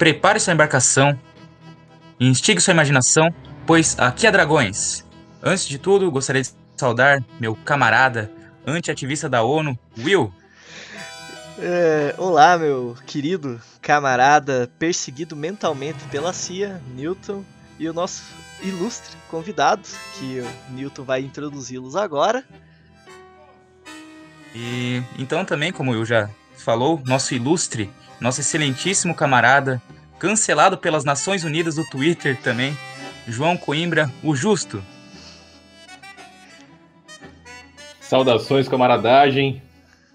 prepare sua embarcação, instigue sua imaginação, pois aqui há dragões. Antes de tudo, gostaria de saudar meu camarada, anti-ativista da ONU, Will. É, olá, meu querido camarada perseguido mentalmente pela CIA, Newton, e o nosso ilustre convidado, que o Newton vai introduzi-los agora. E então também, como eu já falou, nosso ilustre, nosso excelentíssimo camarada, cancelado pelas Nações Unidas do Twitter também, João Coimbra, o Justo. Saudações, camaradagem.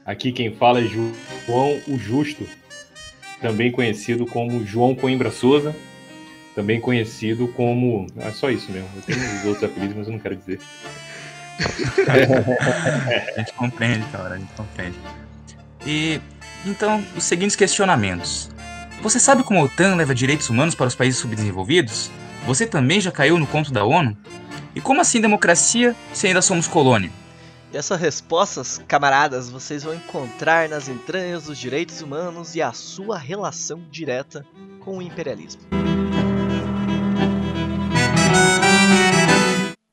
Aqui quem fala é João o Justo, também conhecido como João Coimbra Souza, também conhecido como. É só isso mesmo. Eu tenho os outros apelidos, mas eu não quero dizer. a gente compreende, cara, a gente compreende. E então, os seguintes questionamentos. Você sabe como a OTAN leva direitos humanos para os países subdesenvolvidos? Você também já caiu no conto da ONU? E como assim democracia se ainda somos colônia? E essas respostas, camaradas, vocês vão encontrar nas entranhas dos direitos humanos e a sua relação direta com o imperialismo.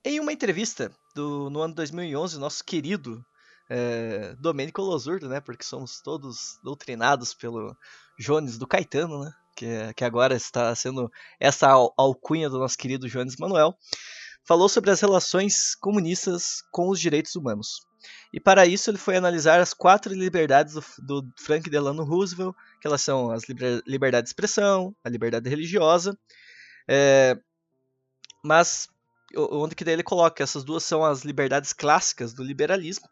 Em uma entrevista do, no ano 2011, nosso querido é, Domênico Losurdo, né, porque somos todos doutrinados pelo Jones do Caetano, né, que, que agora está sendo essa alcunha do nosso querido Jones Manuel, falou sobre as relações comunistas com os direitos humanos. E para isso ele foi analisar as quatro liberdades do, do Frank Delano Roosevelt, que elas são as liber, liberdade de expressão, a liberdade religiosa, é, mas onde que daí ele coloca essas duas são as liberdades clássicas do liberalismo,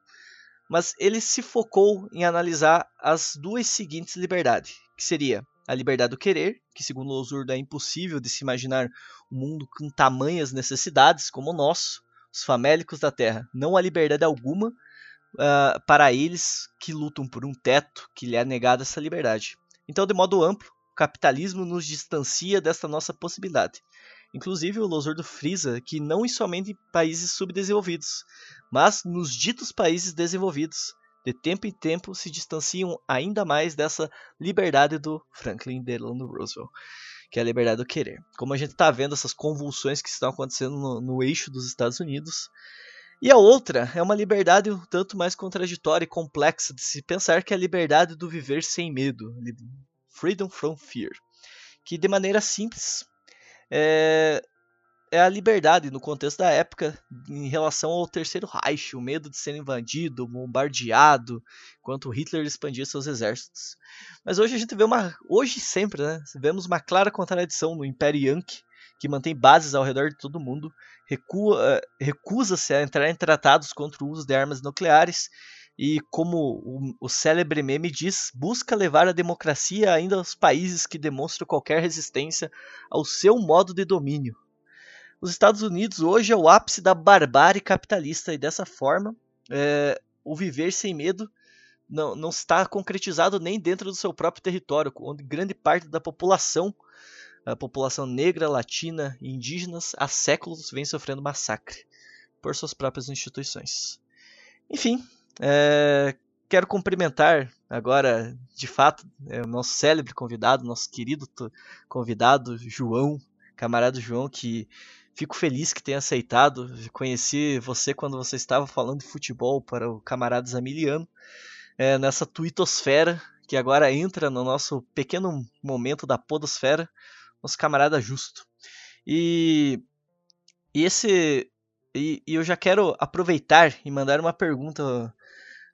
mas ele se focou em analisar as duas seguintes liberdades, que seria a liberdade do querer, que segundo Losurdo é impossível de se imaginar um mundo com tamanhas necessidades como o nosso, os famélicos da Terra, não há liberdade alguma uh, para eles que lutam por um teto que lhe é negado essa liberdade. Então, de modo amplo, o capitalismo nos distancia desta nossa possibilidade. Inclusive, o Losurdo frisa que não somente em países subdesenvolvidos, mas nos ditos países desenvolvidos, de tempo em tempo se distanciam ainda mais dessa liberdade do Franklin Delano Roosevelt, que é a liberdade do querer. Como a gente está vendo essas convulsões que estão acontecendo no, no, eixo dos Estados Unidos. E a outra é uma liberdade um tanto mais contraditória e complexa de se pensar que é a liberdade do viver sem medo, freedom from fear, que de maneira simples é, é a liberdade no contexto da época em relação ao Terceiro Reich, o medo de ser invadido, bombardeado, enquanto Hitler expandia seus exércitos. Mas hoje a gente vê uma, hoje sempre, né, vemos uma clara contradição no Império Yankee, que mantém bases ao redor de todo o mundo, recua, recusa-se a entrar em tratados contra o uso de armas nucleares e, como o, o célebre meme diz, busca levar a democracia ainda aos países que demonstram qualquer resistência ao seu modo de domínio. Os Estados Unidos hoje é o ápice da barbárie capitalista e dessa forma é, o viver sem medo não, não está concretizado nem dentro do seu próprio território, onde grande parte da população, a população negra, latina e indígenas, há séculos vem sofrendo massacre por suas próprias instituições. Enfim, é, quero cumprimentar agora, de fato, é, o nosso célebre convidado, nosso querido convidado, João, camarada João, que Fico feliz que tenha aceitado. Conheci você quando você estava falando de futebol para o camarada Zamiliano, é, nessa tuitosfera que agora entra no nosso pequeno momento da podosfera, nosso camarada Justo. E, e esse e, e eu já quero aproveitar e mandar uma pergunta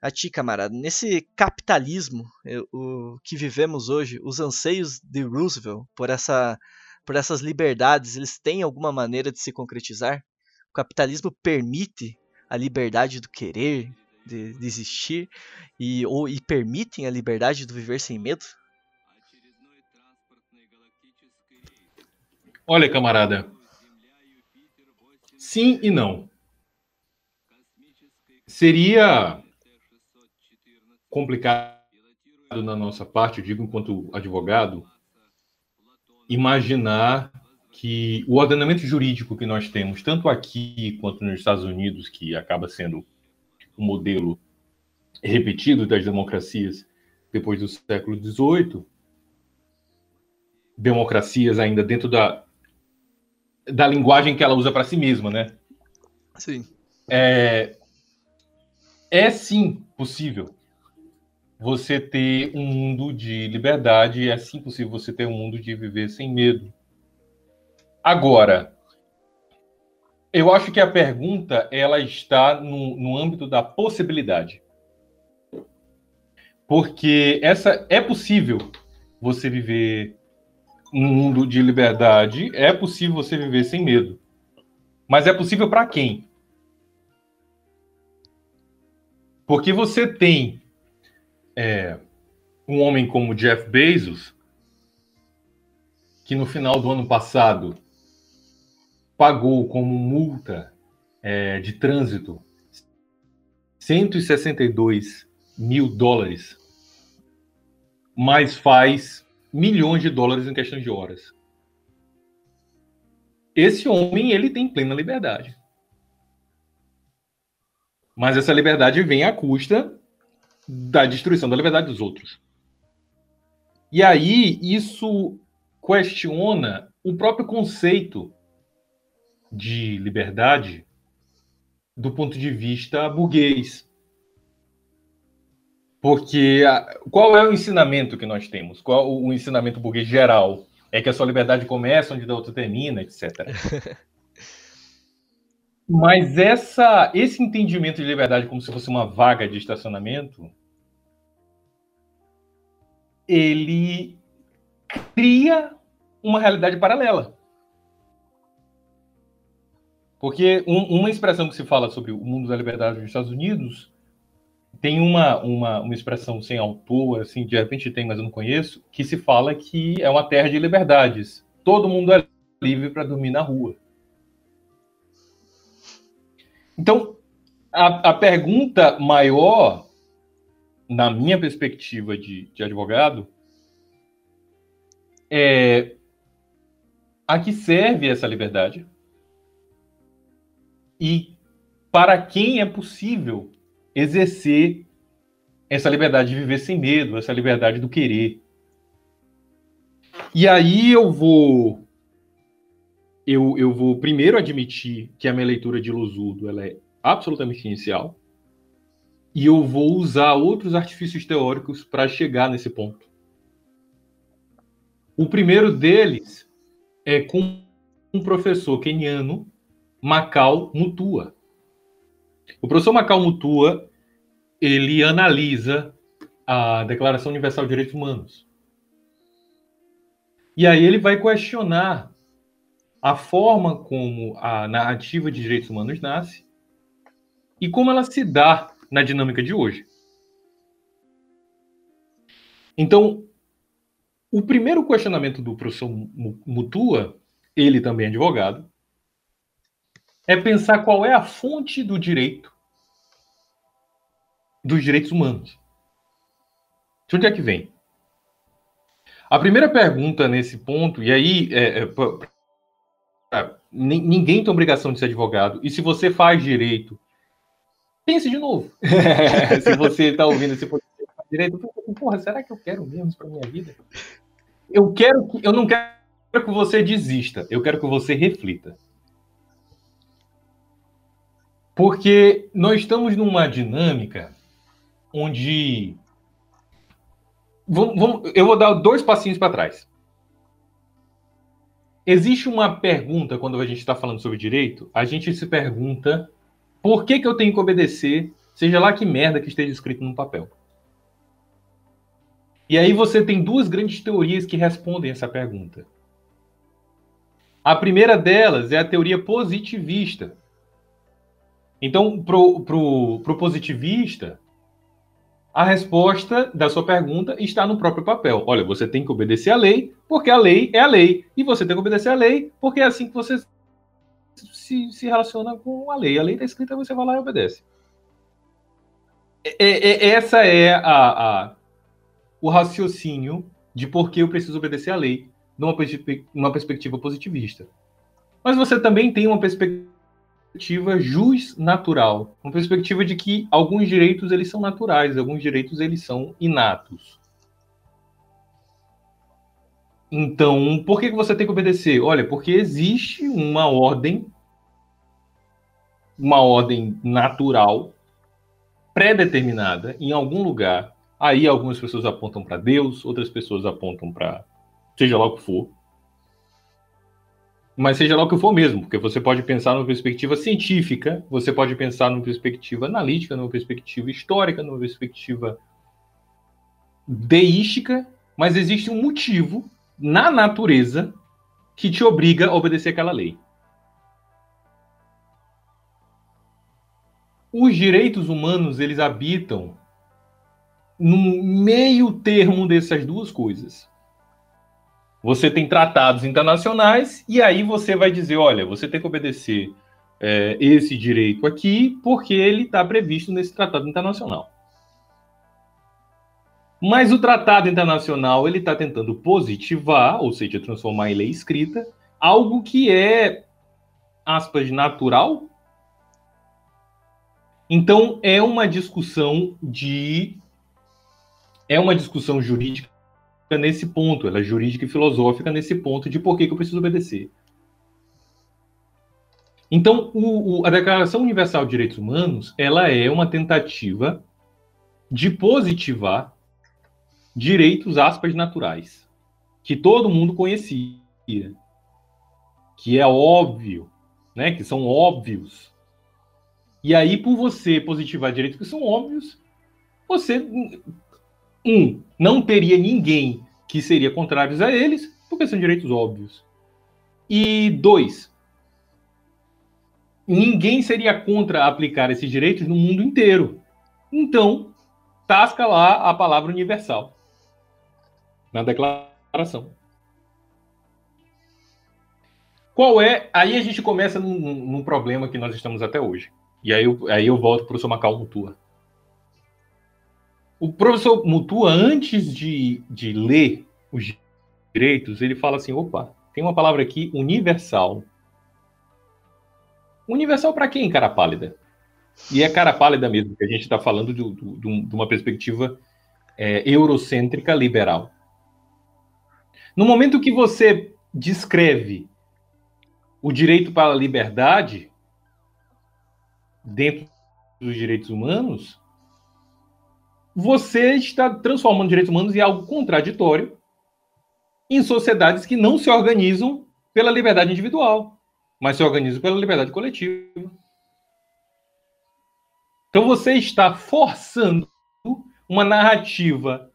a ti, camarada. Nesse capitalismo o, que vivemos hoje, os anseios de Roosevelt por essa por essas liberdades, eles têm alguma maneira de se concretizar? O capitalismo permite a liberdade do querer, de, de existir, e, ou, e permitem a liberdade do viver sem medo? Olha, camarada, sim e não. Seria complicado na nossa parte, eu digo enquanto advogado, imaginar que o ordenamento jurídico que nós temos, tanto aqui quanto nos Estados Unidos, que acaba sendo o um modelo repetido das democracias depois do século XVIII, democracias ainda dentro da, da linguagem que ela usa para si mesma, né? Sim. É, é sim possível você ter um mundo de liberdade, é sim possível você ter um mundo de viver sem medo. Agora, eu acho que a pergunta ela está no, no âmbito da possibilidade. Porque essa é possível você viver um mundo de liberdade, é possível você viver sem medo. Mas é possível para quem? Porque você tem é, um homem como Jeff Bezos, que no final do ano passado pagou como multa é, de trânsito 162 mil dólares, mas faz milhões de dólares em questão de horas. Esse homem ele tem plena liberdade. Mas essa liberdade vem à custa da destruição da liberdade dos outros. E aí isso questiona o próprio conceito de liberdade do ponto de vista burguês. Porque qual é o ensinamento que nós temos? Qual o, ensinamento burguês geral? É que a sua liberdade começa onde a outra termina, etc. Mas essa, esse entendimento de liberdade como se fosse uma vaga de estacionamento, ele cria uma realidade paralela. Porque um, uma expressão que se fala sobre o mundo da liberdade nos Estados Unidos tem uma, uma, uma expressão sem autor, assim, de repente tem, mas eu não conheço, que se fala que é uma terra de liberdades. Todo mundo é livre para dormir na rua. Então, a, a pergunta maior, na minha perspectiva de, de advogado, é a que serve essa liberdade? e para quem é possível exercer essa liberdade de viver sem medo, essa liberdade do querer. E aí eu vou eu, eu vou primeiro admitir que a minha leitura de Losurdo ela é absolutamente inicial e eu vou usar outros artifícios teóricos para chegar nesse ponto. O primeiro deles é com um professor keniano Macau Mutua. O professor Macau Mutua, ele analisa a Declaração Universal de Direitos Humanos. E aí ele vai questionar a forma como a narrativa de direitos humanos nasce e como ela se dá na dinâmica de hoje. Então, o primeiro questionamento do professor Mutua, ele também é advogado, é pensar qual é a fonte do direito, dos direitos humanos. De onde é que vem? A primeira pergunta nesse ponto, e aí é, é, ninguém tem obrigação de ser advogado, e se você faz direito, pense de novo. se você está ouvindo esse direito, porra, será que eu quero mesmo isso para minha vida? Eu quero que, eu não quero que você desista, eu quero que você reflita. Porque nós estamos numa dinâmica onde. Vamos, vamos, eu vou dar dois passinhos para trás. Existe uma pergunta quando a gente está falando sobre direito, a gente se pergunta por que, que eu tenho que obedecer, seja lá que merda que esteja escrito no papel. E aí você tem duas grandes teorias que respondem essa pergunta. A primeira delas é a teoria positivista, então, pro, pro positivista, a resposta da sua pergunta está no próprio papel. Olha, você tem que obedecer à lei, porque a lei é a lei. E você tem que obedecer à lei, porque é assim que você se, se relaciona com a lei. A lei está escrita, você vai lá e obedece. É, é, é, essa é a, a, o raciocínio de por que eu preciso obedecer à lei, numa, numa perspectiva positivista. Mas você também tem uma perspectiva perspectiva jus natural, uma perspectiva de que alguns direitos eles são naturais, alguns direitos eles são inatos. Então, por que você tem que obedecer? Olha, porque existe uma ordem, uma ordem natural, pré-determinada, em algum lugar. Aí algumas pessoas apontam para Deus, outras pessoas apontam para seja lá o que for. Mas seja lá o que for mesmo, porque você pode pensar numa perspectiva científica, você pode pensar numa perspectiva analítica, numa perspectiva histórica, numa perspectiva deística, mas existe um motivo na natureza que te obriga a obedecer aquela lei. Os direitos humanos, eles habitam no meio termo dessas duas coisas. Você tem tratados internacionais e aí você vai dizer, olha, você tem que obedecer é, esse direito aqui porque ele está previsto nesse tratado internacional. Mas o tratado internacional ele está tentando positivar, ou seja, transformar em lei escrita, algo que é, aspas, natural. Então é uma discussão de é uma discussão jurídica nesse ponto, ela é jurídica e filosófica nesse ponto de por que, que eu preciso obedecer. Então, o, o, a Declaração Universal de Direitos Humanos, ela é uma tentativa de positivar direitos, aspas, naturais, que todo mundo conhecia, que é óbvio, né, que são óbvios. E aí, por você positivar direitos que são óbvios, você, um, não teria ninguém que seria contrário a eles, porque são direitos óbvios. E dois, ninguém seria contra aplicar esses direitos no mundo inteiro. Então, tasca lá a palavra universal na declaração. Qual é? Aí a gente começa num, num, problema que nós estamos até hoje. E aí eu, aí eu volto para o Macau Mutua. O professor Mutua, antes de, de ler os direitos, ele fala assim: opa, tem uma palavra aqui, universal. Universal para quem, cara pálida? E é cara pálida mesmo, que a gente está falando de, de, de, uma perspectiva é, eurocêntrica liberal. No momento que você descreve o direito para a liberdade dentro dos direitos humanos, você está transformando direitos humanos em algo contraditório em sociedades que não se organizam pela liberdade individual, mas se organizam pela liberdade coletiva. Então você está forçando uma narrativa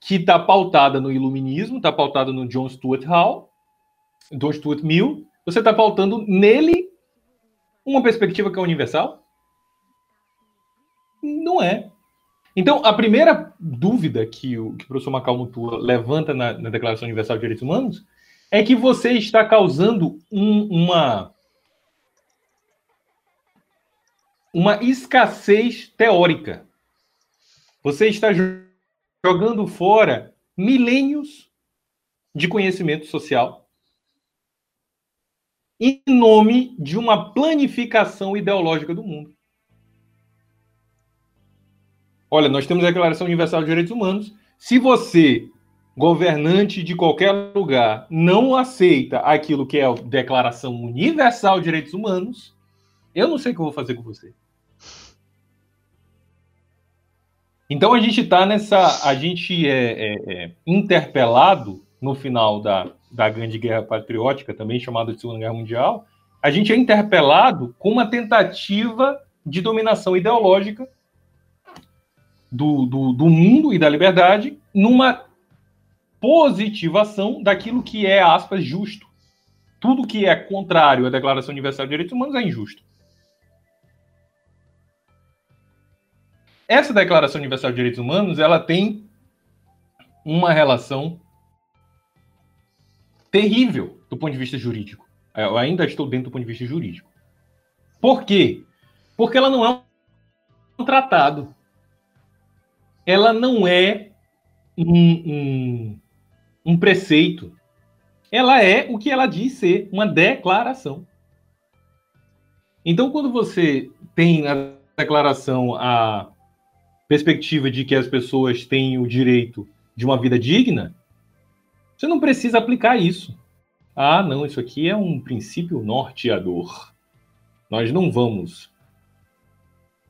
que está pautada no iluminismo, está pautada no John Stuart Hall, John Stuart Mill. Você está pautando nele uma perspectiva que é universal? Não é. Então, a primeira dúvida que o, que o professor Macau Mutua levanta na, na, Declaração Universal de Direitos Humanos é que você está causando um, uma, uma escassez teórica. Você está jogando fora milênios de conhecimento social em nome de uma planificação ideológica do mundo. Olha, nós temos a Declaração Universal de Direitos Humanos. Se você, governante de qualquer lugar, não aceita aquilo que é a Declaração Universal de Direitos Humanos, eu não sei o que eu vou fazer com você. Então a gente está nessa. A gente é, é, é, interpelado no final da, da Grande Guerra Patriótica, também chamada de Segunda Guerra Mundial, a gente é interpelado com uma tentativa de dominação ideológica do, do, do mundo e da liberdade numa positivação daquilo que é, aspas, justo. Tudo que é contrário à Declaração Universal de Direitos Humanos é injusto. essa Declaração Universal de Direitos Humanos, ela tem uma relação terrível do ponto de vista jurídico. Eu ainda estou dentro do ponto de vista jurídico. Por quê? Porque ela não é um tratado. Ela não é um, um, um preceito. Ela é o que ela diz ser, uma declaração. Então, quando você tem a declaração a perspectiva de que as pessoas têm o direito de uma vida digna, Você não precisa aplicar isso. Ah, não, isso aqui é um princípio norteador. Nós não vamos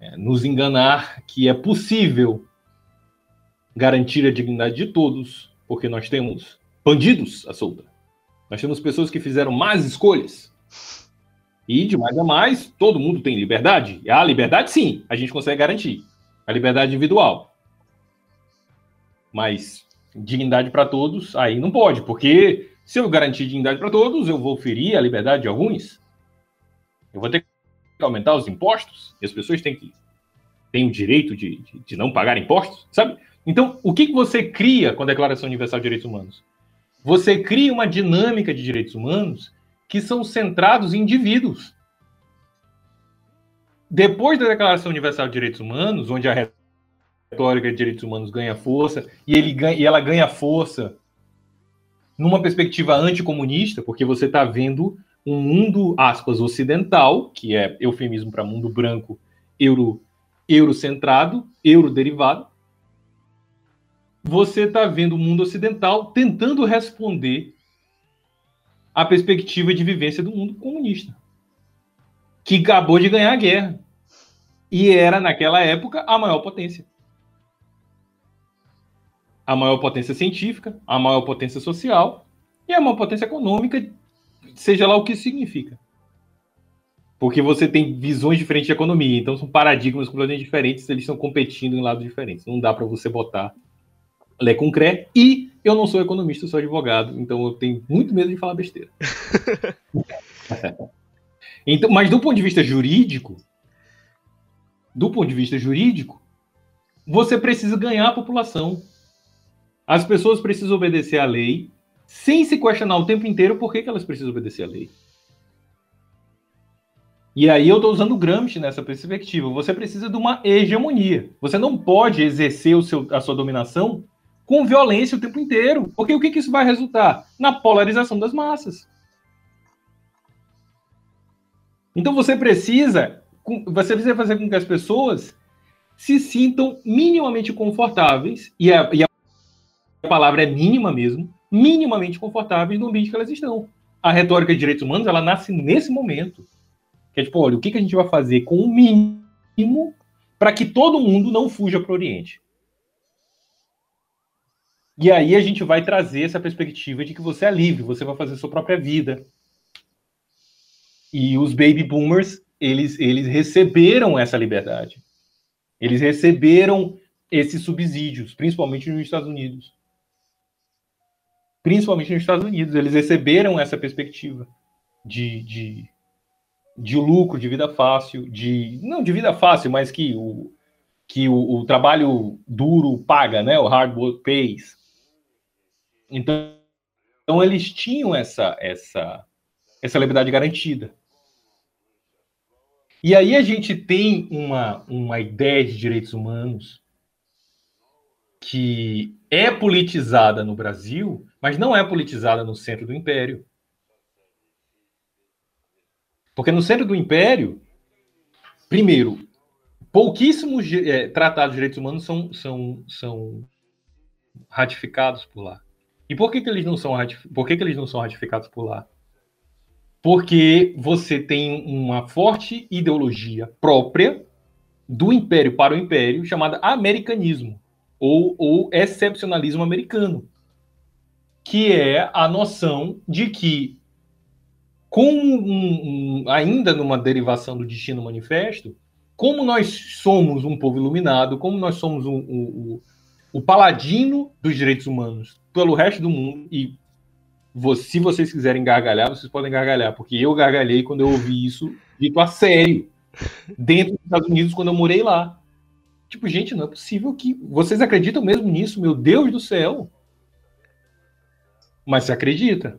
é, nos enganar que é possível garantir a dignidade de todos, porque nós temos bandidos à solta. Nós temos pessoas que fizeram más escolhas. E de mais a mais, todo mundo tem liberdade. E a liberdade, sim, a gente consegue garantir. A liberdade individual. Mas dignidade para todos, aí não pode, porque se eu garantir dignidade para todos, eu vou ferir a liberdade de alguns. Eu vou ter que aumentar os impostos, e as pessoas têm que têm o direito de, de, de não pagar impostos, sabe? Então, o que, você cria com a Declaração Universal de Direitos Humanos? Você cria uma dinâmica de direitos humanos que são centrados em indivíduos. Depois da Declaração Universal de Direitos Humanos, onde a retórica de direitos humanos ganha força, e, ele ganha, e ela ganha força numa perspectiva anticomunista, porque você está vendo um mundo, aspas, ocidental, que é eufemismo para mundo branco, euro, eurocentrado, euroderivado. Você está vendo o mundo ocidental tentando responder à perspectiva de vivência do mundo comunista, que acabou de ganhar a guerra e era, naquela época, a maior potência a maior potência científica, a maior potência social e a maior potência econômica, seja lá o que isso significa. Porque você tem visões diferentes de economia, então são paradigmas completamente diferentes, eles estão competindo em lados diferentes. Não dá para você botar Lé com Cré. E eu não sou economista, eu sou advogado, então eu tenho muito medo de falar besteira. então, mas do ponto de vista jurídico, do ponto de vista jurídico, você precisa ganhar a população. As pessoas precisam obedecer à lei sem se questionar o tempo inteiro por que, que elas precisam obedecer à lei. E aí eu estou usando o Gramsci nessa perspectiva. Você precisa de uma hegemonia. Você não pode exercer o seu, a sua dominação com violência o tempo inteiro. Porque o que, que isso vai resultar? Na polarização das massas. Então você precisa, você precisa fazer com que as pessoas se sintam minimamente confortáveis, e a, e a a palavra é mínima mesmo, minimamente confortáveis no ambiente que elas estão. A retórica de direitos humanos, ela nasce nesse momento. Que é tipo, olha, o que, que a gente vai fazer com o mínimo para que todo mundo não fuja para o Oriente? E aí a gente vai trazer essa perspectiva de que você é livre, você vai fazer sua própria vida. E os baby boomers, eles, eles receberam essa liberdade. Eles receberam esses subsídios, principalmente nos Estados Unidos principalmente nos Estados Unidos. Eles receberam essa perspectiva de, de, de lucro, de vida fácil, de não de vida fácil, mas que o, que o, o trabalho duro paga, né? O hard work pays. Então, então eles tinham essa essa essa liberdade garantida. E aí a gente tem uma, uma ideia de direitos humanos que é politizada no Brasil, mas não é politizada no centro do império. Porque no centro do império, primeiro, pouquíssimos é, tratados de direitos humanos são, são, são ratificados por lá. E por que, que eles não são por que, que eles não são ratificados por lá? Porque você tem uma forte ideologia própria do império para o império chamada americanismo ou, ou excepcionalismo americano, que é a noção de que, com um, um, ainda numa derivação do destino manifesto, como nós somos um povo iluminado, como nós somos um, um, o paladino dos direitos humanos pelo resto do mundo, e se vocês quiserem gargalhar, vocês podem gargalhar, porque eu gargalhei quando eu ouvi isso dito a sério, dentro dos Estados Unidos, quando eu morei lá. Tipo, gente, não é possível que. Vocês acreditam mesmo nisso? Meu Deus do céu! Mas se acredita.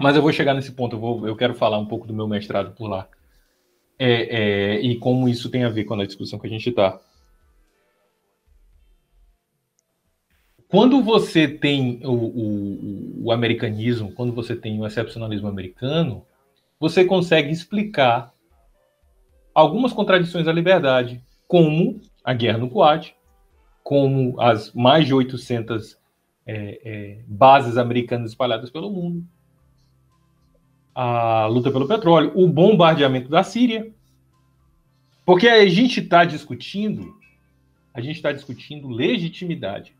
Mas eu vou chegar nesse ponto, eu, vou, eu quero falar um pouco do meu mestrado por lá. É, é, e como isso tem a ver com a discussão que a gente está. Quando você tem o, o, o americanismo, quando você tem o excepcionalismo americano, você consegue explicar algumas contradições da liberdade, como a guerra no Kuwait, como as mais de 800 é, é, bases americanas espalhadas pelo mundo, a luta pelo petróleo, o bombardeamento da Síria, porque a gente está discutindo, a gente está discutindo legitimidade.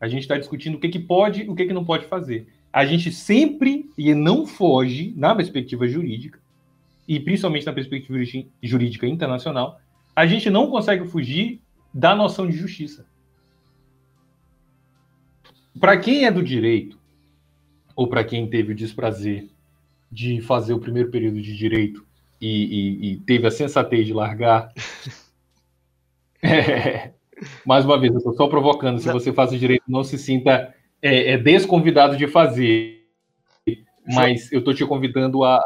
A gente está discutindo o que, que pode e o que, que não pode fazer. A gente sempre e não foge, na perspectiva jurídica, e principalmente na perspectiva jurídica internacional, a gente não consegue fugir da noção de justiça. Para quem é do direito, ou para quem teve o desprazer de fazer o primeiro período de direito e, e, e teve a sensatez de largar. É, mais uma vez, eu estou só provocando. Se você faz o direito, não se sinta é, é desconvidado de fazer. Mas eu estou te convidando a.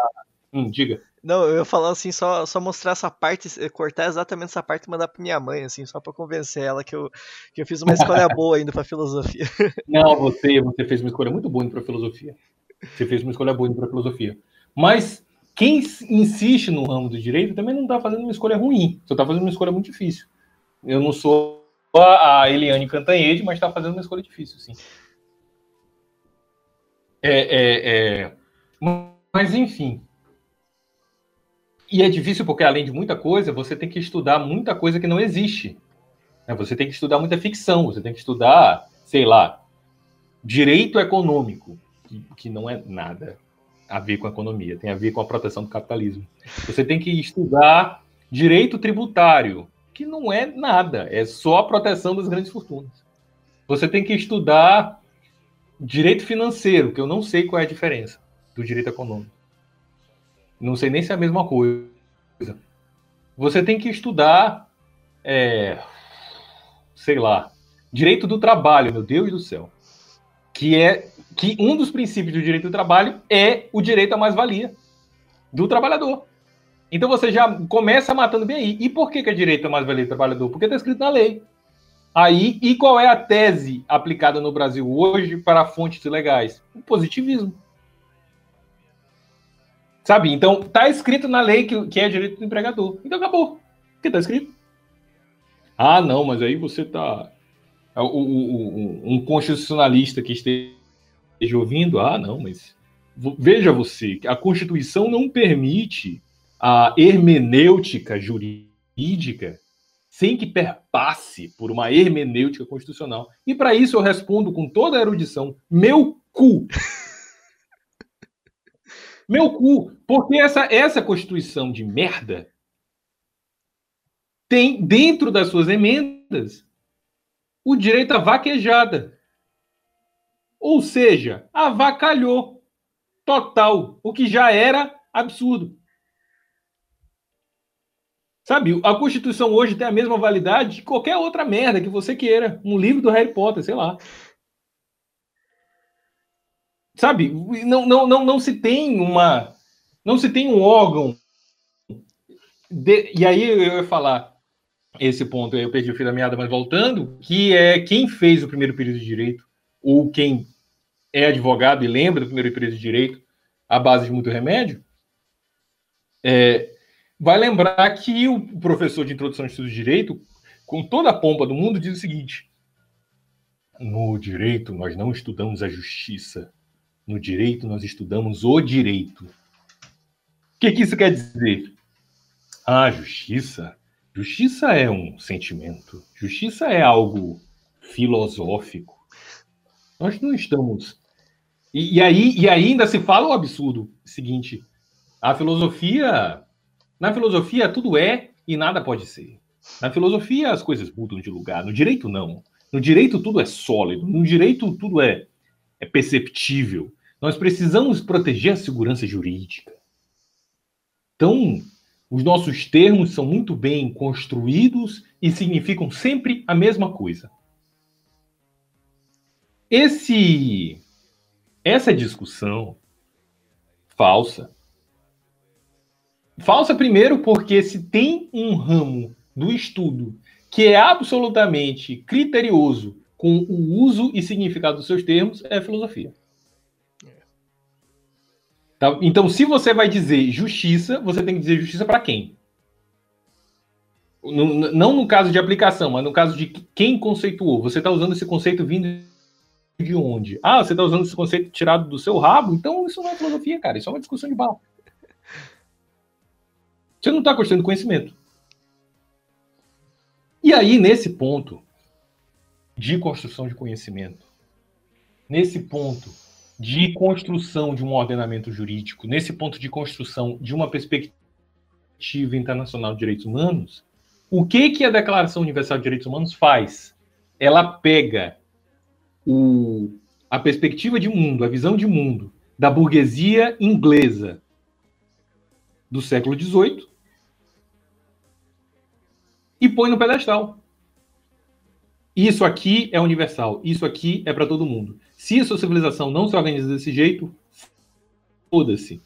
Hum, diga. Não, eu ia falar assim, só, só mostrar essa parte, cortar exatamente essa parte e mandar para minha mãe, assim, só para convencer ela que eu, que eu fiz uma escolha boa indo para filosofia. Não, você, você fez uma escolha muito boa indo para filosofia. Você fez uma escolha boa indo para filosofia. Mas quem insiste no ramo do direito também não está fazendo uma escolha ruim, só está fazendo uma escolha muito difícil. Eu não sou a Eliane Cantanhede, mas está fazendo uma escolha difícil, sim. É, é, é... Mas, enfim. E é difícil porque, além de muita coisa, você tem que estudar muita coisa que não existe. Né? Você tem que estudar muita ficção, você tem que estudar, sei lá, direito econômico, que, não é nada a ver com a economia, tem a ver com a proteção do capitalismo. Você tem que estudar direito tributário, que não é nada, é só a proteção das grandes fortunas. Você tem que estudar direito financeiro, que eu não sei qual é a diferença do direito econômico. Não sei nem se é a mesma coisa. Você tem que estudar, é, sei lá, direito do trabalho, meu Deus do céu, que é que um dos princípios do direito do trabalho é o direito à mais-valia do trabalhador. Então você já começa matando bem aí. E por que, que é direito à mais-valia do trabalhador? Porque está escrito na lei. Aí, e qual é a tese aplicada no Brasil hoje para fontes legais? O positivismo. Sabe? Então, está escrito na lei que, que é direito do empregador. Então acabou. Porque está escrito. Ah, não, mas aí você está. Um constitucionalista que esteja ouvindo, ah, não, mas veja você, a Constituição não permite a hermenêutica jurídica sem que perpasse por uma hermenêutica constitucional. E para isso eu respondo com toda a erudição: meu cu. meu cu. Porque essa, essa Constituição de merda tem dentro das suas emendas o direito à vaquejada. Ou seja, avacalhou total, o que já era absurdo. Sabe, a Constituição hoje tem a mesma validade de qualquer outra merda que você queira. Um livro do Harry Potter, sei lá. Sabe, não, não, não, não se tem uma. Não se tem um órgão. De, e aí eu ia falar esse ponto, eu perdi o fio da meada, mas voltando, que é quem fez o primeiro período de direito, ou quem é advogado e lembra do primeiro período de direito à base de muito remédio, é, vai lembrar que o professor de introdução de estudos de direito, com toda a pompa do mundo, diz o seguinte: no direito nós não estudamos a justiça, no direito nós estudamos o direito. O que, que isso quer dizer? Ah, justiça. Justiça é um sentimento. Justiça é algo filosófico. Nós não estamos e, e, aí, e ainda se fala o absurdo seguinte: a filosofia. Na filosofia, tudo é e nada pode ser. Na filosofia, as coisas mudam de lugar. No direito, não. No direito, tudo é sólido. No direito, tudo é, é perceptível. Nós precisamos proteger a segurança jurídica. Então, os nossos termos são muito bem construídos e significam sempre a mesma coisa. Esse essa discussão falsa. Falsa, primeiro, porque se tem um ramo do estudo que é absolutamente criterioso com o uso e significado dos seus termos, é filosofia. Tá? Então, se você vai dizer justiça, você tem que dizer justiça para quem? No, não no caso de aplicação, mas no caso de quem conceituou. Você está usando esse conceito vindo de onde? Ah, você está usando esse conceito tirado do seu rabo? Então isso não é filosofia, cara. Isso é uma discussão de bar. Você não está construindo conhecimento. E aí, nesse ponto de construção de conhecimento, nesse ponto de construção de um ordenamento jurídico, nesse ponto de construção de uma perspectiva internacional de direitos humanos, o que que a Declaração Universal de Direitos Humanos faz? Ela pega o, a perspectiva de mundo, a visão de mundo da burguesia inglesa do século XVIII e põe no pedestal. Isso aqui é universal, isso aqui é para todo mundo. Se a sua civilização não se organiza desse jeito, foda-se.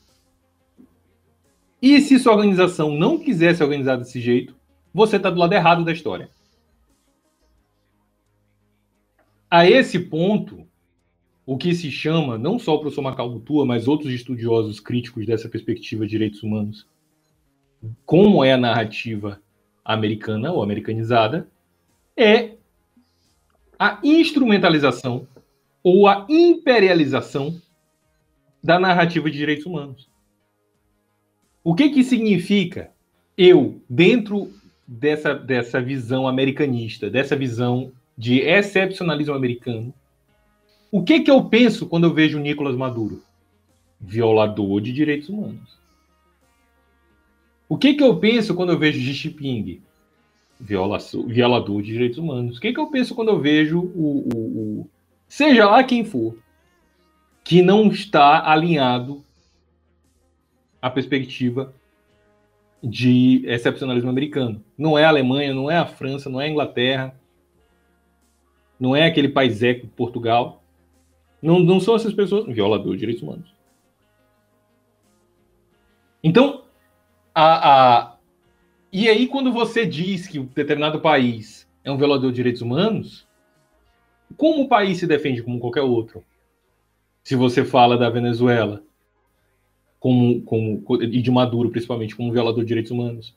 E se sua organização não quiser se organizar desse jeito, você está do lado errado da história. A esse ponto, o que se chama, não só o professor Macau Mutua, mas outros estudiosos críticos dessa perspectiva de direitos humanos, como é a narrativa americana ou americanizada, é a instrumentalização ou a imperialização da narrativa de direitos humanos. O que que significa eu, dentro dessa, dessa visão americanista, dessa visão de excepcionalismo americano, o que que eu penso quando eu vejo Nicolas Maduro? Violador de direitos humanos. O que, que eu penso quando eu vejo Xi Jinping? violador de direitos humanos. O que, que eu penso quando eu vejo o, o, o, seja lá quem for, que não está alinhado à perspectiva de excepcionalismo americano? Não é a Alemanha, não é a França, não é a Inglaterra, não é aquele país eco, Portugal. Não, não são essas pessoas violador de direitos humanos. Então, a, a, e aí, quando você diz que um determinado país é um violador de direitos humanos, como o país se defende como qualquer outro? Se você fala da Venezuela como, como, e de Maduro, principalmente, como um violador de direitos humanos,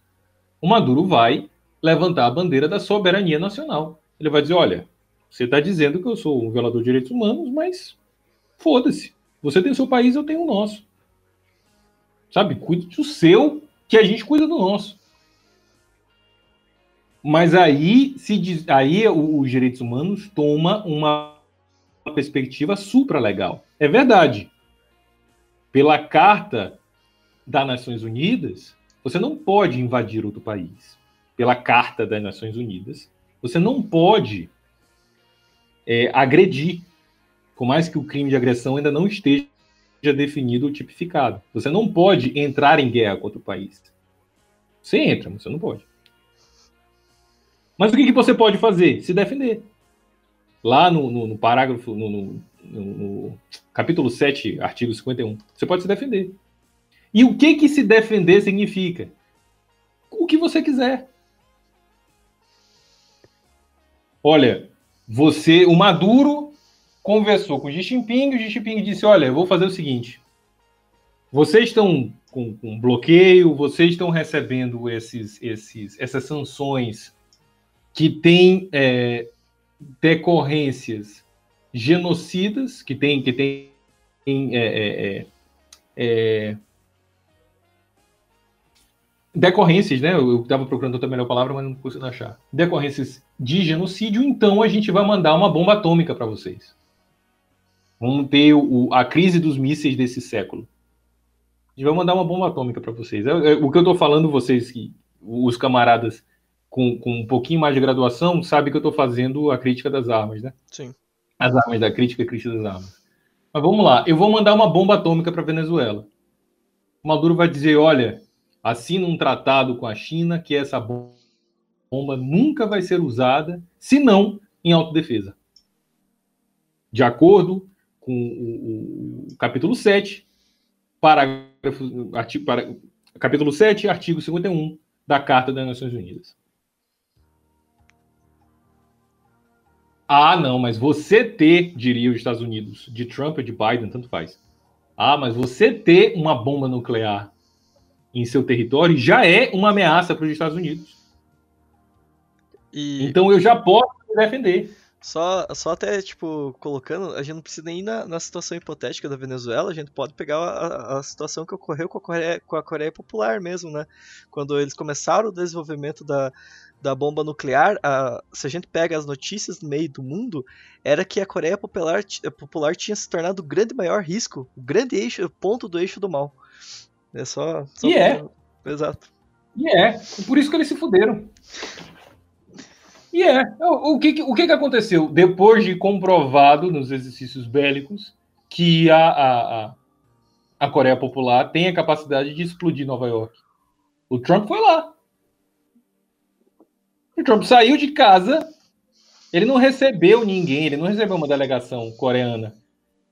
o Maduro vai levantar a bandeira da soberania nacional. Ele vai dizer: olha, você está dizendo que eu sou um violador de direitos humanos, mas foda-se. Você tem o seu país, eu tenho o nosso. Sabe? Cuide do seu que a gente cuida do nosso. Mas aí, se diz, aí os direitos humanos toma uma perspectiva supralegal. É verdade. Pela Carta das Nações Unidas, você não pode invadir outro país. Pela Carta das Nações Unidas, você não pode é, agredir, por mais que o crime de agressão ainda não esteja definido ou tipificado. Você não pode entrar em guerra contra o país. Você entra, mas você não pode. Mas o que, que você pode fazer? Se defender. Lá no, no, no parágrafo, no, no, capítulo 7, artigo 51, você pode se defender. E o que, que se defender significa? O que você quiser. Olha, você, o Maduro conversou com o Xi Jinping, o Xi Jinping disse: Olha, eu vou fazer o seguinte. Vocês estão com, com bloqueio, vocês estão recebendo esses, esses, essas sanções que têm é, decorrências genocidas, que tem, que tem é, é, é, é decorrências, né? Eu estava procurando outra melhor palavra, mas não consigo achar. Decorrências de genocídio, então a gente vai mandar uma bomba atômica para vocês. Vamos ter o, a crise dos mísseis desse século. A gente vai mandar uma bomba atômica para vocês. É, é, o que eu estou falando, vocês, que os camaradas com, com um pouquinho mais de graduação, sabem que eu estou fazendo a crítica das armas, né? Sim. As armas, da crítica e crítica das armas. Mas vamos lá, eu vou mandar uma bomba atômica para Venezuela. O Maduro vai dizer: olha, assina um tratado com a China que essa bomba nunca vai ser usada, se não em autodefesa. De acordo com o, o capítulo 7, parágrafo, artigo, para, capítulo 7, artigo 51 da Carta das Nações Unidas. Ah, não, mas você ter, diria os Estados Unidos, de Trump ou de Biden, tanto faz. Ah, mas você ter uma bomba nuclear em seu território já é uma ameaça para os Estados Unidos. E... Então eu já posso me defender. Só, só até, tipo, colocando, a gente não precisa nem ir na, na situação hipotética da Venezuela, a gente pode pegar a, a situação que ocorreu com a, Coreia, com a Coreia Popular mesmo, né? Quando eles começaram o desenvolvimento da, da bomba nuclear, a, se a gente pega as notícias no meio do mundo, era que a Coreia Popular, Popular tinha se tornado o grande maior risco, o grande eixo, o ponto do eixo do mal. É só. só e é. Exato. E é. Por isso que eles se fuderam. E é. O, o, que, o que, que aconteceu? Depois de comprovado nos exercícios bélicos que a, a, a, a Coreia Popular tem a capacidade de explodir Nova York. O Trump foi lá. O Trump saiu de casa, ele não recebeu ninguém, ele não recebeu uma delegação coreana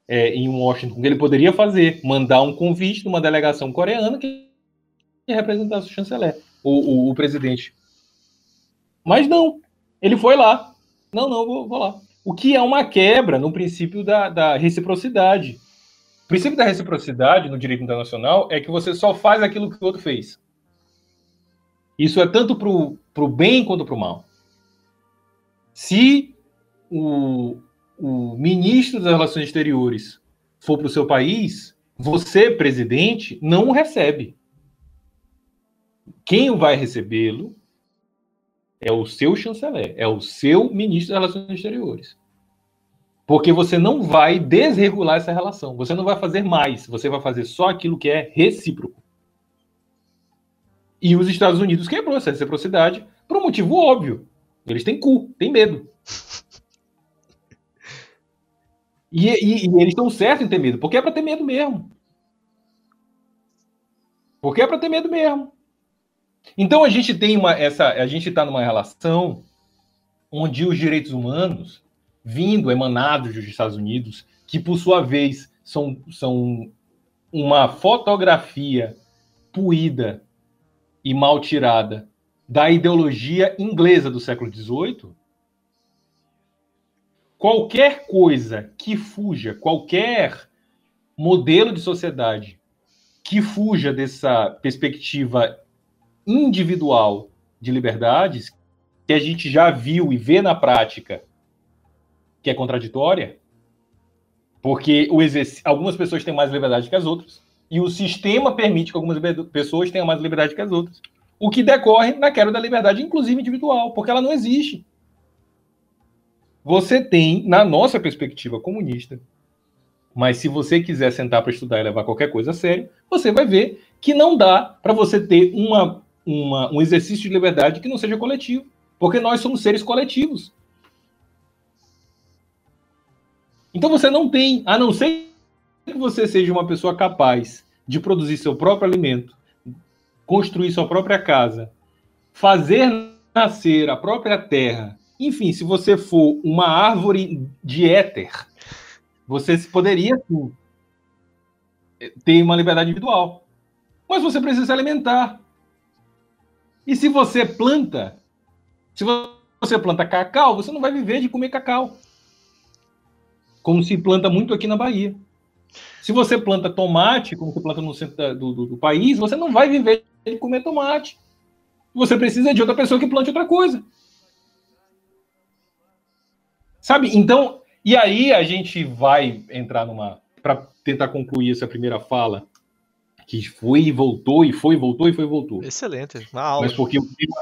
é, em Washington. Ele poderia fazer, mandar um convite de uma delegação coreana que representasse o chanceler, o, o, o presidente. Mas não, ele foi lá. Não, não, vou, vou lá. O que é uma quebra no princípio da, da reciprocidade. O princípio da reciprocidade no direito internacional é que você só faz aquilo que o outro fez. Isso é tanto para o bem quanto para o mal. Se o, o ministro das Relações Exteriores for para o seu país, você, presidente, não o recebe. Quem vai recebê-lo é o seu chanceler, é o seu ministro das Relações Exteriores. Porque você não vai desregular essa relação, você não vai fazer mais, você vai fazer só aquilo que é recíproco. E os Estados Unidos quebrou essa reciprocidade por um motivo óbvio. Eles têm cu, têm medo. E, e, e eles estão certos em ter medo, porque é para ter medo mesmo. Porque é para ter medo mesmo. Então a gente tem uma essa a gente está numa relação onde os direitos humanos vindo emanados dos Estados Unidos, que por sua vez são, são uma fotografia puída e mal tirada da ideologia inglesa do século XVIII, qualquer coisa que fuja, qualquer modelo de sociedade que fuja dessa perspectiva individual de liberdades, que a gente já viu e vê na prática que é contraditória, porque o algumas pessoas têm mais liberdade que as outras, e o sistema permite que algumas pessoas tenham mais liberdade que as outras. O que decorre na queda da liberdade, inclusive individual, porque ela não existe. Você tem, na nossa perspectiva comunista, mas se você quiser sentar para estudar e levar qualquer coisa a sério, você vai ver que não dá para você ter uma, uma, um exercício de liberdade que não seja coletivo, porque nós somos seres coletivos. Então você não tem, a não ser que você seja uma pessoa capaz de produzir seu próprio alimento, construir sua própria casa, fazer nascer a própria terra, enfim, se você for uma árvore de éter, você poderia ter uma liberdade individual. Mas você precisa se alimentar. E se você planta, se você planta cacau, você não vai viver de comer cacau como se planta muito aqui na Bahia. Se você planta tomate, como se planta no centro do, do, do, país, você não vai viver de comer tomate. Você precisa de outra pessoa que plante outra coisa. Sabe? Então, e aí a gente vai entrar numa. Para tentar concluir essa primeira fala, que foi e voltou, e foi e voltou, e foi e voltou. Excelente, uma aula. Mas porque o tema,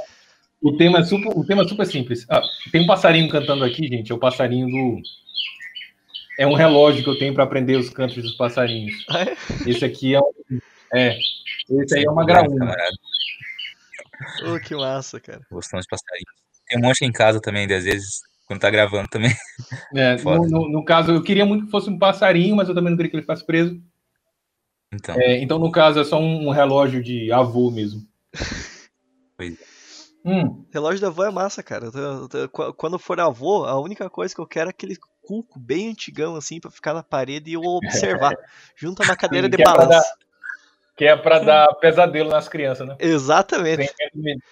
o tema, é, super, o tema é super simples. Ah, tem um passarinho cantando aqui, gente, é o passarinho do é um relógio que eu tenho para aprender os cantos dos passarinhos. Ah, é? Esse aqui é, um, é esse aí é uma graúna. Oh, que massa, cara. Gostamos de passarinhos. Tem um monte em casa também, às vezes, quando tá gravando também. É, no, no, no, caso, eu queria muito que fosse um passarinho, mas eu também não queria que ele ficasse preso. Então, é, então no caso, é só um, um relógio de avô mesmo. Pois é. Hum. Relógio da avó é massa, cara. Quando for avô, a única coisa que eu quero é aquele cuco bem antigão, assim, para ficar na parede e eu observar. junto a uma cadeira de balanço. Que é para dar pesadelo nas crianças, né? Exatamente.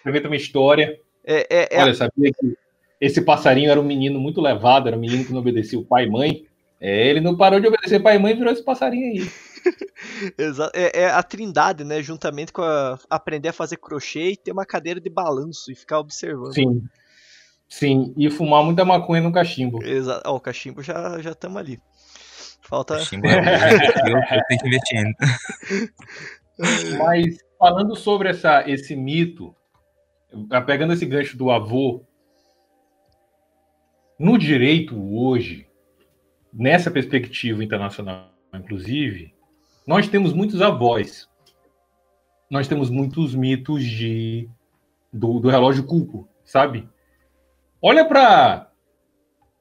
Inventa uma história. É, é, é Olha, sabia que esse passarinho era um menino muito levado, era um menino que não obedecia o pai e mãe. É, ele não parou de obedecer pai e mãe e virou esse passarinho aí. é, é, a trindade, né? Juntamente com a, aprender a fazer crochê e ter uma cadeira de balanço e ficar observando. Sim. Sim, e fumar muita maconha no cachimbo. Exato. Ó, o cachimbo já já estamos ali. Falta. Cachimbo, eu, eu, ainda. Mas falando sobre essa, esse mito, pegando esse gancho do avô, no direito hoje, nessa perspectiva internacional, inclusive, nós temos muitos avós. Nós temos muitos mitos de do, do relógio culpo, sabe? Olha para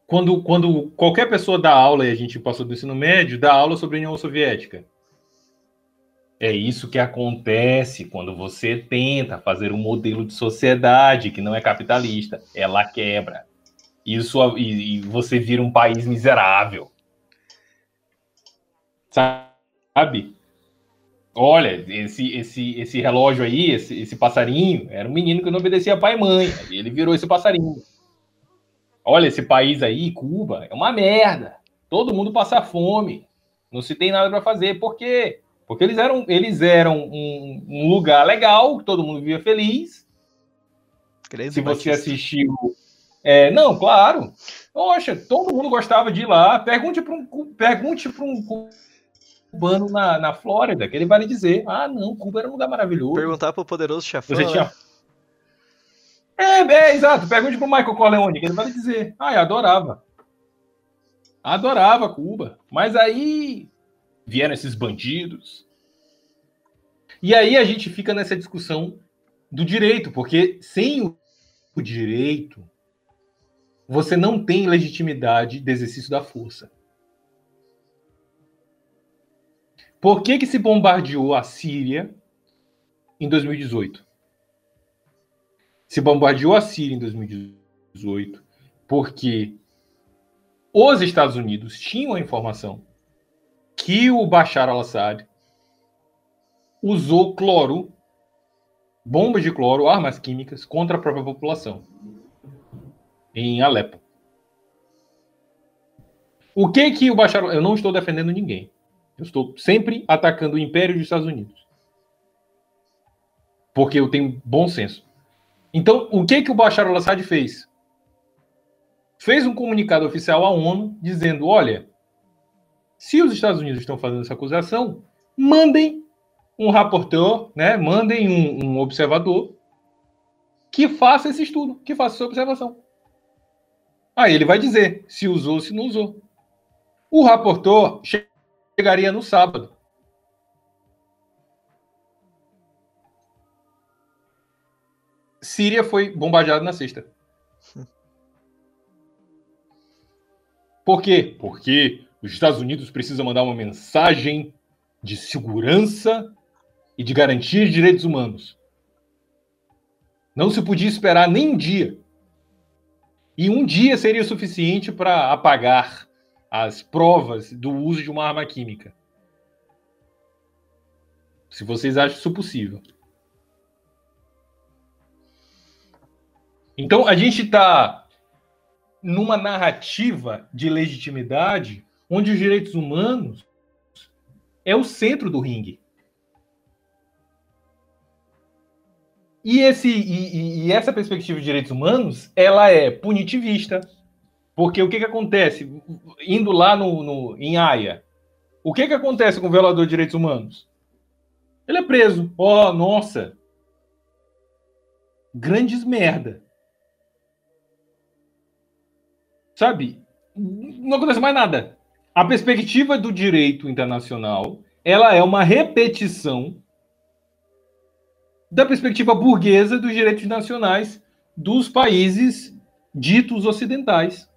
quando, quando qualquer pessoa dá aula, e a gente passou do ensino médio, dá aula sobre a União Soviética. É isso que acontece quando você tenta fazer um modelo de sociedade que não é capitalista. Ela quebra. Isso, e, e você vira um país miserável. Sabe? Olha, esse, esse, esse relógio aí, esse, esse passarinho, era um menino que não obedecia pai e mãe. Ele virou esse passarinho. Olha, esse país aí, Cuba, é uma merda. Todo mundo passa fome. Não se tem nada para fazer. Por quê? Porque eles eram, eles eram um, um lugar legal, todo mundo vivia feliz. Credo se você Batista. assistiu. É, não, claro. Poxa, todo mundo gostava de ir lá. Pergunte para um, pergunte um cubano na, na Flórida, que ele vai lhe dizer: ah, não, Cuba era um lugar maravilhoso. Perguntar para o poderoso chefão. Você tinha... Né? É, é, exato. Pergunte para o Michael Corleone, que ele vai lhe dizer: ah, eu adorava. Adorava Cuba. Mas aí vieram esses bandidos. E aí a gente fica nessa discussão do direito, porque sem o, o direito, você não tem legitimidade de exercício da força. Por que, que se bombardeou a Síria em 2018? Se bombardeou a Síria em 2018 porque os Estados Unidos tinham a informação que o Bashar al-Assad usou cloro, bombas de cloro, armas químicas contra a própria população em Alepo. O que que o Bashar... Eu não estou defendendo ninguém. Eu estou sempre atacando o Império dos Estados Unidos. Porque eu tenho bom senso. Então, o que que o Bashar al-Assad fez? Fez um comunicado oficial à ONU dizendo: olha, se os Estados Unidos estão fazendo essa acusação, mandem um rapporteur, né? mandem um, um observador que faça esse estudo, que faça essa observação. Aí ele vai dizer se usou ou se não usou. O rapporteur chegaria no sábado. Síria foi bombardeada na sexta. Por quê? Porque os Estados Unidos precisam mandar uma mensagem de segurança e de garantia de direitos humanos. Não se podia esperar nem um dia. E um dia seria suficiente para apagar as provas do uso de uma arma química. Se vocês acham isso possível. Então a gente está numa narrativa de legitimidade onde os direitos humanos é o centro do ringue. E, esse, e, e, essa perspectiva de direitos humanos, ela é punitivista, porque o que, que acontece? Indo lá no, no, em Haia, o que, que acontece com o violador de direitos humanos? Ele é preso. Oh, nossa! Grandes merda. Sabe? Não acontece mais nada. A perspectiva do direito internacional, ela é uma repetição da perspectiva burguesa dos direitos nacionais dos países ditos ocidentais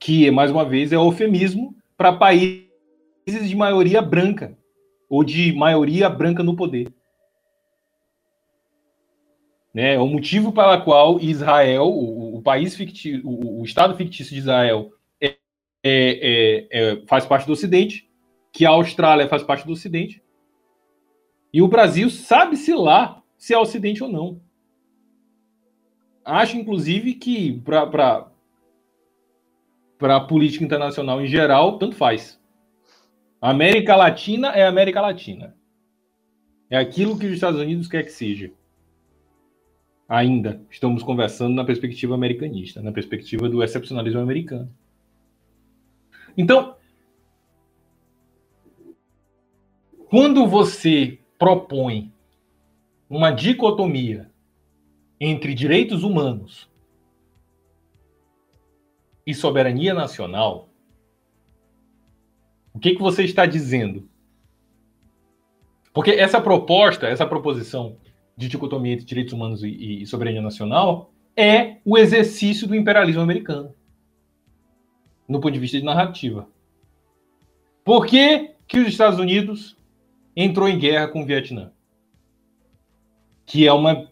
que, mais uma vez, é eufemismo para países de maioria branca ou de maioria branca no poder. Né? É o motivo pela qual Israel, o, o país fictício, o, o, Estado fictício de Israel, é, é, é, faz parte do Ocidente, que a Austrália faz parte do Ocidente, e o Brasil sabe-se lá se é Ocidente ou não. Acho, inclusive, que para para a política internacional em geral, tanto faz. América Latina é América Latina. É aquilo que os Estados Unidos quer que seja. ainda estamos conversando na perspectiva americanista, na perspectiva do excepcionalismo americano. Então, quando você propõe uma dicotomia entre direitos humanos e soberania nacional, o que, que você está dizendo? Porque essa proposta, essa proposição de dicotomia entre direitos humanos e, e soberania nacional é o exercício do imperialismo americano, no ponto de vista de narrativa. Por que, que os Estados Unidos entrou em guerra com o Vietnã? Que é uma.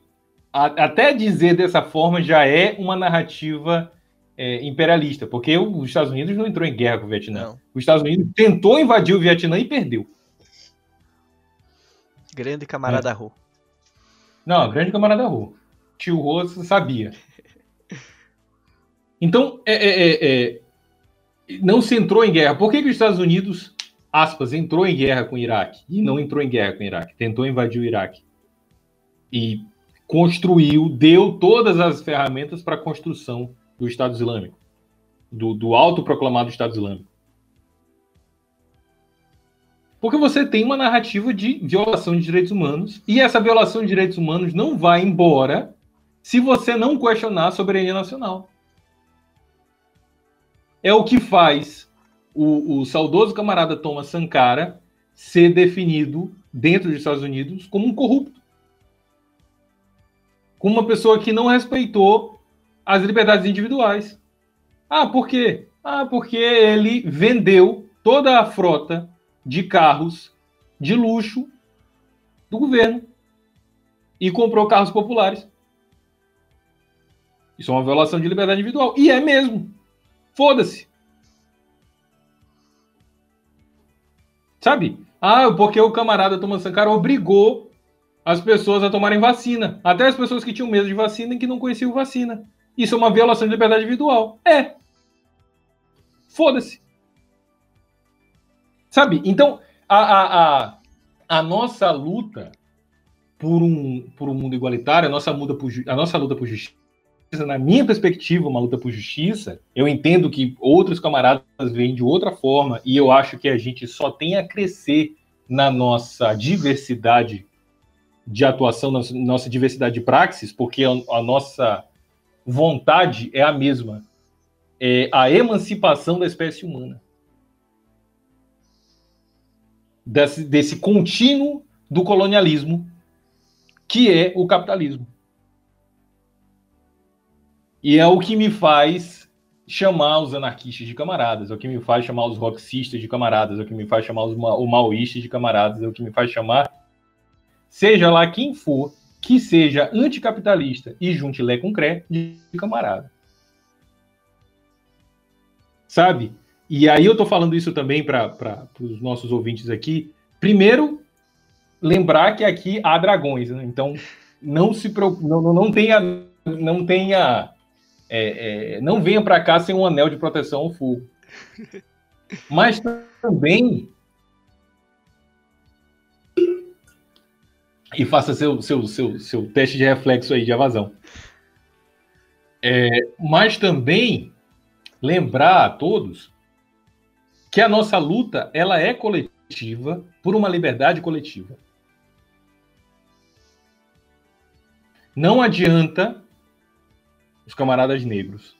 até dizer dessa forma já é uma narrativa é, imperialista, porque os Estados Unidos não entrou em guerra com o Vietnã. Não. Os Estados Unidos tentou invadir o Vietnã e perdeu. Grande camarada é. Não, grande camarada Hu. Tio Hu sabia. Então, é, é, é, é, não se entrou em guerra. Por que, que os Estados Unidos, aspas, entrou em guerra com o Iraque e não entrou em guerra com o Iraque? Tentou invadir o Iraque. E construiu, deu todas as ferramentas para a construção do Estado Islâmico, do, do autoproclamado Estado Islâmico. Porque você tem uma narrativa de violação de direitos humanos, e essa violação de direitos humanos não vai embora se você não questionar a soberania nacional. É o que faz o, o saudoso camarada Thomas Sankara ser definido dentro dos Estados Unidos como um corrupto. Como uma pessoa que não respeitou as liberdades individuais. Ah, por quê? Ah, porque ele vendeu toda a frota de carros de luxo do governo e comprou carros populares. Isso é uma violação de liberdade individual. E é mesmo. Foda-se. Sabe? Ah, porque o camarada Thomas Sankara obrigou as pessoas a tomarem vacina. Até as pessoas que tinham medo de vacina e que não conheciam vacina. Isso é uma violação de liberdade individual. É. Foda-se. Sabe? Então, a, a, a, a, nossa luta por um, por um mundo igualitário, a nossa, luta por, a nossa luta por justiça, na minha perspectiva, uma luta por justiça, eu entendo que outros camaradas veem de outra forma, e eu acho que a gente só tem a crescer na nossa diversidade de atuação, na nossa diversidade de praxis, porque a, a nossa vontade é a mesma. É a emancipação da espécie humana. Desse, desse contínuo do colonialismo, que é o capitalismo. E é o que me faz chamar os anarquistas de camaradas, é o que me faz chamar os roxistas de camaradas, é o que me faz chamar os ma maoístas de camaradas, é o que me faz chamar, seja lá quem for, que seja anticapitalista e junte Lé com Cré de camarada. Sabe? E aí eu estou falando isso também para os nossos ouvintes aqui. Primeiro, lembrar que aqui há dragões, né? então não se não, não tenha não tenha é, é, não venha para cá sem um anel de proteção ao fogo. Mas também e faça seu, seu, seu, seu teste de reflexo aí de evasão. É, mas também lembrar a todos que a nossa luta ela é coletiva por uma liberdade coletiva. Não adianta os camaradas negros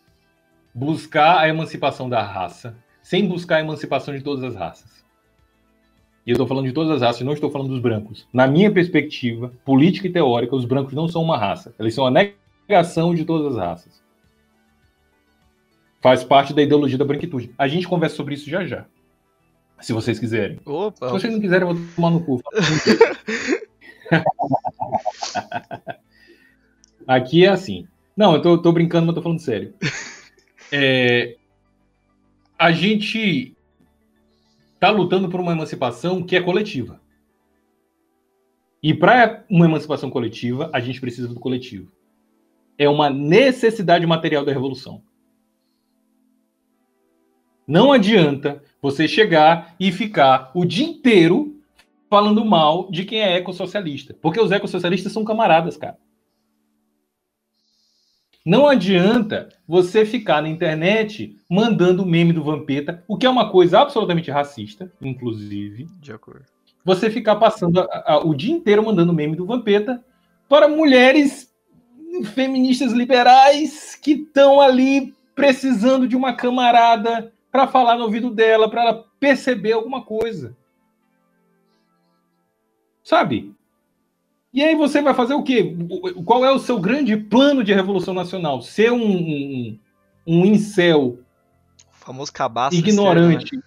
buscar a emancipação da raça sem buscar a emancipação de todas as raças. E eu estou falando de todas as raças, não estou falando dos brancos. Na minha perspectiva política e teórica, os brancos não são uma raça. Eles são a negação de todas as raças. Faz parte da ideologia da branquitude. A gente conversa sobre isso já já. Se vocês quiserem. Opa. Se vocês não quiserem, eu vou tomar no cu. Aqui é assim. Não, eu tô, tô brincando, mas tô falando sério. É, a gente está lutando por uma emancipação que é coletiva. E para uma emancipação coletiva, a gente precisa do coletivo. É uma necessidade material da revolução. Não adianta você chegar e ficar o dia inteiro falando mal de quem é ecossocialista. Porque os ecossocialistas são camaradas, cara. Não adianta você ficar na internet mandando meme do Vampeta, o que é uma coisa absolutamente racista, inclusive. De acordo. Você ficar passando a, a, o dia inteiro mandando meme do Vampeta para mulheres feministas liberais que estão ali precisando de uma camarada para falar no ouvido dela, para ela perceber alguma coisa. Sabe? E aí você vai fazer o quê? Qual é o seu grande plano de revolução nacional? Ser um, um, um incel. O famoso cabaço. Ignorante. Né?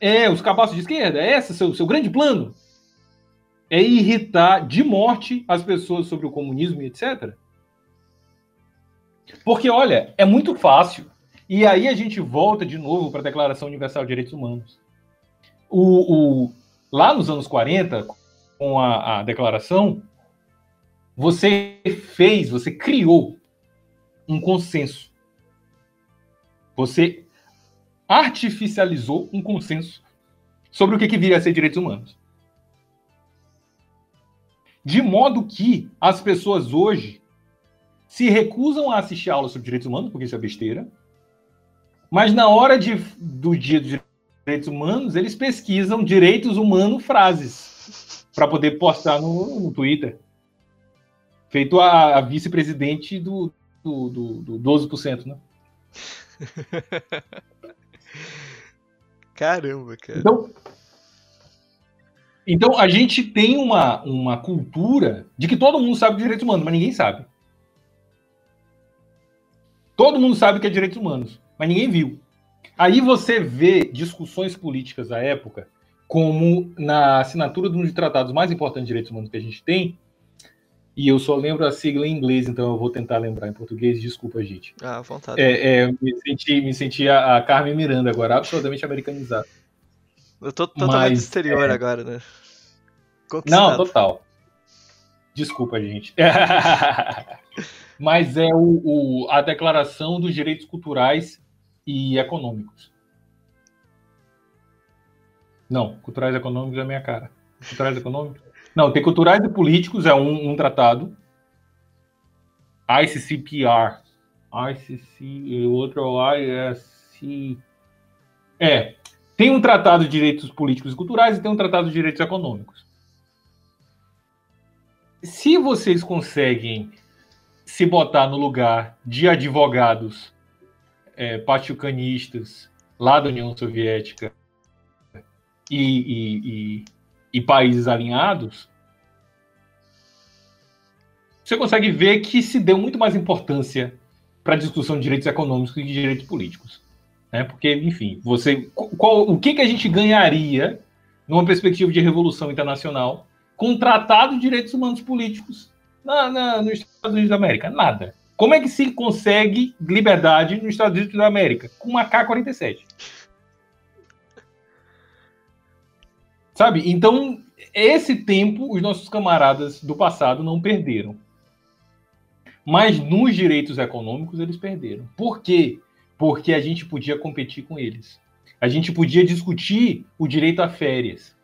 É, os cabaços de esquerda. É esse o seu, seu grande plano? É irritar de morte as pessoas sobre o comunismo e etc. Porque, olha, é muito fácil. E aí a gente volta de novo para a Declaração Universal de Direitos Humanos. O, o, lá nos anos 40, com a, a declaração, você fez, você criou um consenso. Você artificializou um consenso sobre o que, que viria a ser direitos humanos. De modo que as pessoas hoje se recusam a assistir aulas sobre direitos humanos, porque isso é besteira, mas na hora de, do dia dos direitos humanos, eles pesquisam direitos humanos frases para poder postar no, no, Twitter. Feito a, a vice-presidente do, do, do, do 12%, né? Caramba, cara. Então, então a gente tem uma, uma cultura de que todo mundo sabe de direitos humanos, mas ninguém sabe. Todo mundo sabe que é direitos humanos, mas ninguém viu. Aí você vê discussões políticas da época como na assinatura de um dos tratados mais importantes de direitos humanos que a gente tem, e eu só lembro a sigla em inglês, então eu vou tentar lembrar em português, desculpa, gente. Ah, à vontade. É, é, me senti, me senti a, a, Carmen Miranda agora, absolutamente americanizado. Eu tô totalmente Mas, exterior é... agora, né? Não, total. Desculpa, gente. Mas é o, o, a Declaração dos Direitos Culturais e Econômicos. Não, culturais econômicos é minha cara. Culturais econômicos? Não, tem culturais e políticos, é um, um tratado. ICCPR. ICC, e o outro é o ISC. É, tem um tratado de direitos políticos e culturais e tem um tratado de direitos econômicos. Se vocês conseguem se botar no lugar de advogados é, pachucanistas lá da União Soviética e, e, e, países alinhados, você consegue ver que se deu muito mais importância para a discussão de direitos econômicos e de direitos políticos. Né? Porque, enfim, você, qual, o que, que a gente ganharia numa perspectiva de revolução internacional com um tratado de direitos humanos políticos na, na, nos Estados Unidos da América? Nada. Como é que se consegue liberdade nos Estados Unidos da América? Com uma K-47. Sabe? Então, esse tempo os nossos camaradas do passado não perderam. Mas nos direitos econômicos eles perderam. Por quê? Porque a gente podia competir com eles. A gente podia discutir o direito a férias.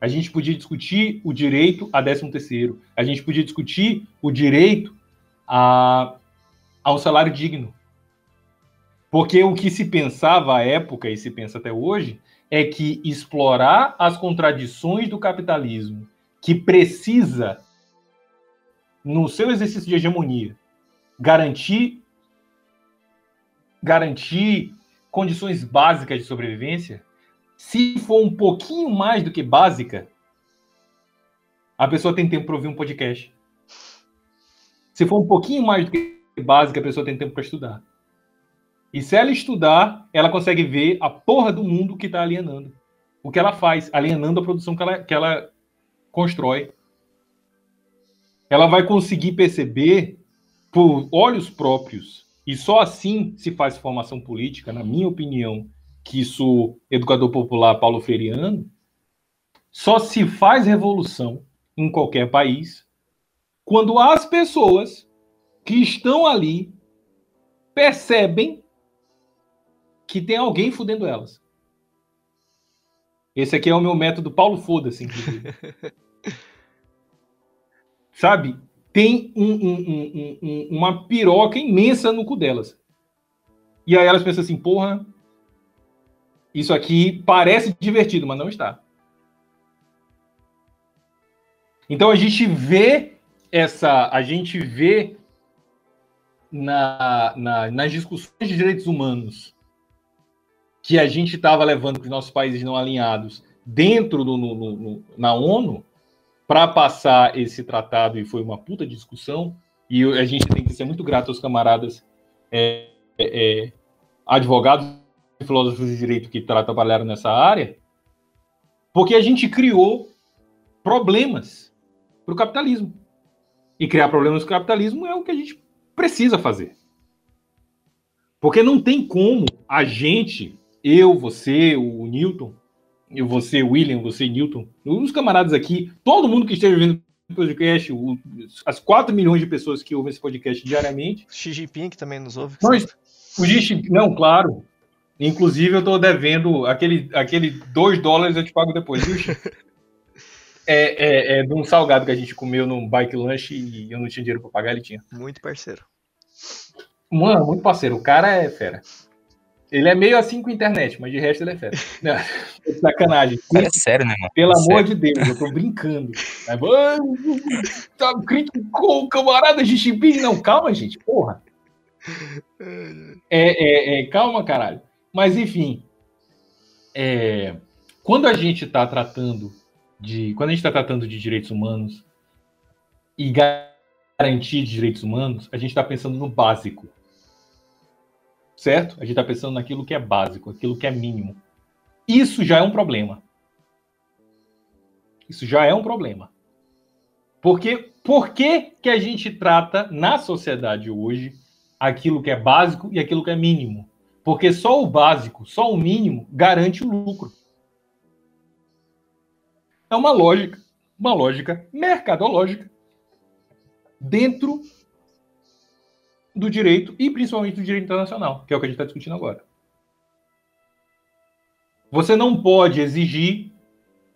A gente podia discutir o direito a 13 terceiro. A gente podia discutir o direito a, a um salário digno. Porque o que se pensava à época e se pensa até hoje é que explorar as contradições do capitalismo, que precisa, no seu exercício de hegemonia, garantir, garantir condições básicas de sobrevivência, se for um pouquinho mais do que básica, a pessoa tem tempo para ouvir um podcast. Se for um pouquinho mais do que básica, a pessoa tem tempo para estudar. E se ela estudar, ela consegue ver a porra do mundo que está alienando. O que ela faz, alienando a produção que ela, que ela constrói. Ela vai conseguir perceber por olhos próprios, e só assim se faz formação política, na minha opinião, que sou educador popular paulo feriano, só se faz revolução em qualquer país quando as pessoas que estão ali percebem que tem alguém fudendo elas. Esse aqui é o meu método Paulo Foda-se, inclusive. Sabe? tem um, um, um, uma piroca imensa no cu delas. E aí elas pensam assim, porra, isso aqui parece divertido, mas não está. Então a gente vê essa, a gente vê na, na, nas discussões de direitos humanos que a gente estava levando com os nossos países não alinhados dentro do no, no, na ONU para passar esse tratado e foi uma puta discussão e a gente tem que ser muito grato aos camaradas é, é, é advogados e filósofos de direito que trabalharam nessa área, porque a gente criou problemas para o capitalismo. E criar problemas para o capitalismo é o que a gente precisa fazer. Porque não tem como a gente, eu, você, o Newton, eu, você, William, você, Newton, os camaradas aqui, todo mundo que esteja vendo o podcast, o, as 4 milhões de pessoas que ouvem esse podcast diariamente. Xi Jinping que também nos ouve. Nós, o Xi não, claro. Inclusive, eu estou devendo aquele, aquele 2 dólares, eu te pago depois, viu, é, é, é de um salgado que a gente comeu num bike lunch e eu não tinha dinheiro para pagar, ele tinha. Muito parceiro. Mano, muito parceiro. O cara é fera. Ele é meio assim com a internet, mas de resto ele é fera. sacanagem. Cara, é sério, né, mano? Pelo é amor sério. de Deus, eu tô brincando. tá crítico com o camarada de Chimpim? Não, calma, gente. Porra. É, é, é, calma, caralho. Mas, enfim. É, quando a gente está tratando de. Quando a gente está tratando de direitos humanos e garantir direitos humanos, a gente está pensando no básico certo? A gente está pensando naquilo que é básico, aquilo que é mínimo. Isso já é um problema. Isso já é um problema. Porque por que, que a gente trata na sociedade hoje aquilo que é básico e aquilo que é mínimo? Porque só o básico, só o mínimo garante o lucro. É uma lógica, uma lógica mercadológica dentro do direito e principalmente do direito internacional, que é o que a gente está discutindo agora. Você não pode exigir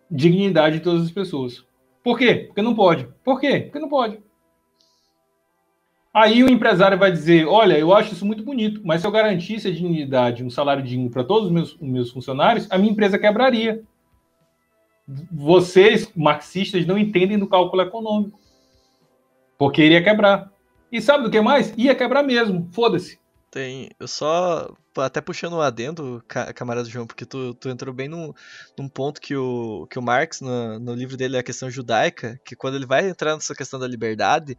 dignidade de todas as pessoas. Por quê? Porque não pode. Por quê? Porque não pode. Aí o empresário vai dizer: Olha, eu acho isso muito bonito, mas se eu garantisse a dignidade, um salário digno para todos os meus, meus funcionários, a minha empresa quebraria. Vocês, marxistas, não entendem do cálculo econômico. Porque iria quebrar. E sabe do que mais? Ia quebrar mesmo. Foda-se. Tem. Eu só. Até puxando o adendo, camarada João, porque tu, tu entrou bem num, num ponto que o, que o Marx, no, no livro dele, a questão judaica, que quando ele vai entrar nessa questão da liberdade,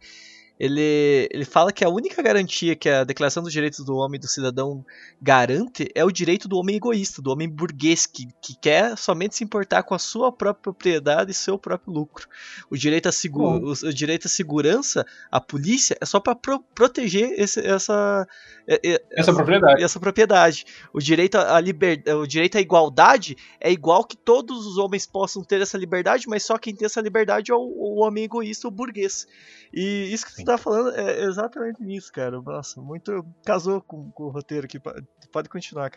ele, ele fala que a única garantia que a Declaração dos Direitos do Homem e do Cidadão garante é o direito do homem egoísta, do homem burguês, que, que quer somente se importar com a sua própria propriedade e seu próprio lucro. O direito à, o, o, direito à segurança, a polícia, é só para pro, proteger esse, essa, essa, essa, propriedade. essa propriedade. O direito à liberdade, o direito à igualdade é igual que todos os homens possam ter essa liberdade, mas só quem tem essa liberdade é o, o homem egoísta, o burguês. E isso que Você tá falando é exatamente isso, cara. Nossa, muito. Casou com, com o roteiro aqui. Pode continuar.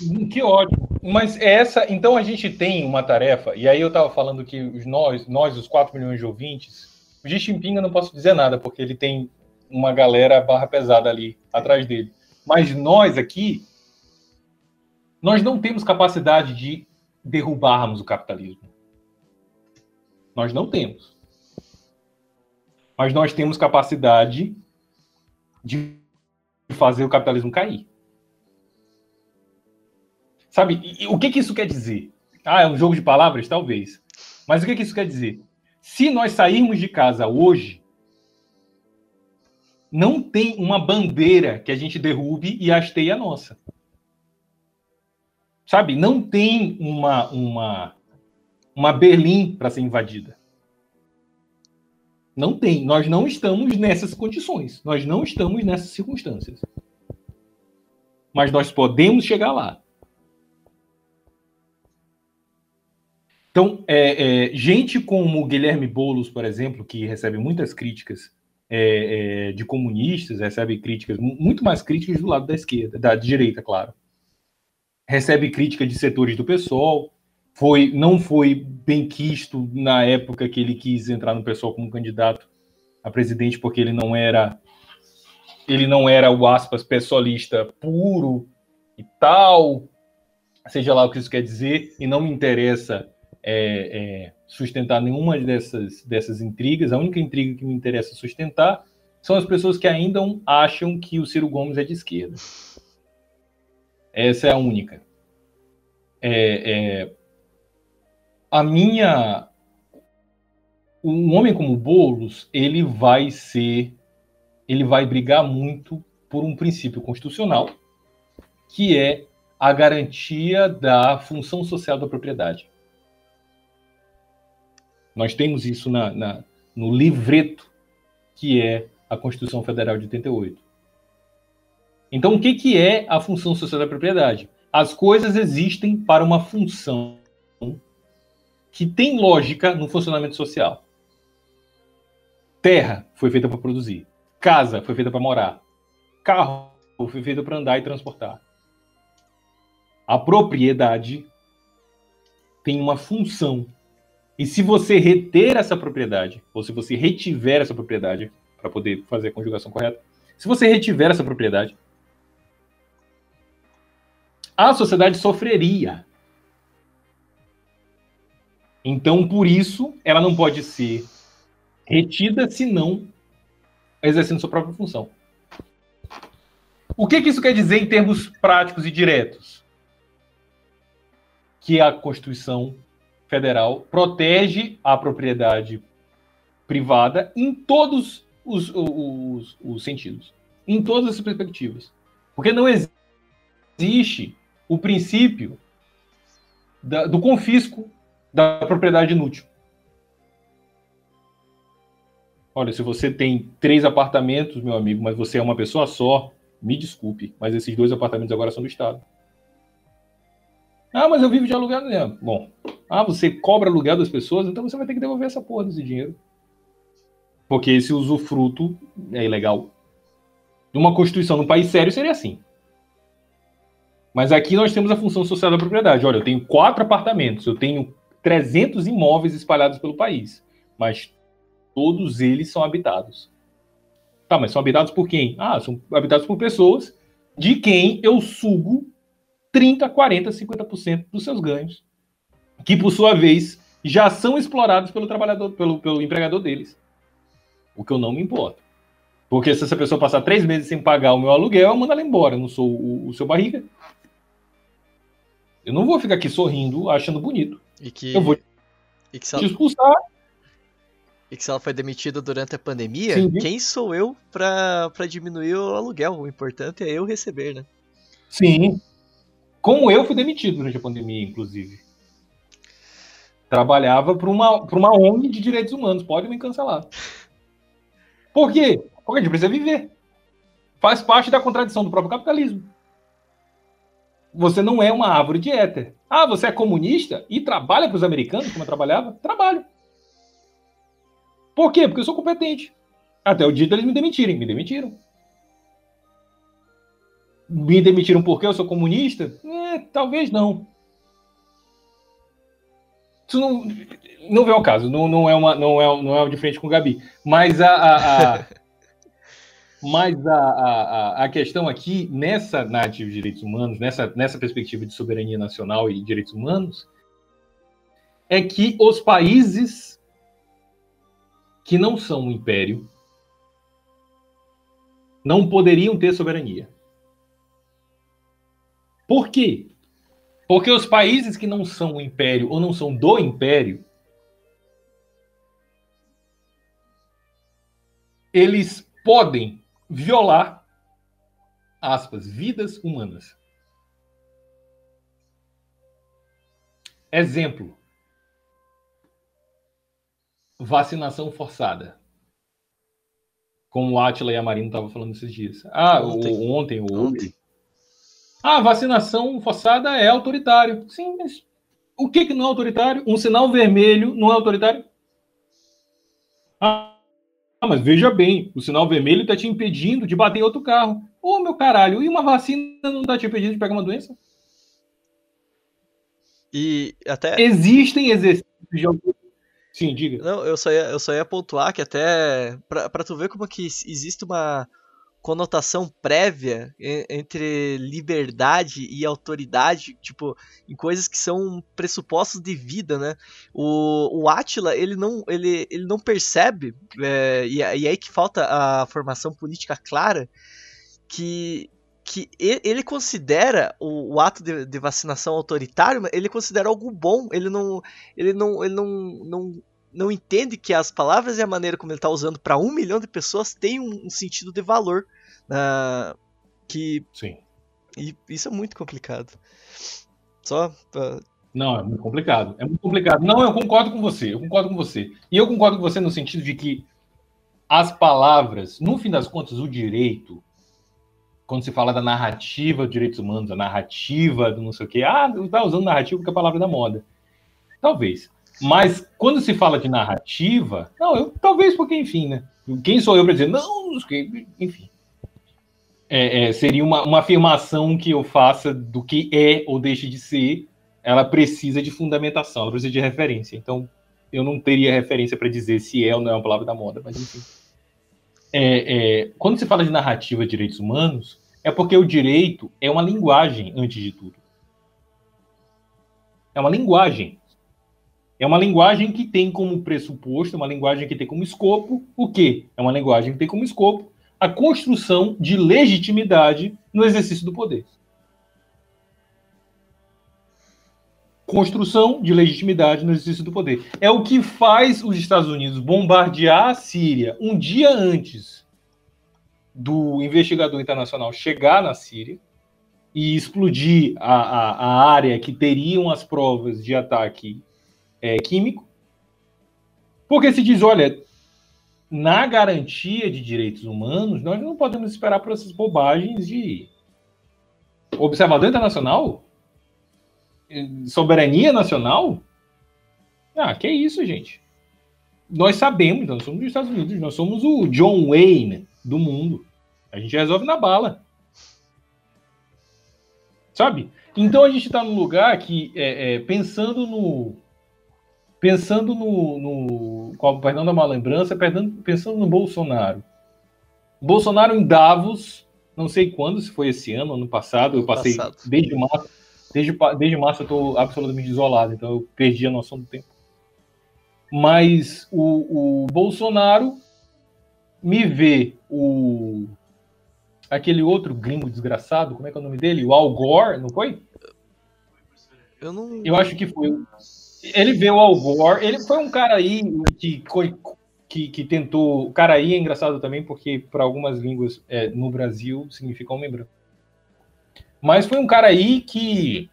Hum, que ótimo. Mas essa. Então a gente tem uma tarefa, e aí eu tava falando que nós, nós os 4 milhões de ouvintes, o Jinping eu não posso dizer nada, porque ele tem uma galera barra pesada ali atrás dele. Mas nós aqui, nós não temos capacidade de derrubarmos o capitalismo. Nós não temos mas nós temos capacidade de fazer o capitalismo cair. Sabe? E, o que, que isso quer dizer? Ah, é um jogo de palavras? Talvez. Mas o que, que isso quer dizer? Se nós sairmos de casa hoje, não tem uma bandeira que a gente derrube e hasteie a nossa. Sabe? Não tem uma, uma, uma Berlim para ser invadida. Não tem. Nós não estamos nessas condições. Nós não estamos nessas circunstâncias. Mas nós podemos chegar lá. Então, é, é, gente como Guilherme Boulos, por exemplo, que recebe muitas críticas é, é de comunistas, recebe críticas, muito mais críticas do lado da esquerda, da direita, claro. Recebe crítica de setores do PSOL, foi, não foi bem quisto na época que ele quis entrar no pessoal como candidato a presidente porque ele não era ele não era o aspas pessoalista puro e tal, seja lá o que isso quer dizer, e não me interessa é, é, sustentar nenhuma dessas, dessas intrigas. A única intriga que me interessa sustentar são as pessoas que ainda acham que o Ciro Gomes é de esquerda. Essa é a única. É, é, a minha. Um homem como Boulos, ele vai ser. Ele vai brigar muito por um princípio constitucional, que é a garantia da função social da propriedade. Nós temos isso na, na, no livreto que é a Constituição Federal de 88. Então, o que, que é a função social da propriedade? As coisas existem para uma função que tem lógica no funcionamento social. Terra foi feita para produzir. Casa foi feita para morar. Carro foi feito para andar e transportar. A propriedade tem uma função. E se você reter essa propriedade, ou se você retiver essa propriedade, para poder fazer a conjugação correta, se você retiver essa propriedade, a sociedade sofreria. Então, por isso, ela não pode ser retida se não exercendo sua própria função. O que, que isso quer dizer em termos práticos e diretos? Que a Constituição Federal protege a propriedade privada em todos os, os, os sentidos, em todas as perspectivas. Porque não existe o princípio da, do confisco da propriedade inútil. Olha, se você tem três apartamentos, meu amigo, mas você é uma pessoa só, me desculpe, mas esses dois apartamentos agora são do Estado. Ah, mas eu vivo de aluguel. É, bom, ah, você cobra aluguel das pessoas, então você vai ter que devolver essa porra desse dinheiro. Porque esse usufruto é ilegal. Numa Constituição num país sério seria assim. Mas aqui nós temos a função social da propriedade. Olha, eu tenho quatro apartamentos, eu tenho 300 imóveis espalhados pelo país, mas todos eles são habitados. Tá, mas são habitados por quem? Ah, são habitados por pessoas de quem eu sugo 30, 40, 50% dos seus ganhos, que por sua vez já são explorados pelo trabalhador, pelo, pelo empregador deles. O que eu não me importo. Porque se essa pessoa passar três meses sem pagar o meu aluguel, eu mando ela embora. Eu não sou o, o seu barriga. Eu não vou ficar aqui sorrindo, achando bonito. E que, eu vou e que te ela... expulsar. E que se ela foi demitida durante a pandemia, Sim. quem sou eu para diminuir o aluguel? O importante é eu receber, né? Sim. Como eu fui demitido durante a pandemia, inclusive. Trabalhava para uma, uma ONG de direitos humanos. Pode me cancelar. Por quê? Porque a gente precisa viver. Faz parte da contradição do próprio capitalismo. Você não é uma árvore de éter. Ah, você é comunista e trabalha para os americanos, como eu trabalhava? Trabalho. Por quê? Porque eu sou competente. Até o dia deles me demitirem. Me demitiram. Me demitiram porque eu sou comunista? É, talvez não. Isso não, não vem ao caso. Não, não, é uma, não, é, não é de frente com o Gabi. Mas a, a, a Mas a, a, a questão aqui, nessa narrativa de direitos humanos, nessa, nessa perspectiva de soberania nacional e direitos humanos, é que os países que não são um império não poderiam ter soberania. Por quê? Porque os países que não são um império ou não são do império, eles podem violar, aspas, vidas humanas. Exemplo: vacinação forçada. Como o Atila e a Marina estavam falando esses dias. Ah, ontem, ontem ou ontem. Ah, vacinação forçada é autoritário. Sim, mas o que, que não é autoritário? Um sinal vermelho não é autoritário? Ah, ah, mas veja bem, o sinal vermelho está te impedindo de bater em outro carro. Ô, oh, meu caralho, e uma vacina não está te impedindo de pegar uma doença? E até. Existem exercícios de Sim, diga. Não, eu só ia, eu só ia pontuar que até pra tu ver como que existe uma conotação prévia entre liberdade e autoridade, tipo, em coisas que são pressupostos de vida, né? O, o Atila, ele não, ele, ele não percebe, é, e, e aí que falta a formação política clara, que, que ele considera o, o ato de, de, vacinação autoritário, ele considera algo bom, ele não, ele não, ele não, não, não entende que as palavras e a maneira como ele está usando para um milhão de pessoas tem um, um sentido de valor. Uh, que. Sim. E isso é muito complicado. Só. Pra... Não, é muito complicado. É muito complicado. Não, eu concordo com você. Eu concordo com você. E eu concordo com você no sentido de que as palavras, no fim das contas, o direito, quando se fala da narrativa de direitos humanos, a narrativa do não sei o quê, ah, está usando narrativa porque é a palavra da moda. Talvez. Mas quando se fala de narrativa, não, eu talvez porque, enfim, né? Quem sou eu para dizer, não, enfim é, é, seria uma, uma afirmação que eu faça do que é ou deixe de ser, ela precisa de fundamentação, ela precisa de referência. Então, eu não teria referência para dizer se é ou não é uma palavra da moda, mas enfim. É, é, quando se fala de narrativa de direitos humanos, é porque o direito é uma linguagem, antes de tudo. É uma linguagem. É uma linguagem que tem como pressuposto, uma linguagem que tem como escopo o quê? É uma linguagem que tem como escopo a construção de legitimidade no exercício do poder. Construção de legitimidade no exercício do poder. É o que faz os Estados Unidos bombardear a Síria um dia antes do investigador internacional chegar na Síria e explodir a, a, a área que teriam as provas de ataque é, químico. Porque se diz, olha, na garantia de direitos humanos, nós não podemos esperar por essas bobagens de observador internacional, soberania nacional. Ah, que isso, gente? Nós sabemos, nós somos dos Estados Unidos, nós somos o John Wayne do mundo. A gente resolve na bala. Sabe? Então a gente está num lugar que, é, é, pensando no, pensando no, no perdão da má lembrança, pensando no Bolsonaro. Bolsonaro em Davos, não sei quando, se foi esse ano, ano passado, eu passei passado. desde março, desde, desde março eu estou absolutamente isolado, então eu perdi a noção do tempo. Mas o, o Bolsonaro me vê o aquele outro gringo desgraçado, como é que é o nome dele? O Al Gore, não foi? Eu não. Eu acho que foi ele vê o Al Gore, ele foi um cara aí que, que, que tentou. O cara aí é engraçado também, porque para algumas línguas é, no Brasil significa homem branco. Mas foi um cara aí que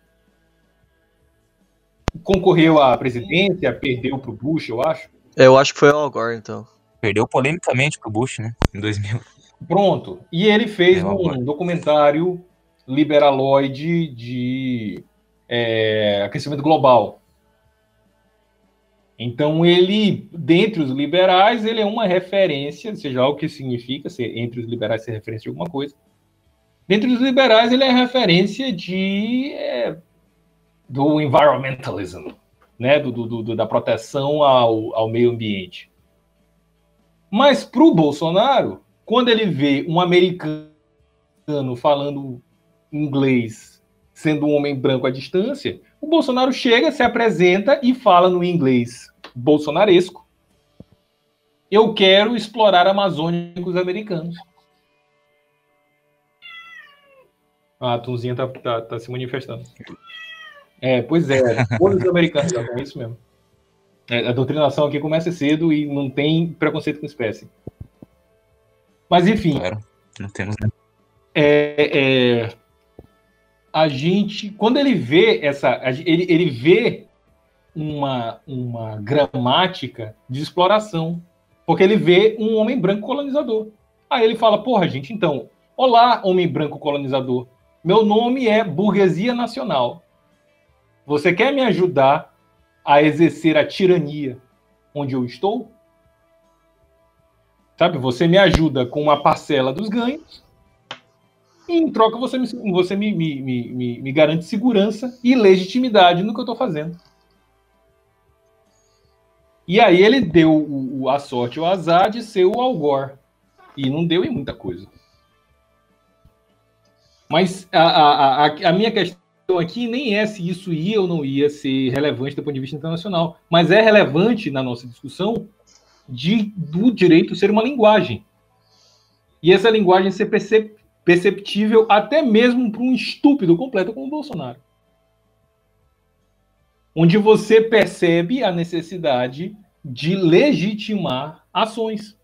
concorreu à presidência, perdeu para o Bush, eu acho. Eu acho que foi o Al Gore, então. Perdeu polemicamente para o Bush, né? Em 2000. Pronto. E ele fez é um documentário liberaloide de é, aquecimento global. Então, ele, dentre os liberais, ele é uma referência, seja o que significa ser entre os liberais ser referência de alguma coisa. Dentre os liberais, ele é referência de é, do environmentalism, né, do, do, do, da proteção ao, ao meio ambiente. Mas para o Bolsonaro, quando ele vê um americano falando inglês, sendo um homem branco à distância, o Bolsonaro chega, se apresenta e fala no inglês bolsonaresco. Eu quero explorar a Amazônia com os americanos. Ah, a Tunzinha tá, tá, tá, se manifestando. É, pois é, todos os americanos, é isso mesmo. É, a doutrinação aqui começa cedo e não tem preconceito com espécie. Mas enfim. Claro, não temos. Né? É, é, a gente, quando ele vê essa, ele, ele vê uma, uma gramática de exploração, porque ele vê um homem branco colonizador. Aí ele fala: porra, gente, então, olá, homem branco colonizador. Meu nome é Burguesia Nacional. Você quer me ajudar a exercer a tirania onde eu estou? Sabe, você me ajuda com uma parcela dos ganhos e em troca você me, você me, me, me, me garante segurança e legitimidade no que eu estou fazendo. E aí ele deu o, a sorte, o azar de ser o Al Gore. E não deu em muita coisa. Mas a, a, a, a minha questão aqui nem é se isso ia ou não ia ser relevante do ponto de vista internacional, mas é relevante na nossa discussão de, do direito ser uma linguagem. E essa linguagem ser percep, perceptível até mesmo para um estúpido completo como o Bolsonaro. Onde você percebe a necessidade de legitimar ações,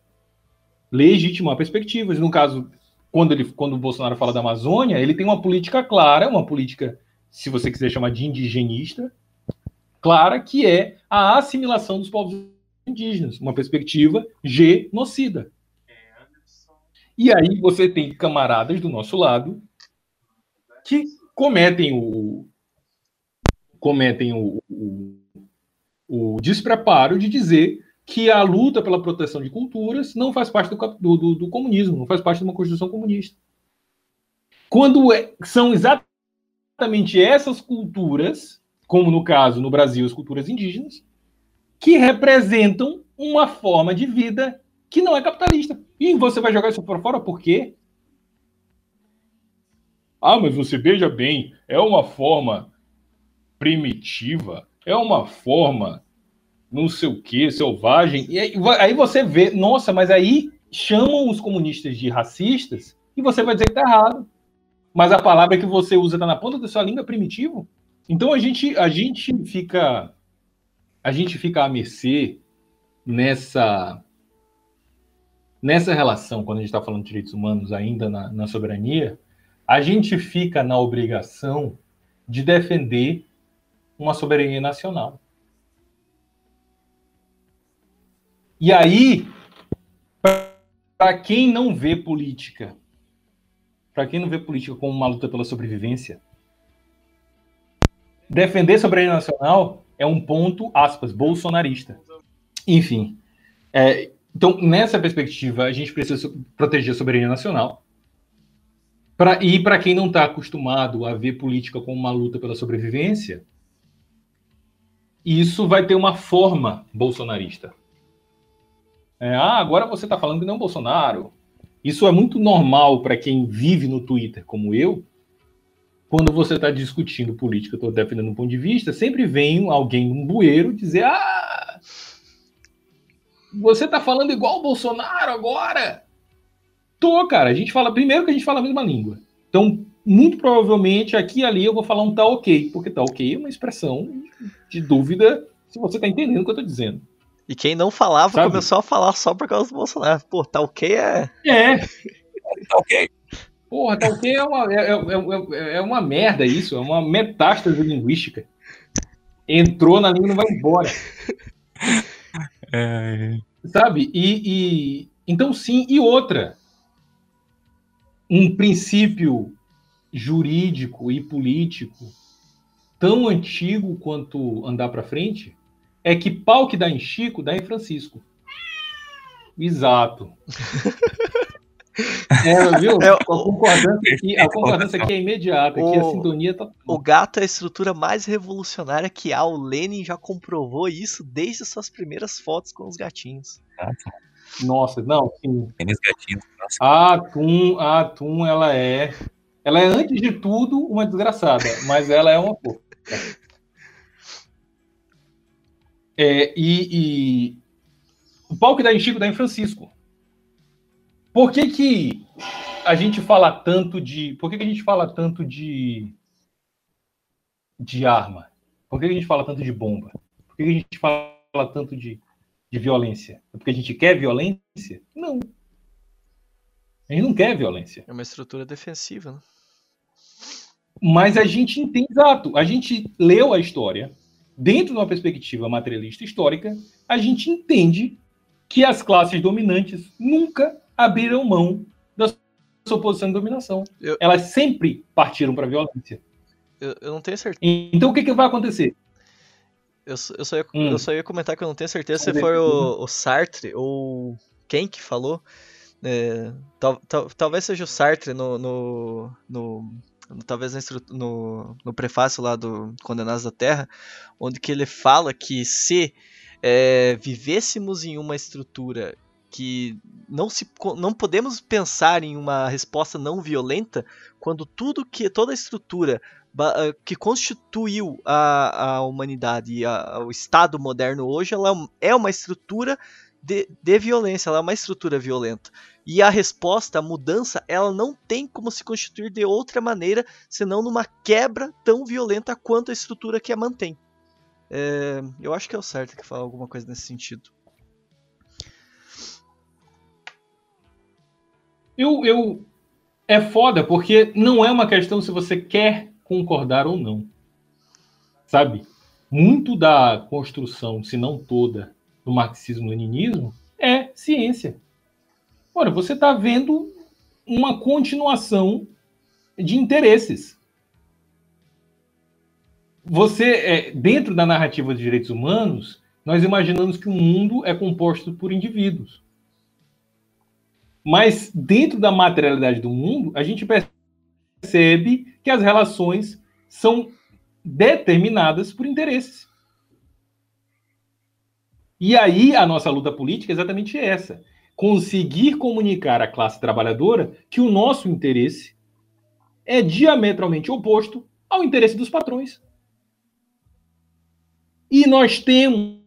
legitimar perspectivas. No caso, quando, ele, quando o Bolsonaro fala da Amazônia, ele tem uma política clara, uma política, se você quiser chamar de indigenista, clara, que é a assimilação dos povos indígenas, uma perspectiva genocida. E aí você tem camaradas do nosso lado que cometem o cometem o, o, o despreparo de dizer que a luta pela proteção de culturas não faz parte do, do, do comunismo, não faz parte de uma constituição comunista. Quando é, são exatamente essas culturas, como no caso no Brasil as culturas indígenas, que representam uma forma de vida que não é capitalista. E você vai jogar isso para fora por quê? Ah, mas você veja bem, é uma forma primitiva, é uma forma não sei o que, selvagem. E aí, aí, você vê, nossa, mas aí chamam os comunistas de racistas e você vai dizer que tá errado. Mas a palavra que você usa tá na ponta da sua língua é primitivo. Então a gente, a gente fica a gente fica à mercê nessa nessa relação, quando a gente está falando de direitos humanos ainda na, na soberania, a gente fica na obrigação de defender uma soberania nacional. E aí, para quem não vê política, para quem não vê política como uma luta pela sobrevivência, defender soberania nacional é um ponto, aspas, bolsonarista. Enfim, é, então, nessa perspectiva, a gente precisa proteger a soberania nacional. Pra, e para quem não está acostumado a ver política como uma luta pela sobrevivência, isso vai ter uma forma bolsonarista. É, ah, agora você está falando que não é Bolsonaro. Isso é muito normal para quem vive no Twitter, como eu. Quando você está discutindo política, estou defendendo um ponto de vista, sempre vem alguém num bueiro dizer: Ah, você está falando igual o Bolsonaro agora. Tô, cara. A gente fala. Primeiro que a gente fala a mesma língua. Então, muito provavelmente aqui e ali eu vou falar um tá ok, porque tá ok é uma expressão de dúvida se você está entendendo o que eu estou dizendo. E quem não falava Sabe? começou a falar só por causa do Bolsonaro. Pô, tá ok é. É. tá ok. Porra, tá ok é uma, é, é, é, é uma merda isso, é uma metástase linguística. Entrou na língua e não vai embora. É... Sabe? E, e, então, sim, e outra. Um princípio jurídico e político tão antigo quanto andar para frente é que pau que dá em Chico, dá em Francisco. Exato. É, viu? É, a concordância, aqui, a concordância aqui é imediata, o, aqui a sintonia tá. O gato é a estrutura mais revolucionária que há. O Lenin já comprovou isso desde suas primeiras fotos com os gatinhos. Nossa, não, sim. gatinhos. A Atum, a Atum, ela é. Ela é, antes de tudo, uma desgraçada, mas ela é uma fofa. É, e, e, o pau que dá em Chico dá em Francisco. Por que, que a gente fala tanto de. Por que, que a gente fala tanto de. de arma? Por que, que a gente fala tanto de bomba? Por que, que a gente fala tanto de, de violência? É porque a gente quer violência? Não. A gente não quer violência. É uma estrutura defensiva, né? Mas a gente entende, exato, a gente leu a história, dentro de uma perspectiva materialista histórica, a gente entende que as classes dominantes nunca abriram mão da sua posição de dominação. Eu, Elas sempre partiram para a violência. Eu, eu, não tenho certeza. Então o que, que vai acontecer? Eu, eu, só ia, hum. eu só ia comentar que eu não tenho certeza se foi o, o Sartre ou quem que falou. É, tal, tal, talvez seja o Sartre no, no, no talvez no, no prefácio lá do Condenados da Terra, onde que ele fala que se é, vivêssemos em uma estrutura que não se não podemos pensar em uma resposta não violenta quando tudo que toda a estrutura ah, que constituiu a, a humanidade e o Estado moderno hoje ela é uma estrutura de, de violência, ela é uma estrutura violenta. E a resposta, a mudança, ela não tem como se constituir de outra maneira senão numa quebra tão violenta quanto a estrutura que a mantém. É, eu acho que é o certo que falar alguma coisa nesse sentido. Eu, eu é foda porque não é uma questão se você quer concordar ou não. Sabe? Muito da construção, se não toda, do marxismo-leninismo é ciência. Ora, você está vendo uma continuação de interesses. Você, é, dentro da narrativa de direitos humanos, nós imaginamos que o mundo é composto por indivíduos. Mas dentro da materialidade do mundo, a gente percebe que as relações são determinadas por interesses. E aí a nossa luta política é exatamente essa: conseguir comunicar à classe trabalhadora que o nosso interesse é diametralmente oposto ao interesse dos patrões. E nós temos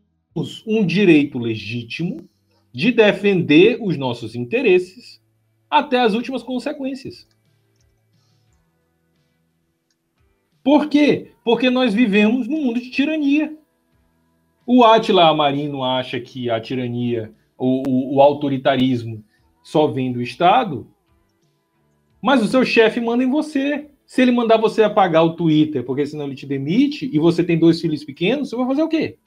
um direito legítimo de defender os nossos interesses até as últimas consequências. Por quê? Porque nós vivemos num mundo de tirania. O Atila Amarino acha que a tirania, o, o, o autoritarismo só vem do Estado, mas o seu chefe manda em você. Se ele mandar você apagar o Twitter, porque senão ele te demite, e você tem dois filhos pequenos, você vai fazer o quê?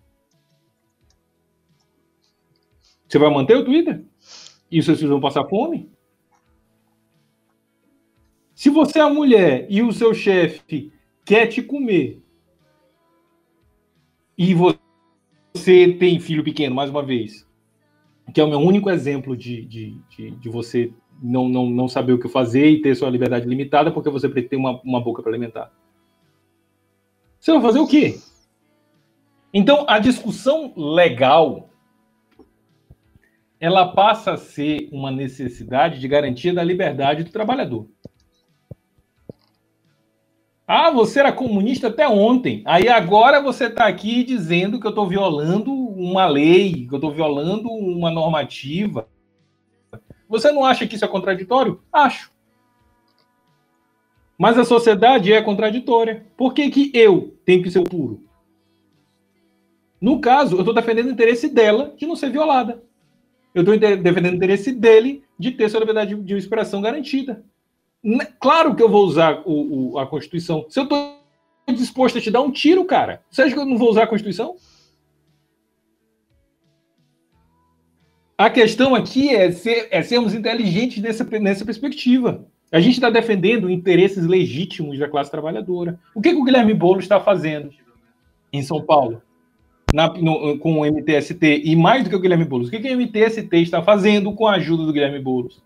Você vai manter o Twitter? E os seus filhos vão passar fome? Se você é mulher e o seu chefe quer te comer e você tem filho pequeno, mais uma vez, que é o meu único exemplo de, de, de, de você não, não, não saber o que fazer e ter sua liberdade limitada porque você tem uma, uma boca para alimentar. Você vai fazer o quê? Então, a discussão legal ela passa a ser uma necessidade de garantia da liberdade do trabalhador. Ah, você era comunista até ontem. Aí agora você está aqui dizendo que eu estou violando uma lei, que eu estou violando uma normativa. Você não acha que isso é contraditório? Acho. Mas a sociedade é contraditória. Por que, que eu tenho que ser puro? No caso, eu estou defendendo o interesse dela de não ser violada eu estou defendendo o interesse dele de ter sua liberdade de expressão garantida. Claro que eu vou usar o, o, a Constituição. Se eu estou disposto a te dar um tiro, cara, você acha que eu não vou usar a Constituição? A questão aqui é, ser, é sermos inteligentes nessa, nessa perspectiva. A gente está defendendo interesses legítimos da classe trabalhadora. O que, que o Guilherme Boulos está fazendo em São Paulo? na, no, com o MTST e mais do que o Guilherme Boulos. O que, que o MTST está fazendo com a ajuda do Guilherme Boulos?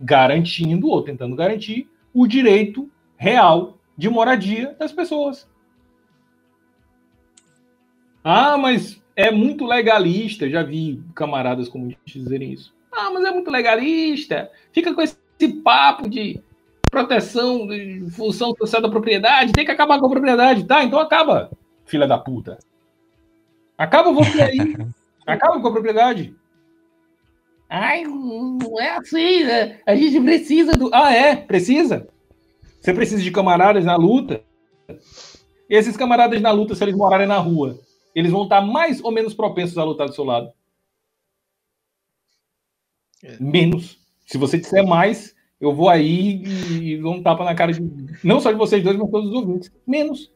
Garantindo ou tentando garantir o direito real de moradia das pessoas. Ah, mas é muito legalista. Já vi camaradas comunistas dizerem isso. Ah, mas é muito legalista. Fica com esse papo de proteção, de função social da propriedade. Tem que acabar com a propriedade. Tá, então acaba, filha da puta. Acaba você aí. Acaba com a propriedade. Ai, não é assim, né? A gente precisa do. Ah, é? Precisa? Você precisa de camaradas na luta? Esses camaradas na luta, se eles morarem na rua, eles vão estar mais ou menos propensos a lutar do seu lado? É. Menos. Se você disser mais, eu vou aí e dou um tapa na cara de. Não só de vocês dois, mas todos os ouvintes. Menos.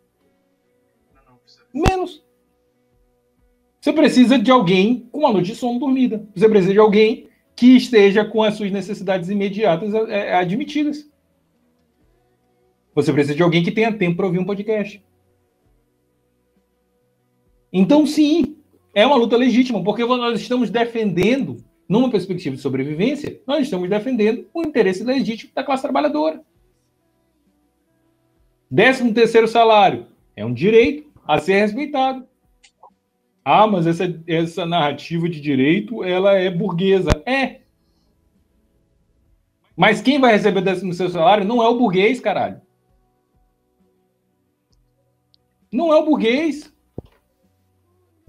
Menos. Você precisa de alguém com uma noite de sono dormida. Você precisa de alguém que esteja com as suas necessidades imediatas é, admitidas. Você precisa de alguém que tenha tempo para ouvir um podcast. Então, sim, é uma luta legítima, porque nós estamos defendendo, numa perspectiva de sobrevivência, nós estamos defendendo o interesse legítimo da classe trabalhadora. Décimo terceiro salário é um direito a ser respeitado. Ah, mas essa, essa narrativa de direito, ela é burguesa. É. Mas quem vai receber décimo seu salário não é o burguês, caralho. Não é o burguês.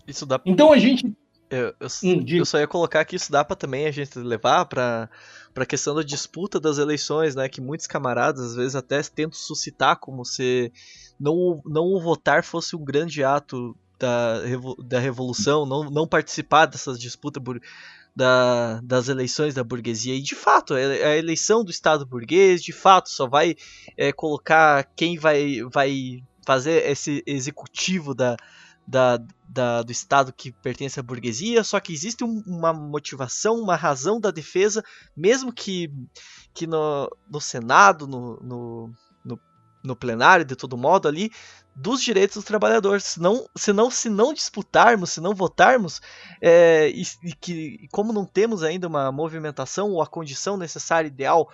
Isso dá. Então a gente. Eu, eu, hum, eu só ia colocar que isso dá para também a gente levar para a questão da disputa das eleições, né? Que muitos camaradas às vezes até tentam suscitar como se não, não o votar fosse um grande ato da, da revolução, não, não participar dessas disputas da, das eleições da burguesia. E de fato, a eleição do Estado burguês, de fato, só vai é, colocar quem vai, vai fazer esse executivo da, da, da, do Estado que pertence à burguesia, só que existe um, uma motivação, uma razão da defesa, mesmo que, que no, no Senado, no, no, no plenário, de todo modo, ali, dos direitos dos trabalhadores. Se não, se não, se não disputarmos, se não votarmos, é, e, e, que como não temos ainda uma movimentação ou a condição necessária, ideal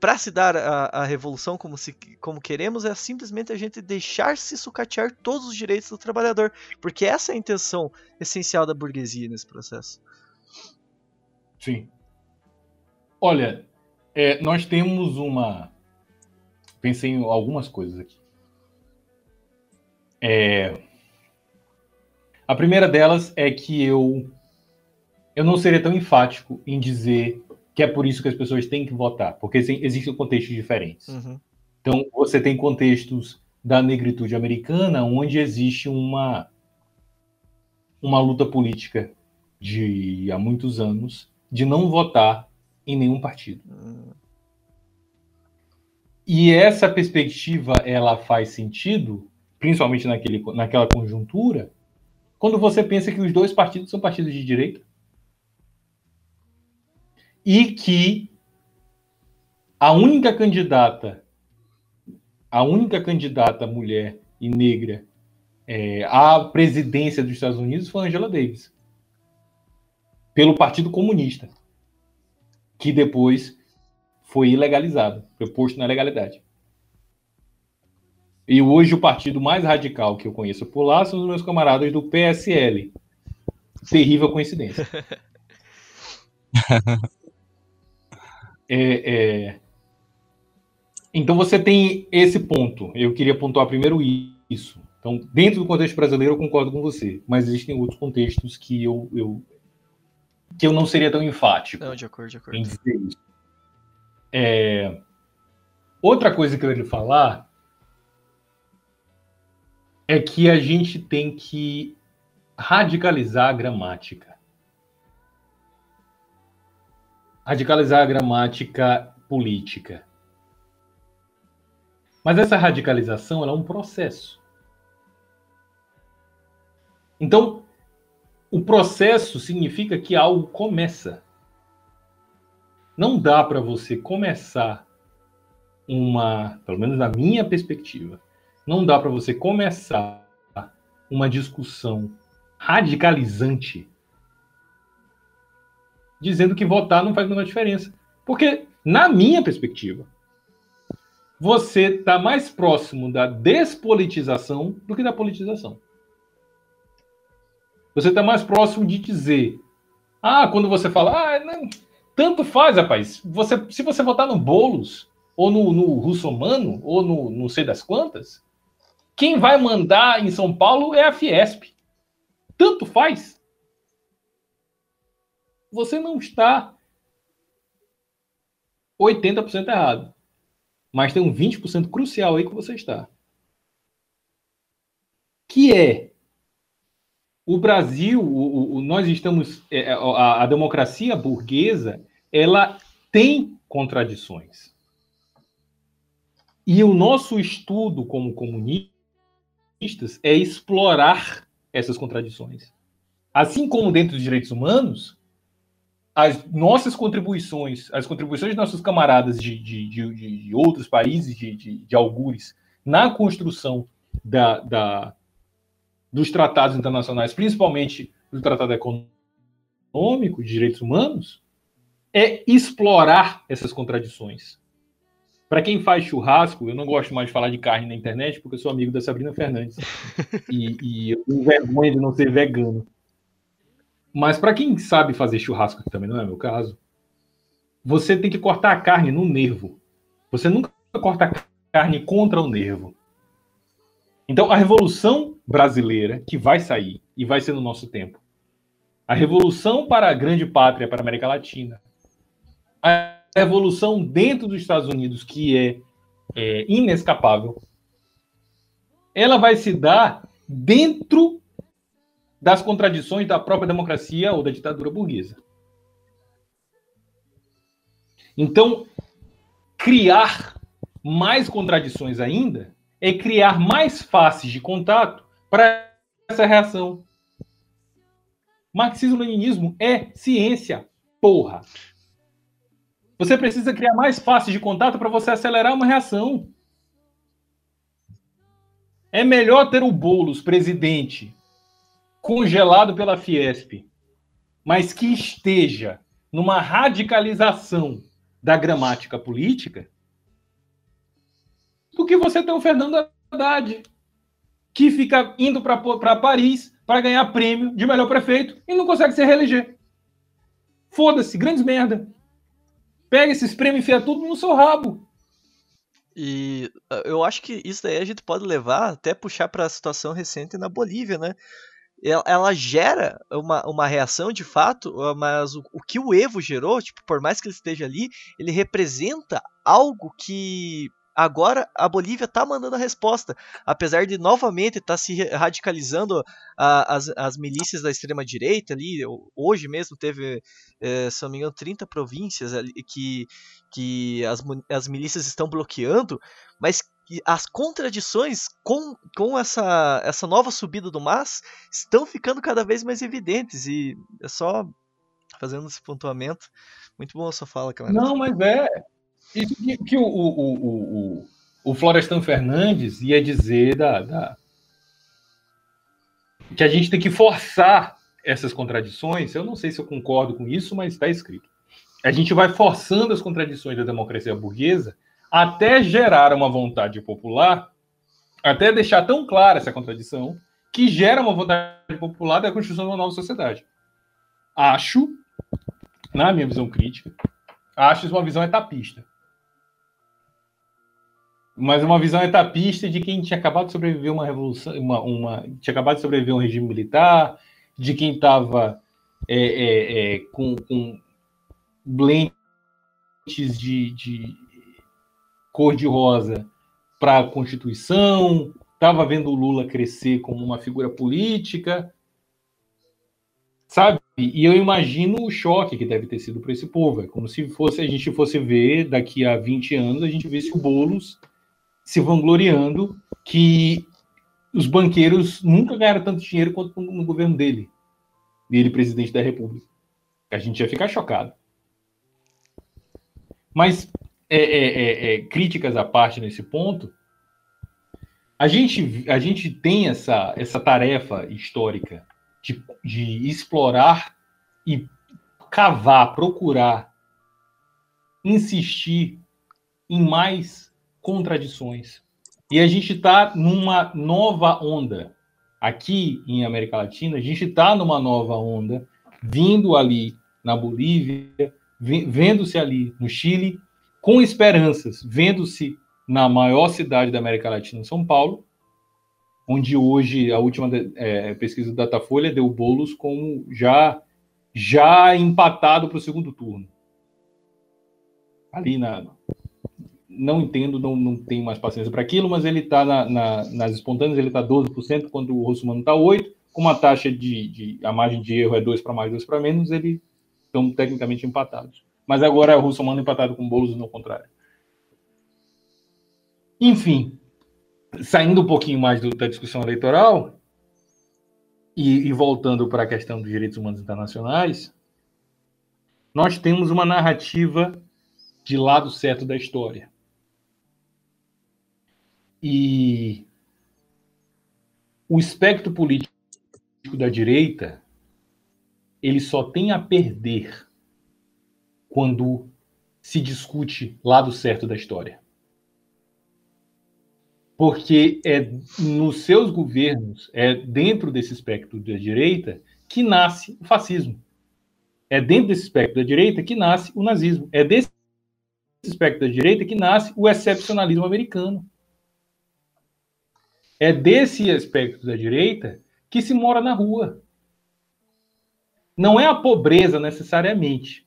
para se dar a, a, revolução como, se, como queremos, é simplesmente a gente deixar se sucatear todos os direitos do trabalhador, porque essa é a intenção essencial da burguesia nesse processo. Sim. Olha, é, nós temos uma. Pensei em algumas coisas aqui. É... A primeira delas é que eu eu não seria tão enfático em dizer que é por isso que as pessoas têm que votar, porque existem contextos diferentes. Uhum. Então, você tem contextos da negritude americana, onde existe uma, uma luta política de há muitos anos de não votar em nenhum partido. Uhum. E essa perspectiva ela faz sentido principalmente naquele, naquela conjuntura, quando você pensa que os dois partidos são partidos de direita e que a única candidata, a única candidata mulher e negra é, à presidência dos Estados Unidos foi Angela Davis, pelo Partido Comunista, que depois foi ilegalizado, foi na legalidade. E hoje o partido mais radical que eu conheço por lá são os meus camaradas do PSL. Terrível coincidência. é, é... Então você tem esse ponto. Eu queria pontuar primeiro isso. Então, dentro do contexto brasileiro, eu concordo com você, mas existem outros contextos que eu, eu que eu não seria tão enfático. Não, de acordo, de acordo. Em dizer isso. É... Outra coisa que eu queria falar é que a gente tem que radicalizar a gramática. Radicalizar a gramática política. Mas essa radicalização é um processo. Então, o processo significa que algo começa. Não dá para você começar uma, pelo menos na minha perspectiva, não dá para você começar uma discussão radicalizante dizendo que votar não faz a menor diferença. Porque, na minha perspectiva, você está mais próximo da despolitização do que da politização. Você está mais próximo de dizer. Ah, quando você fala, ah, não, tanto faz, rapaz. Você, se você votar no Boulos, ou no, no Russomano, ou no não sei das quantas, quem vai mandar em São Paulo é a Fiesp. Tanto faz. Você não está 80% errado. Mas tem um 20% crucial aí que você está. Que é o Brasil, o, o, nós estamos. É, é, a, a democracia burguesa, ela tem contradições. E o nosso estudo como comunista é explorar essas contradições. Assim como dentro dos direitos humanos, as nossas contribuições, as contribuições de nossos camaradas de, de, de, de outros países, de, de, algures, na construção da, da, dos tratados internacionais, principalmente do Tratado Econômico de Direitos Humanos, é explorar essas contradições. Para quem faz churrasco, eu não gosto mais de falar de carne na internet porque eu sou amigo da Sabrina Fernandes. e, e eu tenho vergonha de não ser vegano. Mas para quem sabe fazer churrasco, que também não é meu caso, você tem que cortar a carne no nervo. Você nunca corta a carne contra o nervo. Então, a revolução brasileira que vai sair e vai ser no nosso tempo, a revolução para a grande pátria, para a América Latina, a revolução dentro dos Estados Unidos que é, é inescapável, ela vai se dar dentro das contradições da própria democracia ou da ditadura burguesa. Então, criar mais contradições ainda é criar mais faces de contato para essa reação. Marxismo-leninismo é ciência, porra. Você precisa criar mais faces de contato para você acelerar uma reação. É melhor ter o Boulos presidente congelado pela Fiesp, mas que esteja numa radicalização da gramática política, do que você ter o Fernando Haddad, que fica indo para Paris para ganhar prêmio de melhor prefeito e não consegue se reeleger. Foda-se, grandes merda. Pega esses prêmios e enfia tudo no seu rabo. E ah, eu acho que isso daí a gente pode levar até puxar para a situação recente na Bolívia, né? Ela, gera uma, uma reação de fato, ah, mas o, o que o Evo gerou, tipo, por mais que ele esteja ali, ele representa algo que agora a Bolívia está mandando a resposta, apesar de novamente estar tá se radicalizando a, as, as milícias da extrema direita ali. Hoje mesmo teve, é, se não me engano, 30 províncias ali que, que as, as milícias estão bloqueando, mas as contradições com, com essa, essa nova subida do MAS estão ficando cada vez mais evidentes e é só fazendo esse pontuamento. Muito bom a sua fala, camarada. Não, mas é, isso que, que o, o, o, o, Florestan Fernandes ia dizer da, da, que a gente tem que forçar essas contradições. Eu não sei se eu concordo com isso, mas está escrito. A gente vai forçando as contradições da democracia burguesa até gerar uma vontade popular, até deixar tão clara essa contradição, que gera uma vontade popular da construção de uma nova sociedade. Acho, na minha visão crítica, acho isso uma visão etapista mas uma visão etapista de quem tinha acabado de sobreviver uma revolução, uma, uma tinha acabado de sobreviver um regime militar, de quem estava é, é, é, com, com de, de cor de rosa para a Constituição, estava vendo o Lula crescer como uma figura política, sabe? E eu imagino o choque que deve ter sido para esse povo. É como se fosse a gente fosse ver daqui a 20 anos, a gente visse o Boulos se vangloriando que os banqueiros nunca ganharam tanto dinheiro quanto no governo dele, dele presidente da República. A gente ia ficar chocado. Mas é, é, é, é, críticas à parte nesse ponto, a gente, a gente tem essa, essa tarefa histórica de, de explorar e cavar, procurar, insistir em mais contradições. E a gente está numa nova onda. Aqui em América Latina, a gente está numa nova onda, vindo ali na Bolívia, vendo-se ali no Chile, com esperanças, vendo-se na maior cidade da América Latina, São Paulo, onde hoje a última é, pesquisa do Datafolha deu bolos como já já empatado para o segundo turno. Ali na, não entendo, não, não tenho mais paciência para aquilo, mas ele está na, na, nas espontâneas, ele está 12%, quando o Russumano está 8%, com uma taxa de, de, a margem de erro é 2 para mais, 2 para menos, eles estão tecnicamente empatados. Mas agora é o Russumano empatado com o Boulos e não o contrário. Enfim, saindo um pouquinho mais do, da discussão eleitoral e, e voltando para a questão dos direitos humanos internacionais, nós temos uma narrativa de lado certo da história. E o espectro político da direita ele só tem a perder quando se discute lado certo da história. Porque é nos seus governos, é dentro desse espectro da direita, que nasce o fascismo. É dentro desse espectro da direita que nasce o nazismo. É desse espectro da direita que nasce o excepcionalismo americano. É desse aspecto da direita que se mora na rua. Não é a pobreza necessariamente,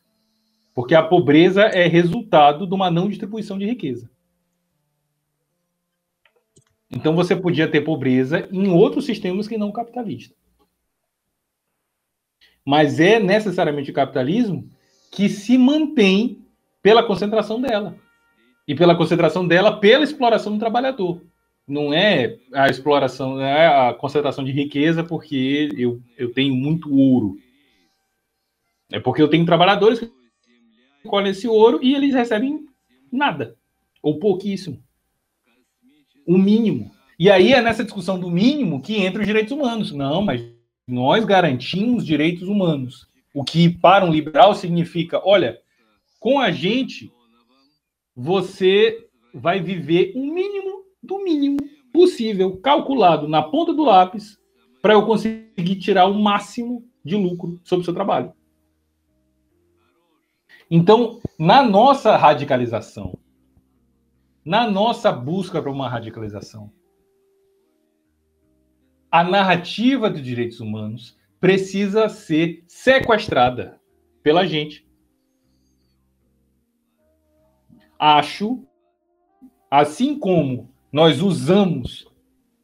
porque a pobreza é resultado de uma não distribuição de riqueza. Então você podia ter pobreza em outros sistemas que não capitalista. Mas é necessariamente o capitalismo que se mantém pela concentração dela. E pela concentração dela pela exploração do trabalhador não é a exploração, não é a concentração de riqueza porque eu, eu tenho muito ouro. É porque eu tenho trabalhadores que colhem esse ouro e eles recebem nada, ou pouquíssimo. O mínimo. E aí é nessa discussão do mínimo que entra os direitos humanos. Não, mas nós garantimos direitos humanos. O que para um liberal significa, olha, com a gente você vai viver um mínimo do mínimo possível, calculado na ponta do lápis, para eu conseguir tirar o máximo de lucro sobre o seu trabalho. Então, na nossa radicalização, na nossa busca para uma radicalização, a narrativa dos direitos humanos precisa ser sequestrada pela gente. Acho, assim como nós usamos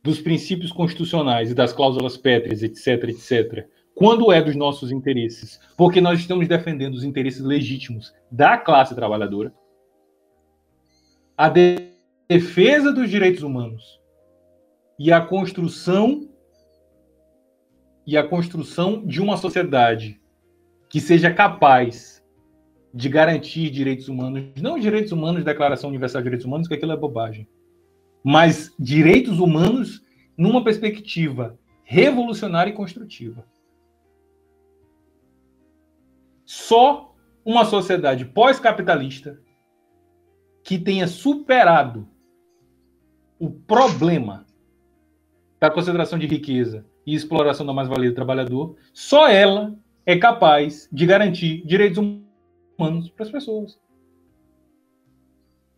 dos princípios constitucionais e das cláusulas pétreas, etc., etc., quando é dos nossos interesses, porque nós estamos defendendo os interesses legítimos da classe trabalhadora, a defesa dos direitos humanos e a construção e a construção de uma sociedade que seja capaz de garantir direitos humanos, não direitos humanos, Declaração Universal de Direitos Humanos, que aquilo é bobagem, mas direitos humanos numa perspectiva revolucionária e construtiva. Só uma sociedade pós-capitalista que tenha superado o problema da concentração de riqueza e exploração da mais-valia do trabalhador, só ela é capaz de garantir direitos humanos para as pessoas.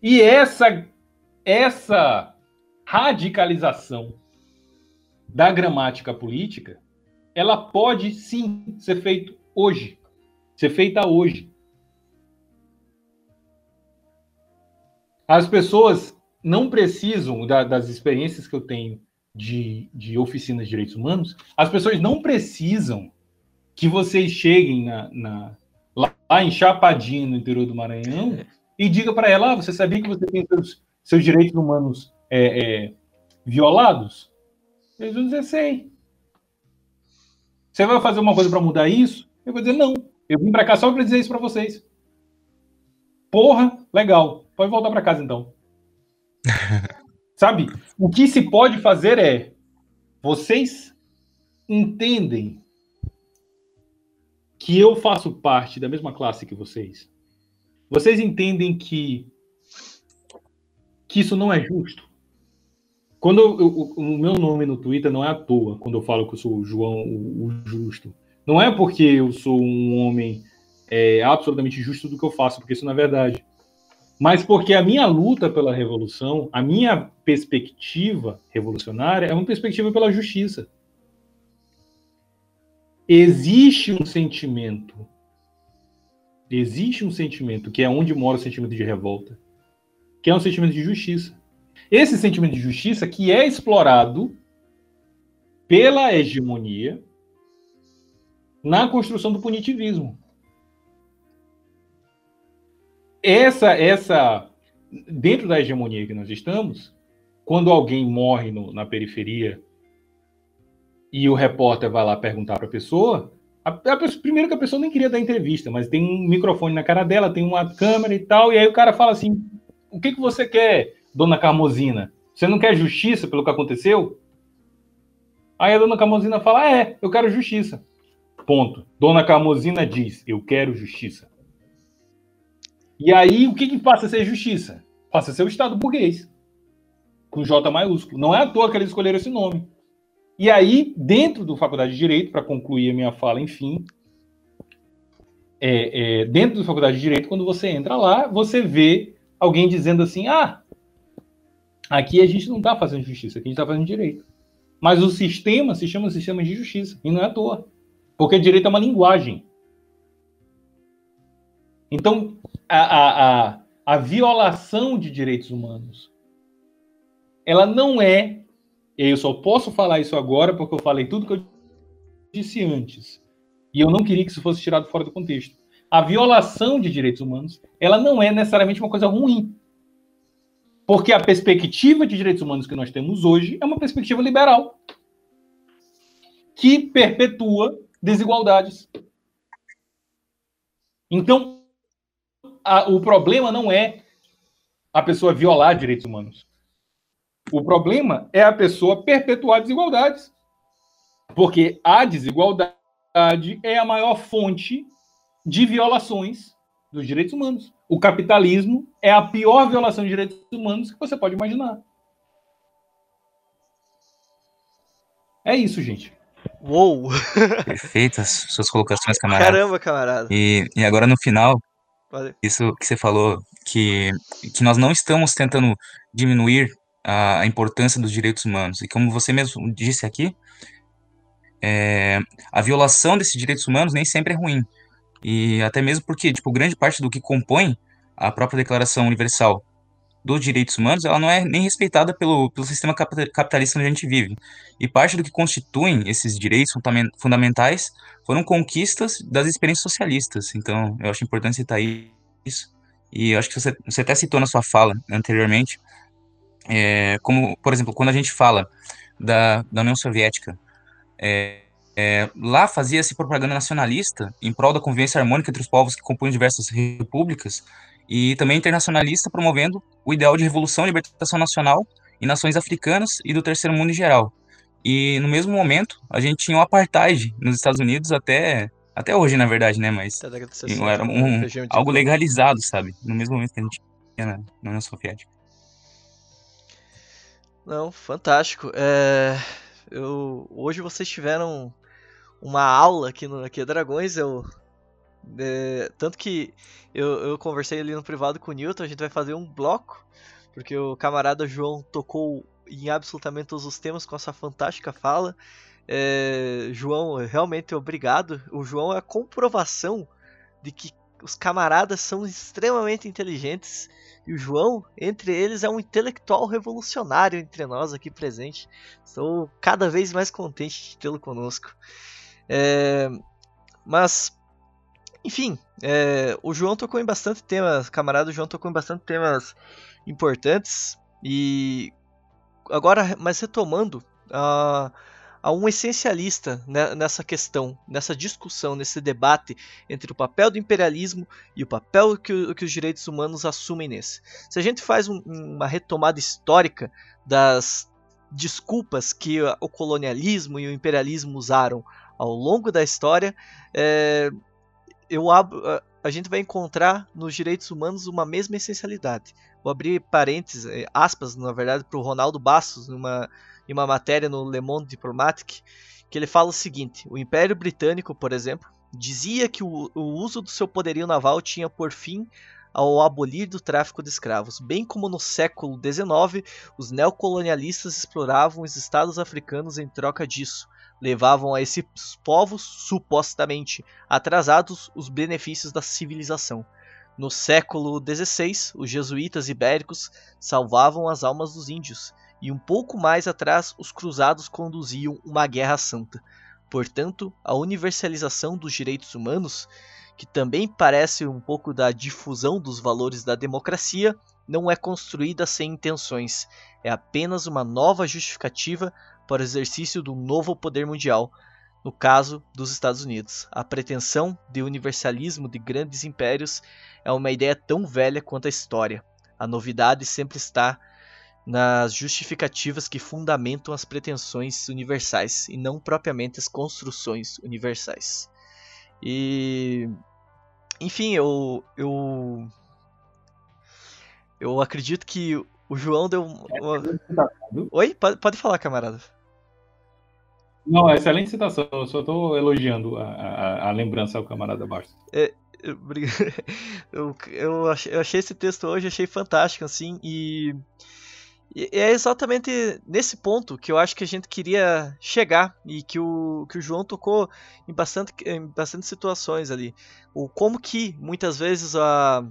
E essa essa radicalização da gramática política, ela pode sim ser feita hoje, ser feita hoje. As pessoas não precisam da, das experiências que eu tenho de, de oficinas de direitos humanos, as pessoas não precisam que vocês cheguem na, na, lá em Chapadinha, no interior do Maranhão, e diga para ela: ah, você sabia que você tem seus, seus direitos humanos é, é, violados? Eles vão dizer, sei. Você vai fazer uma coisa para mudar isso? Eu vou dizer, não. Eu vim para cá só para dizer isso para vocês. Porra, legal. Pode voltar para casa então. Sabe? O que se pode fazer é vocês entendem que eu faço parte da mesma classe que vocês. Vocês entendem que que isso não é justo. Quando eu, o meu nome no Twitter não é à toa, quando eu falo que eu sou o João o, o Justo. Não é porque eu sou um homem é, absolutamente justo do que eu faço, porque isso não é verdade. Mas porque a minha luta pela revolução, a minha perspectiva revolucionária é uma perspectiva pela justiça. Existe um sentimento, existe um sentimento que é onde mora o sentimento de revolta, que é um sentimento de justiça. Esse sentimento de justiça que é explorado pela hegemonia na construção do punitivismo. Essa, essa, dentro da hegemonia que nós estamos, quando alguém morre no, na periferia e o repórter vai lá perguntar para a pessoa, primeiro que a pessoa nem queria dar entrevista, mas tem um microfone na cara dela, tem uma câmera e tal, e aí o cara fala assim: o que, que você quer? Dona Carmosina, você não quer justiça pelo que aconteceu? Aí a dona Carmosina fala: É, eu quero justiça. Ponto. Dona Carmosina diz: Eu quero justiça. E aí, o que, que passa a ser justiça? Passa a ser o Estado burguês. Com J maiúsculo. Não é à toa que eles escolheram esse nome. E aí, dentro do Faculdade de Direito, para concluir a minha fala, enfim, é, é, dentro da Faculdade de Direito, quando você entra lá, você vê alguém dizendo assim: ah, aqui a gente não está fazendo justiça, aqui a gente está fazendo direito. Mas o sistema se chama sistema de justiça, e não é à toa. Porque direito é uma linguagem. Então, a, a, a, a violação de direitos humanos, ela não é. Eu só posso falar isso agora porque eu falei tudo que eu disse antes. E eu não queria que isso fosse tirado fora do contexto. A violação de direitos humanos, ela não é necessariamente uma coisa ruim. Porque a perspectiva de direitos humanos que nós temos hoje é uma perspectiva liberal que perpetua desigualdades. Então, a, o problema não é a pessoa violar direitos humanos. O problema é a pessoa perpetuar desigualdades. Porque a desigualdade é a maior fonte de violações dos direitos humanos. O capitalismo é a pior violação de direitos humanos que você pode imaginar. É isso, gente. Uou! Perfeitas suas colocações, camarada. Caramba, camarada. E, e agora no final, Valeu. isso que você falou, que, que nós não estamos tentando diminuir a, a importância dos direitos humanos. E como você mesmo disse aqui, é, a violação desses direitos humanos nem sempre é ruim. E até mesmo porque, tipo, grande parte do que compõe a própria Declaração Universal dos Direitos Humanos, ela não é nem respeitada pelo, pelo sistema capitalista onde a gente vive. E parte do que constituem esses direitos fundamentais foram conquistas das experiências socialistas. Então, eu acho importante citar isso. E eu acho que você, você até citou na sua fala anteriormente, é, como, por exemplo, quando a gente fala da, da União Soviética, é, é, lá fazia-se propaganda nacionalista em prol da convivência harmônica entre os povos que compõem diversas repúblicas e também internacionalista promovendo o ideal de revolução e libertação nacional em nações africanas e do terceiro mundo em geral. E no mesmo momento, a gente tinha o apartheid nos Estados Unidos até até hoje, na verdade, né, mas era um, algo legalizado, sabe? No mesmo momento que a gente tinha na, na União Soviética. Não, fantástico. É, eu, hoje vocês tiveram uma aula aqui no aqui Dragões. Eu, é, tanto que eu, eu conversei ali no privado com o Newton. A gente vai fazer um bloco, porque o camarada João tocou em absolutamente todos os temas com essa fantástica fala. É, João, realmente obrigado. O João é a comprovação de que os camaradas são extremamente inteligentes e o João, entre eles, é um intelectual revolucionário entre nós aqui presente. Estou cada vez mais contente de tê-lo conosco. É, mas, enfim, é, o João tocou em bastante temas, camarada, João tocou em bastante temas importantes. E agora, mas retomando, uh, a um essencialista nessa questão, nessa discussão, nesse debate entre o papel do imperialismo e o papel que, que os direitos humanos assumem nesse. Se a gente faz um, uma retomada histórica das desculpas que o colonialismo e o imperialismo usaram ao longo da história, é, eu abro, a gente vai encontrar nos direitos humanos uma mesma essencialidade. Vou abrir parênteses, é, aspas, na verdade, para o Ronaldo Bastos, numa em uma matéria no Le Monde Diplomatique, que ele fala o seguinte: o Império Britânico, por exemplo, dizia que o, o uso do seu poderio naval tinha por fim ao abolir do tráfico de escravos, bem como no século XIX, os neocolonialistas exploravam os estados africanos em troca disso, levavam a esses povos supostamente atrasados os benefícios da civilização. No século XVI, os jesuítas ibéricos salvavam as almas dos índios, e um pouco mais atrás os cruzados conduziam uma guerra santa. Portanto, a universalização dos direitos humanos, que também parece um pouco da difusão dos valores da democracia, não é construída sem intenções, é apenas uma nova justificativa para o exercício do novo poder mundial, no caso dos Estados Unidos. A pretensão de universalismo de grandes impérios é uma ideia tão velha quanto a história. A novidade sempre está nas justificativas que fundamentam as pretensões universais e não propriamente as construções universais. E enfim, eu eu eu acredito que o João deu uma... Oi, pode, pode falar, camarada. Não, excelente citação. Eu só estou elogiando a, a, a, lembrança ao camarada Bastos. É, eu, eu, achei, eu achei esse texto hoje, achei fantástico, assim, e, e é exatamente nesse ponto que eu acho que a gente queria chegar e que o, que o João tocou em bastante, em bastante situações ali. O como que muitas vezes a.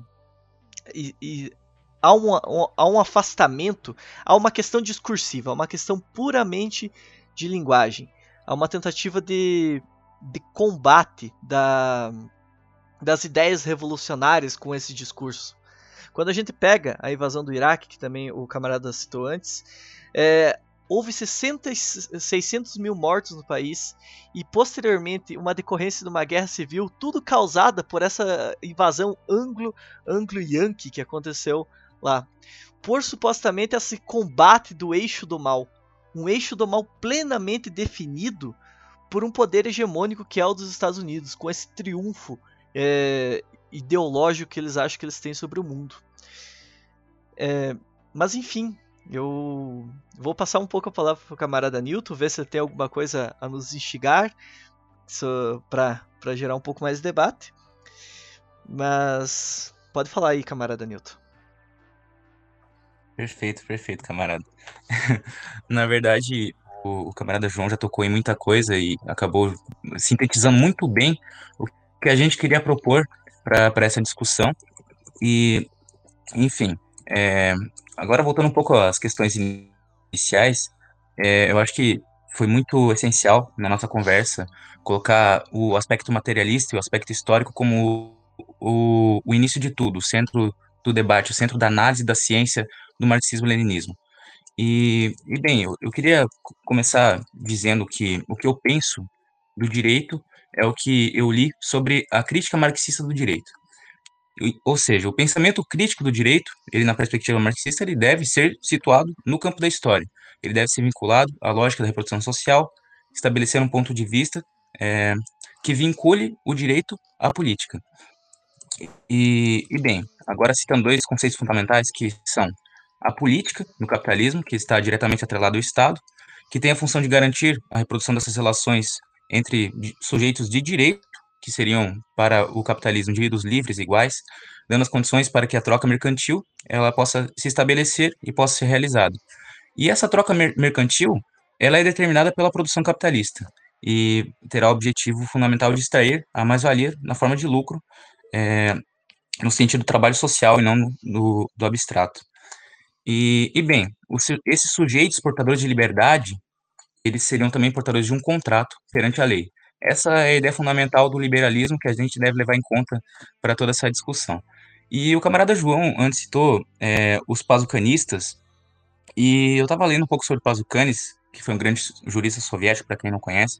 E, e, há, um, há um afastamento, há uma questão discursiva, uma questão puramente de linguagem. Há uma tentativa de, de combate da, das ideias revolucionárias com esse discurso. Quando a gente pega a invasão do Iraque, que também o camarada citou antes, é, houve 60, 600 mil mortos no país e posteriormente uma decorrência de uma guerra civil, tudo causada por essa invasão anglo anglo que aconteceu lá, por supostamente esse combate do eixo do mal, um eixo do mal plenamente definido por um poder hegemônico que é o dos Estados Unidos, com esse triunfo é, ideológico que eles acham que eles têm sobre o mundo. É, mas enfim, eu vou passar um pouco a palavra para o camarada Newton, ver se ele tem alguma coisa a nos instigar para gerar um pouco mais de debate. Mas pode falar aí, camarada Newton. Perfeito, perfeito, camarada. Na verdade, o, o, camarada João já tocou em muita coisa e acabou sintetizando muito bem o que a gente queria propor para essa discussão. E, enfim, é, agora voltando um pouco às questões iniciais, é, eu acho que foi muito essencial na nossa conversa colocar o aspecto materialista e o aspecto histórico como o, o início de tudo, o centro do debate, o centro da análise da ciência do marxismo-leninismo. E, e, bem, eu, eu queria começar dizendo que o que eu penso do direito é o que eu li sobre a crítica marxista do direito. Ou seja, o pensamento crítico do direito, ele na perspectiva marxista, ele deve ser situado no campo da história. Ele deve ser vinculado à lógica da reprodução social, estabelecer um ponto de vista é, que vincule o direito à política. E, e, bem, agora citando dois conceitos fundamentais que são a política no capitalismo, que está diretamente atrelado ao Estado, que tem a função de garantir a reprodução dessas relações entre sujeitos de direito, que seriam para o capitalismo indivíduos livres e iguais, dando as condições para que a troca mercantil ela possa se estabelecer e possa ser realizada. E essa troca mer mercantil ela é determinada pela produção capitalista e terá o objetivo fundamental de extrair a mais-valia na forma de lucro, é, no sentido do trabalho social e não no, do abstrato. E, e bem, os, esses sujeitos portadores de liberdade, eles seriam também portadores de um contrato perante a lei. Essa é a ideia fundamental do liberalismo que a gente deve levar em conta para toda essa discussão. E o camarada João antes citou é, os pazucanistas, e eu estava lendo um pouco sobre Pazucanes, que foi um grande jurista soviético, para quem não conhece.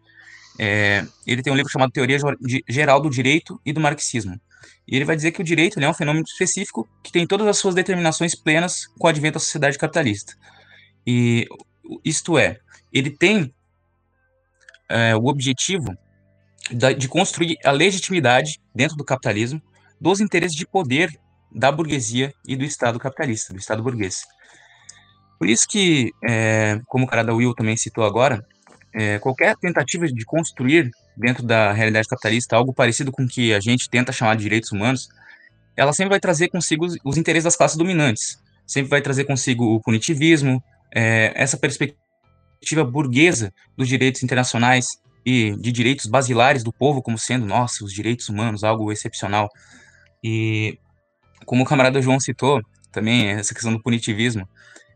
É, ele tem um livro chamado Teoria Geral do Direito e do Marxismo. E ele vai dizer que o direito é um fenômeno específico que tem todas as suas determinações plenas com o advento da sociedade capitalista. E isto é, ele tem é, o objetivo de construir a legitimidade dentro do capitalismo dos interesses de poder da burguesia e do Estado capitalista, do Estado burguês. Por isso que, é, como o cara da Will também citou agora, é, qualquer tentativa de construir dentro da realidade capitalista algo parecido com o que a gente tenta chamar de direitos humanos, ela sempre vai trazer consigo os, os interesses das classes dominantes, sempre vai trazer consigo o punitivismo, é, essa perspectiva burguesa dos direitos internacionais e de direitos basilares do povo como sendo, nossa, os direitos humanos, algo excepcional. E como o camarada João citou, também essa questão do punitivismo,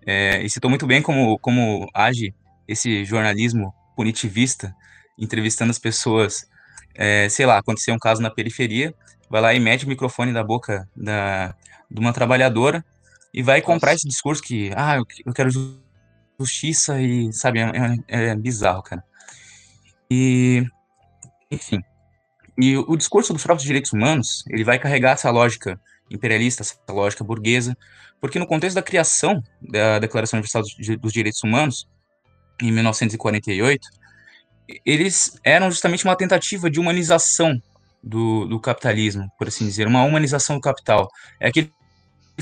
é, e citou muito bem como, como age esse jornalismo punitivista, entrevistando as pessoas, é, sei lá, aconteceu um caso na periferia, vai lá e mete o microfone da boca da, de uma trabalhadora e vai comprar esse discurso que, ah, eu quero justiça e, sabe, é, é, é bizarro, cara. E, enfim, e o discurso dos próprios direitos humanos, ele vai carregar essa lógica imperialista, essa lógica burguesa, porque no contexto da criação da Declaração Universal dos Direitos Humanos, em 1948, eles eram justamente uma tentativa de humanização do, do capitalismo, por assim dizer, uma humanização do capital. É aquele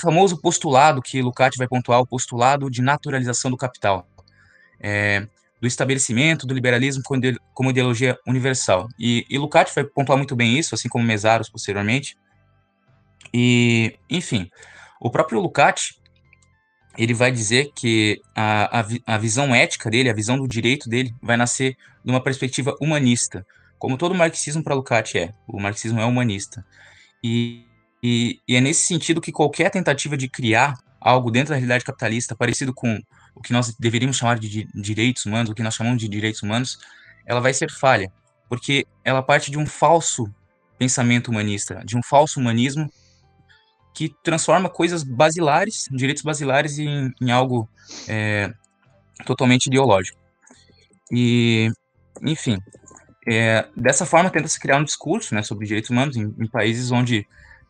famoso postulado que Lukács vai pontuar, o postulado de naturalização do capital. É, do estabelecimento do liberalismo como ideologia universal. E, e Lukács vai pontuar muito bem isso, assim como Mesaros posteriormente. E, enfim, o próprio Lukács ele vai dizer que a, a, a, visão ética dele, a visão do direito dele, vai nascer de uma perspectiva humanista, como todo marxismo para Lukács é. O marxismo é humanista. E, e, e, é nesse sentido que qualquer tentativa de criar algo dentro da realidade capitalista parecido com o que nós deveríamos chamar de direitos humanos, o que nós chamamos de direitos humanos, ela vai ser falha, porque ela parte de um falso pensamento humanista, de um falso humanismo que transforma coisas basilares, direitos basilares, em, em algo é, totalmente ideológico. E, enfim, é, dessa forma tenta-se criar um discurso né, sobre direitos humanos em, em países onde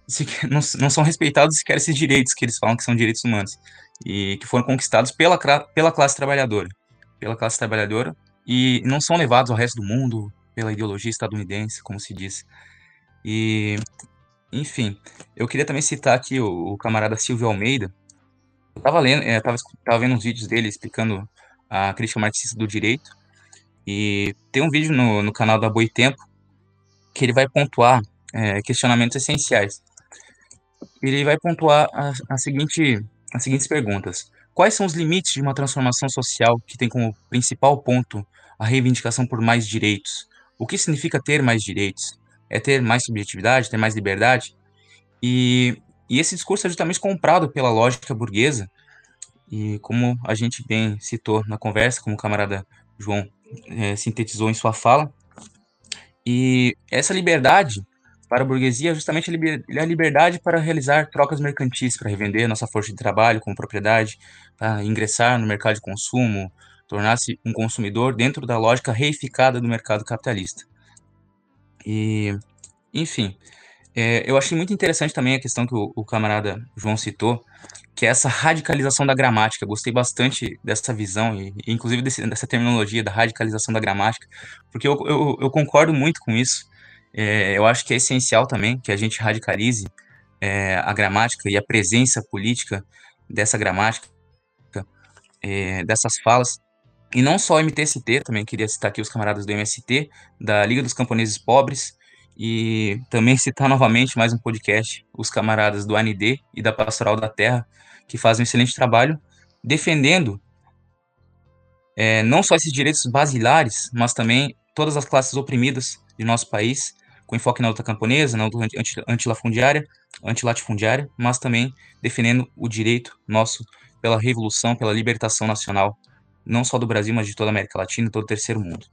se, não, não, são respeitados sequer esses direitos que eles falam que são direitos humanos e que foram conquistados pela, pela classe trabalhadora, pela classe trabalhadora e não são levados ao resto do mundo pela ideologia estadunidense, como se diz. E enfim, eu queria também citar aqui o, o camarada Silvio Almeida. Eu estava lendo, é, tava, tava vendo uns vídeos dele explicando a crítica marxista do direito. E tem um vídeo no, no canal da Boitempo que ele vai pontuar é, questionamentos essenciais. Ele vai pontuar a, a seguinte, as seguintes perguntas. Quais são os limites de uma transformação social que tem como principal ponto a reivindicação por mais direitos? O que significa ter mais direitos? É ter mais subjetividade, ter mais liberdade. E, e esse discurso é justamente comprado pela lógica burguesa. E como a gente bem citou na conversa, como o camarada João é, sintetizou em sua fala, e essa liberdade para a burguesia é justamente a liberdade para realizar trocas mercantis, para revender nossa força de trabalho como propriedade, para ingressar no mercado de consumo, tornar-se um consumidor dentro da lógica reificada do mercado capitalista. E, enfim, é, eu achei muito interessante também a questão que o, o, camarada João citou, que é essa radicalização da gramática. Gostei bastante dessa visão, e, e inclusive desse, dessa terminologia da radicalização da gramática, porque eu, eu, eu concordo muito com isso. É, eu acho que é essencial também que a gente radicalize é, a gramática e a presença política dessa gramática, é, dessas falas, e não só o MTST, também queria citar aqui os camaradas do MST, da Liga dos Camponeses Pobres, e também citar novamente mais um podcast, os camaradas do AND e da Pastoral da Terra, que fazem um excelente trabalho defendendo é, não só esses direitos basilares, mas também todas as classes oprimidas de nosso país, com enfoque na luta camponesa, na luta antilafundiária, antilatifundiária, mas também defendendo o direito nosso pela revolução, pela libertação nacional não só do Brasil, mas de toda a América Latina e todo o terceiro mundo.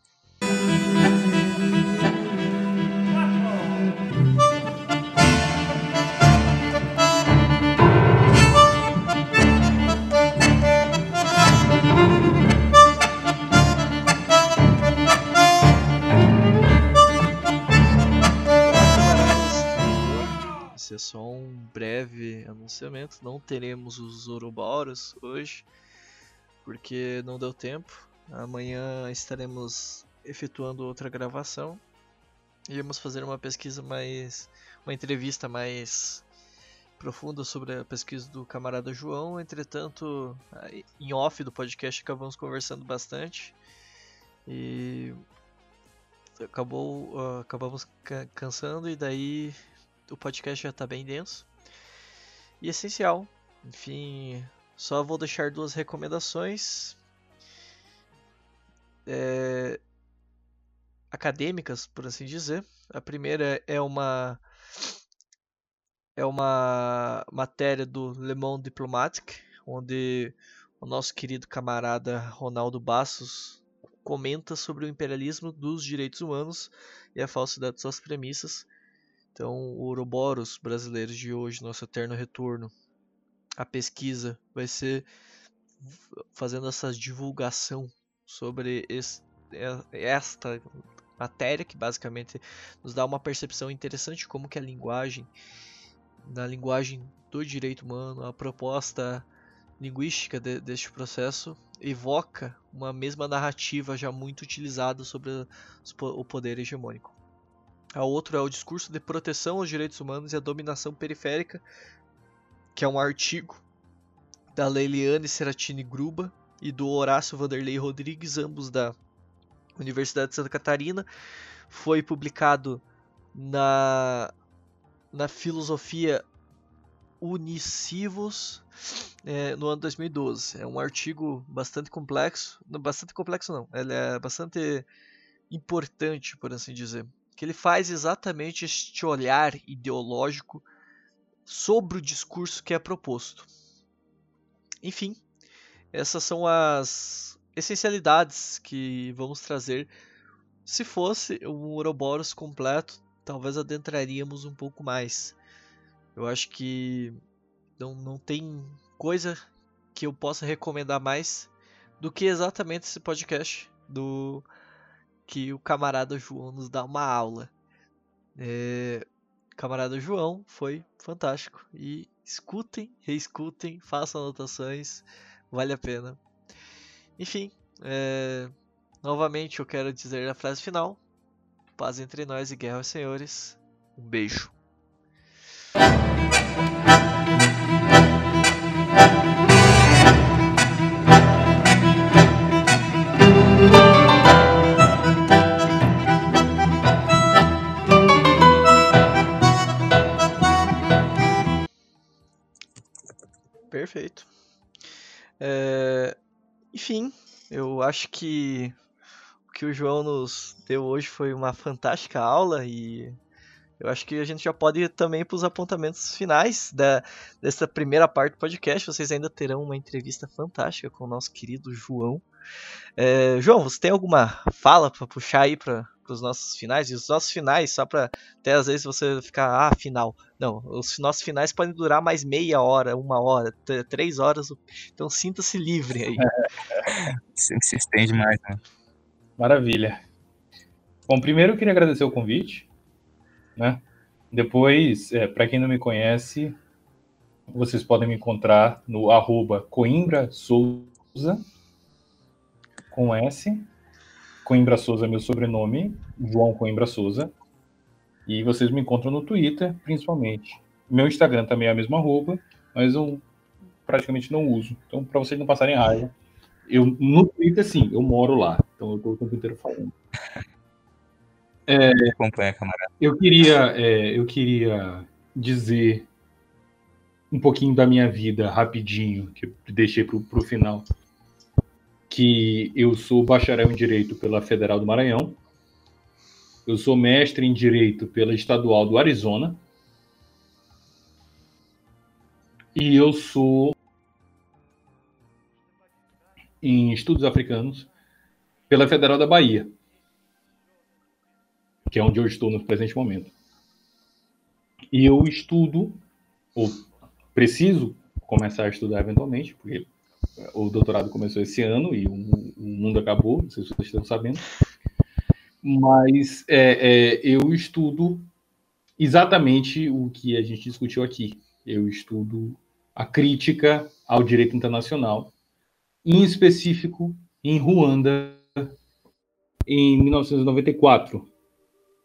É só um breve anunciamento. Não teremos os Ouroboros hoje porque não deu tempo. Amanhã estaremos efetuando outra gravação. Iremos fazer uma pesquisa mais. uma entrevista mais profunda sobre a pesquisa do camarada João. Entretanto, em off do podcast acabamos conversando bastante. E acabou uh, acabamos cansando e daí o podcast já está bem denso e essencial enfim só vou deixar duas recomendações é, acadêmicas, por assim dizer. A primeira é uma é uma matéria do Le Monde Diplomatique, onde o nosso querido camarada Ronaldo Bassos comenta sobre o imperialismo dos direitos humanos e a falsidade de suas premissas. Então, o Ouroboros brasileiros de hoje, nosso eterno retorno, a pesquisa vai ser fazendo essa divulgação sobre esse, é, esta matéria que basicamente nos dá uma percepção interessante de como que a linguagem na linguagem do direito humano a proposta linguística de, deste processo evoca uma mesma narrativa já muito utilizada sobre o poder hegemônico. A outra é o discurso de proteção aos direitos humanos e a dominação periférica que é um artigo da Leiliane Seratini Gruba, e do Horácio Vanderlei Rodrigues, ambos da Universidade de Santa Catarina. Foi publicado na, na Filosofia Unicivos é, no ano 2012. É um artigo bastante complexo, não, bastante complexo não, ele é bastante importante, por assim dizer, que ele faz exatamente este olhar ideológico sobre o discurso que é proposto. Enfim, essas são as essencialidades que vamos trazer. Se fosse um Ouroboros completo, talvez adentraríamos um pouco mais. Eu acho que não, não tem coisa que eu possa recomendar mais do que exatamente esse podcast do que o camarada João nos dá uma aula. É, camarada João foi fantástico e escutem, reescutem, façam anotações, vale a pena. Enfim, é, novamente eu quero dizer a frase final: paz entre nós e guerra aos senhores. Um beijo. Perfeito. É, enfim, eu acho que o que o João nos deu hoje foi uma fantástica aula e eu acho que a gente já pode ir também para os apontamentos finais da, dessa primeira parte do podcast. Vocês ainda terão uma entrevista fantástica com o nosso querido João. É, João, você tem alguma fala para puxar aí para os nossos finais? E os nossos finais, só para até às vezes você ficar, ah, final. Não, os nossos finais podem durar mais meia hora, uma hora, três horas. Então sinta-se livre aí. se, se estende mais, né? Maravilha. Bom, primeiro eu queria agradecer o convite né? Depois, é, para quem não me conhece, vocês podem me encontrar no arroba Coimbra Souza, com S. Coimbra Souza é meu sobrenome, João Coimbra Souza. E vocês me encontram no Twitter, principalmente. Meu Instagram também é a mesma arroba, mas eu praticamente não uso. Então, para vocês não passarem raiva, eu no Twitter, sim, eu moro lá. Então, eu estou o tempo inteiro falando. É, acompanha, camarada. Eu queria, é, eu queria dizer um pouquinho da minha vida rapidinho, que eu deixei para o final. Que eu sou bacharel em Direito pela Federal do Maranhão. Eu sou mestre em Direito pela Estadual do Arizona. E eu sou em Estudos Africanos pela Federal da Bahia que é onde eu estou no presente momento. E eu estudo, ou preciso começar a estudar eventualmente, porque o doutorado começou esse ano e o, o mundo acabou, não sei se vocês estão sabendo. Mas é, é, eu estudo exatamente o que a gente discutiu aqui. Eu estudo a crítica ao direito internacional, em específico em Ruanda, em 1994,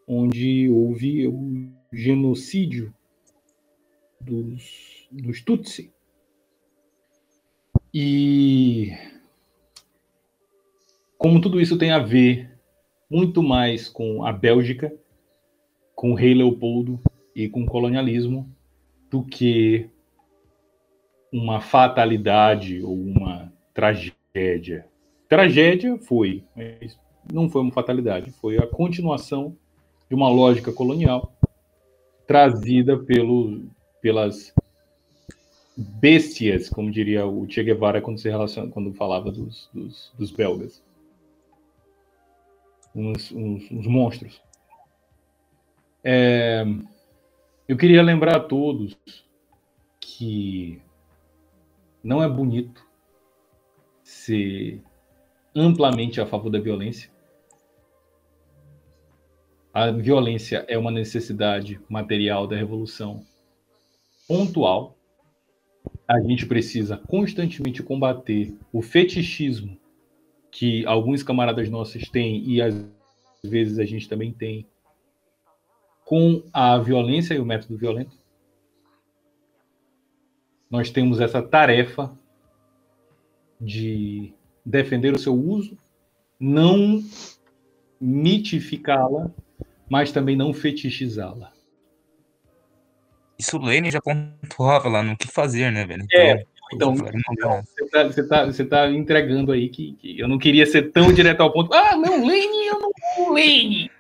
onde houve o genocídio dos, dos Tutsi. E como tudo isso tem a ver muito mais com a Bélgica, com o rei Leopoldo e com o colonialismo, do que uma fatalidade ou uma tragédia. Tragédia foi, mas não foi uma fatalidade, foi a continuação de uma lógica colonial trazida pelo, pelas bestias, como diria o Che Guevara quando se relaciona, quando falava dos, dos, dos belgas, uns, uns, uns monstros. É, eu queria lembrar a todos que não é bonito ser amplamente a favor da violência. A violência é uma necessidade material da revolução pontual. A gente precisa constantemente combater o fetichismo que alguns camaradas nossos têm e às vezes a gente também tem com a violência e o método violento. Nós temos essa tarefa de defender o seu uso, não mitificá-la, mas também não fetichizá-la. Isso o Lane já pontuava lá no que fazer, né, velho? É, então, então você, tá, você, tá, você tá entregando aí que, que, eu não queria ser tão direto ao ponto. Ah, não, Lane, eu não Lane!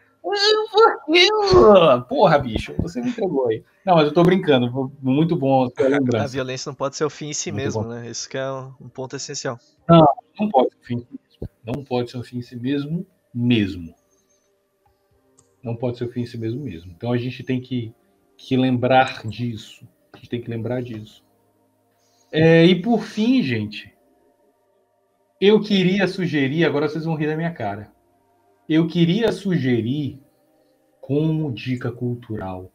Porra, bicho, você me entregou aí. Não, mas eu tô brincando. Muito bom a. A violência não pode ser o fim em si Muito mesmo, bom. né? Isso que é um ponto essencial. Não, não pode ser o fim em si mesmo. Não pode ser o fim em si mesmo, mesmo. Não pode ser o fim em si mesmo, mesmo. Então a gente tem que, que lembrar disso. A gente tem que lembrar disso. É, e por fim, gente, eu queria sugerir, agora vocês vão rir da minha cara eu queria sugerir, como dica cultural,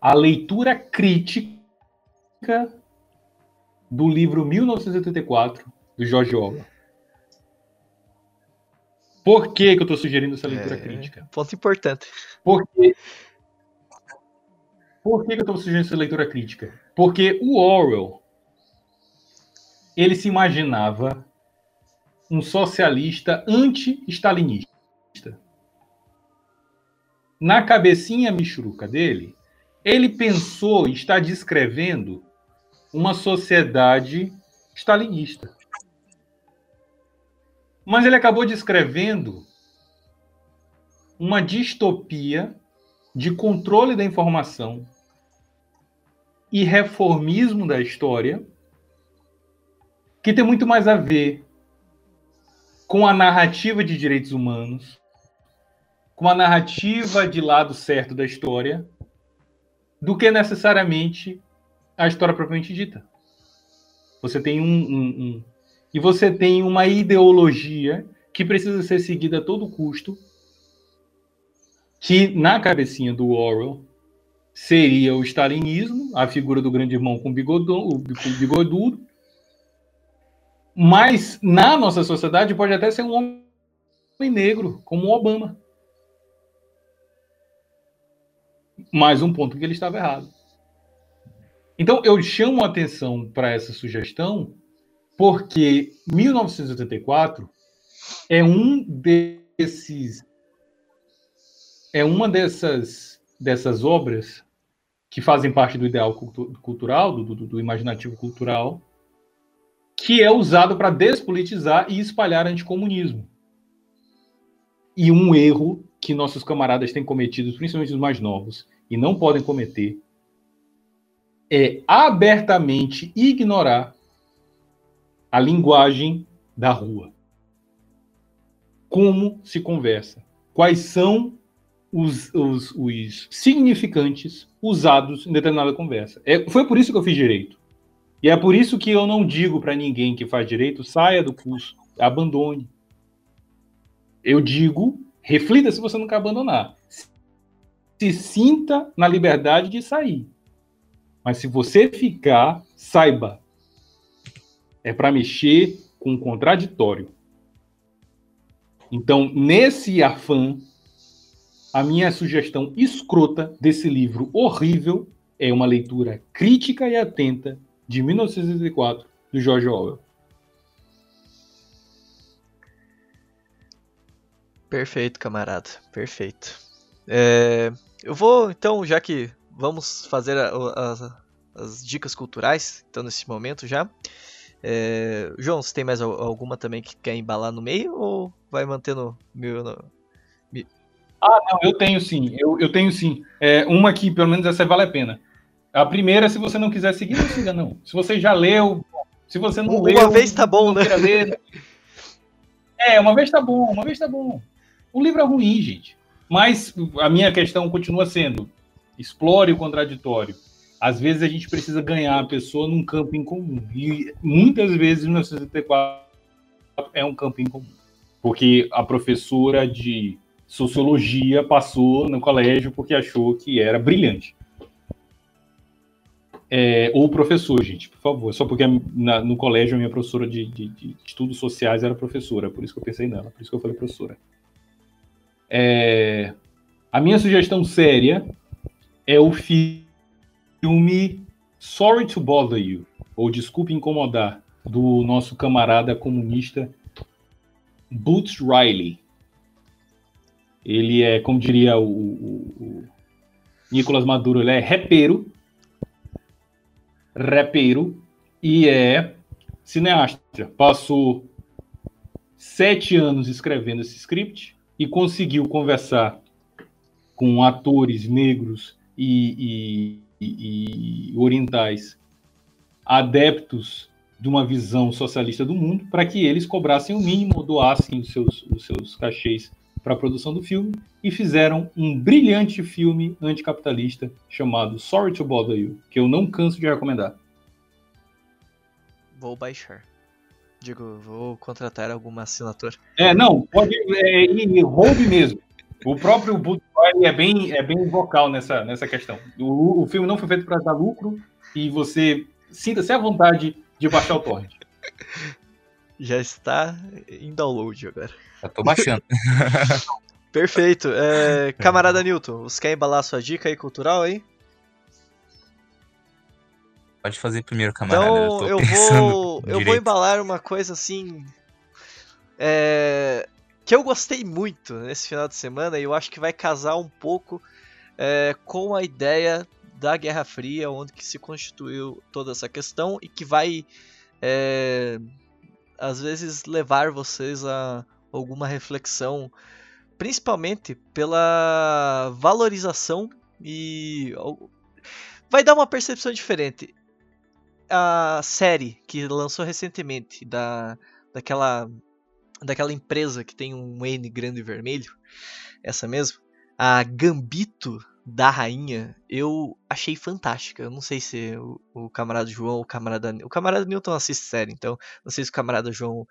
a leitura crítica do livro 1984, do George Orwell. Por que, que eu estou sugerindo essa leitura é, crítica? Ponto importante. Porque, por que, que eu estou sugerindo essa leitura crítica? Porque o Orwell ele se imaginava um socialista anti-stalinista. Na cabecinha michuruca dele, ele pensou e está descrevendo uma sociedade stalinista. Mas ele acabou descrevendo uma distopia de controle da informação e reformismo da história, que tem muito mais a ver com a narrativa de direitos humanos, com a narrativa de lado certo da história, do que necessariamente a história propriamente dita. Você tem um, um, um e você tem uma ideologia que precisa ser seguida a todo custo, que na cabecinha do Orwell seria o stalinismo, a figura do grande irmão com bigodão, o bigodudo, mas na nossa sociedade pode até ser um homem negro, como o Obama. Mais um ponto que ele estava errado. Então eu chamo a atenção para essa sugestão porque 1984 é um desses é uma dessas dessas obras que fazem parte do ideal cultural, do, do, do imaginativo cultural, que é usado para despolitizar e espalhar anticomunismo. E um erro que nossos camaradas têm cometido, principalmente os mais novos, e não podem cometer, é abertamente ignorar a linguagem da rua. Como se conversa? Quais são os, os, os significantes usados em determinada conversa? É, foi por isso que eu fiz direito. E é por isso que eu não digo para ninguém que faz direito, saia do curso, abandone. Eu digo, reflita se você não quer abandonar. Se sinta na liberdade de sair. Mas se você ficar, saiba. É para mexer com o contraditório. Então, nesse afã, a minha sugestão escrota desse livro horrível é uma leitura crítica e atenta de 1964, do George Orwell. Perfeito, camarada. Perfeito. É, eu vou, então, já que vamos fazer a, a, as dicas culturais, então, nesse momento já. É, João, você tem mais alguma também que quer embalar no meio ou vai mantendo meu. Ah, não, eu tenho sim. Eu, eu tenho sim. É, uma que, pelo menos, essa vale a pena. A primeira, se você não quiser seguir, não siga, não. Se você já leu, se você não uma leu. Uma vez tá bom, né? Ler, é, uma vez tá bom, uma vez tá bom. O livro é ruim, gente. Mas a minha questão continua sendo: explore o contraditório. Às vezes a gente precisa ganhar a pessoa num campo em comum. E muitas vezes, 1974 é um campo em comum. Porque a professora de sociologia passou no colégio porque achou que era brilhante. É, ou professor, gente, por favor. Só porque na, no colégio a minha professora de, de, de, estudos sociais era professora, por isso que eu pensei nela, por isso que eu falei professora. É, a minha sugestão séria é o filme Sorry to Bother You, ou Desculpe Incomodar, do nosso camarada comunista Boots Riley. Ele é, como diria o, o, o Nicolas Maduro, ele é repeiro, repeiro e é cineasta. Passou sete anos escrevendo esse script e conseguiu conversar com atores negros e, e, e orientais adeptos de uma visão socialista do mundo para que eles cobrassem o mínimo, doassem os seus, os seus cachês para a produção do filme e fizeram um brilhante filme anticapitalista chamado Sorry to Bother You, que eu não canso de recomendar. Vou baixar. Digo, vou contratar alguma assinatura. É, não, pode é, e roube mesmo. O próprio Budweiser é bem, é bem vocal nessa, nessa questão. O, o filme não foi feito para dar lucro e você sinta-se à vontade de baixar o torrent. Já está em download agora. Já tô baixando. Perfeito. É, camarada Newton, você quer embalar a sua dica aí cultural aí? Pode fazer primeiro, camarada. Então eu, eu vou, eu vou embalar uma coisa assim. É, que eu gostei muito nesse final de semana e eu acho que vai casar um pouco é, com a ideia da Guerra Fria, onde que se constituiu toda essa questão e que vai é, às vezes levar vocês a alguma reflexão, principalmente pela valorização e vai dar uma percepção diferente. A série que lançou recentemente da daquela daquela empresa que tem um N grande vermelho, essa mesmo, a Gambito da rainha, eu achei fantástica. Eu não sei se o, o camarada João, o camarada o camarada Newton assiste série, então não sei se o camarada João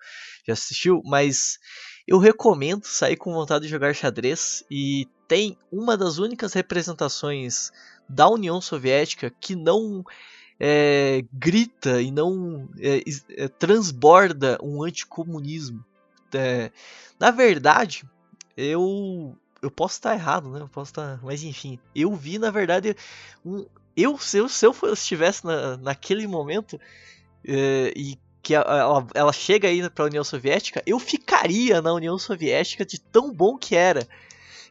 já assistiu, mas eu recomendo sair com vontade de jogar xadrez e tem uma das únicas representações da União Soviética que não é, grita e não é, é, transborda um anticomunismo. É, na verdade, eu eu posso estar errado, né? Eu posso estar, mas enfim, eu vi na verdade um, eu se eu, se eu estivesse na, naquele momento é, e que ela, ela chega aí para a União Soviética, eu ficaria na União Soviética de tão bom que era.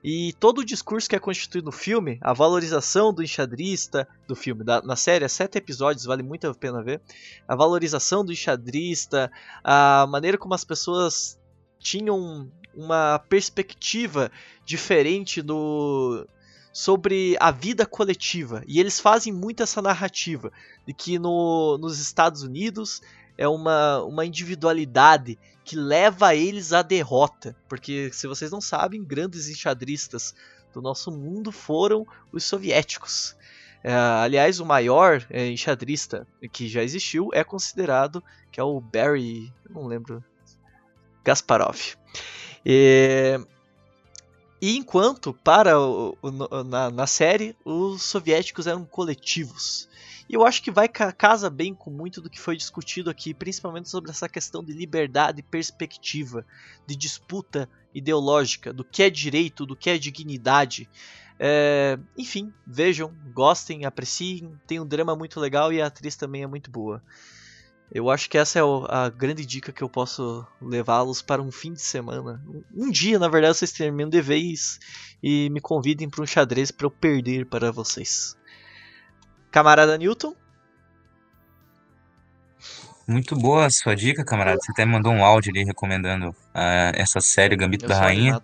E todo o discurso que é constituído no filme, a valorização do enxadrista do filme, da, na série, é sete episódios, vale muito a pena ver. A valorização do enxadrista, a maneira como as pessoas tinham uma perspectiva diferente do sobre a vida coletiva. E eles fazem muito essa narrativa de que no, nos Estados Unidos é uma, uma individualidade que leva eles à derrota. Porque, se vocês não sabem, grandes enxadristas do nosso mundo foram os soviéticos. É, aliás, o maior é, enxadrista que já existiu é considerado que é o Barry, não lembro, Gasparov. E, e enquanto, para o, o, na, na, série, os soviéticos eram coletivos. E eu acho que vai casa bem com muito do que foi discutido aqui, principalmente sobre essa questão de liberdade e perspectiva, de disputa ideológica, do que é direito, do que é dignidade. É, enfim, vejam, gostem, apreciem. Tem um drama muito legal e a atriz também é muito boa. Eu acho que essa é a grande dica que eu posso levá-los para um fim de semana. Um dia, na verdade, vocês terminam de vez e me convidem para um xadrez para eu perder para vocês. Camarada Newton? Muito boa a sua dica, camarada. Você até mandou um áudio ali recomendando uh, essa série Gambito eu da Rainha.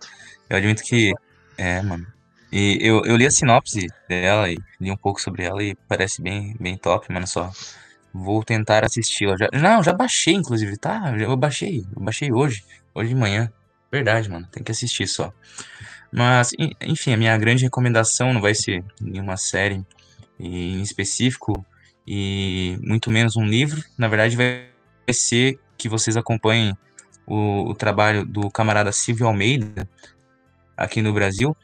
Eu admito que. É, mano. E eu, eu li a sinopse dela e li um pouco sobre ela e parece bem, bem top, mano. Só Vou tentar assisti-la. Já, não, já baixei, inclusive, tá? Eu baixei. Eu baixei hoje. Hoje de manhã. Verdade, mano. Tem que assistir só. Mas, enfim, a minha grande recomendação não vai ser nenhuma série em específico e muito menos um livro. Na verdade, vai ser que vocês acompanhem o, o trabalho do camarada Silvio Almeida aqui no Brasil,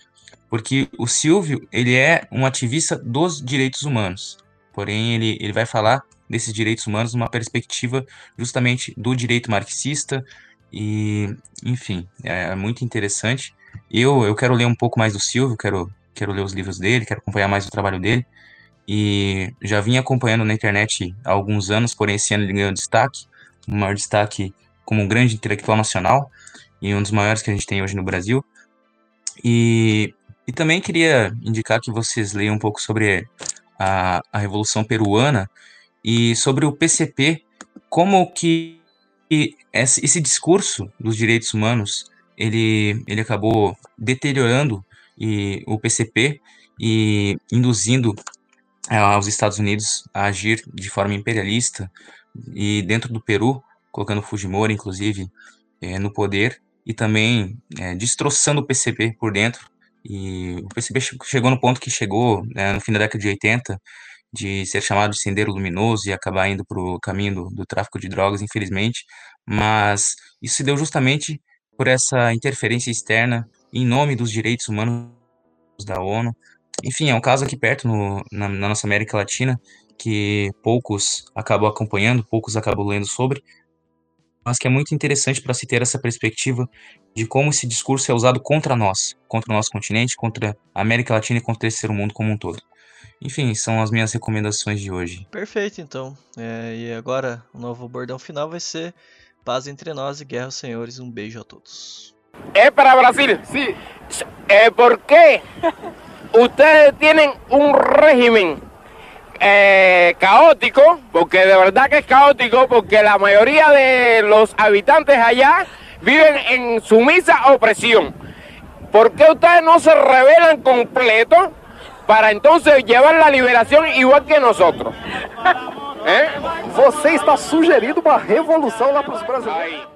porque o Silvio ele é um ativista dos direitos humanos. Porém, ele, ele vai falar desses direitos humanos numa perspectiva justamente do direito marxista e, enfim, é muito interessante. Eu, eu quero ler um pouco mais do Silvio, quero, quero ler os livros dele, quero acompanhar mais o trabalho dele e já vim acompanhando na internet há alguns anos, porém esse ano ele ganhou destaque o maior destaque como um grande intelectual nacional e um dos maiores que a gente tem hoje no Brasil. E, e também queria indicar que vocês leiam um pouco sobre a, a Revolução Peruana e sobre o PCP, como que esse, discurso dos direitos humanos ele, ele acabou deteriorando e, o PCP e induzindo é, aos Estados Unidos a agir de forma imperialista e dentro do Peru, colocando Fujimori, inclusive, é, no poder e também é, destroçando o PCP por dentro. E o PCP chegou no ponto que chegou né, no fim da década de 80 de ser chamado de sendero luminoso e acabar indo para o caminho do, do tráfico de drogas, infelizmente. Mas isso se deu justamente por essa interferência externa em nome dos direitos humanos da ONU. Enfim, é um caso aqui perto no, na, na nossa América Latina que poucos acabam acompanhando, poucos acabam lendo sobre, mas que é muito interessante para se ter essa perspectiva de como esse discurso é usado contra nós, contra o nosso continente, contra a América Latina e contra o terceiro mundo como um todo. Enfim, são as minhas recomendações de hoje. Perfeito, então. É, e agora, o novo bordão final vai ser Paz entre nós e guerra aos senhores. Um beijo a todos. É para Brasil? Sí. É porque ustedes tienen un régimen eh, caótico, porque de verdad que es caótico, porque la mayoría de los habitantes allá viven en sumisa opresión. ¿Por qué ustedes no se rebelan completo para entonces llevar la liberación igual que nosotros. ¿Eh? Você está sugerindo uma revolução lá para os brasileiros. Aí.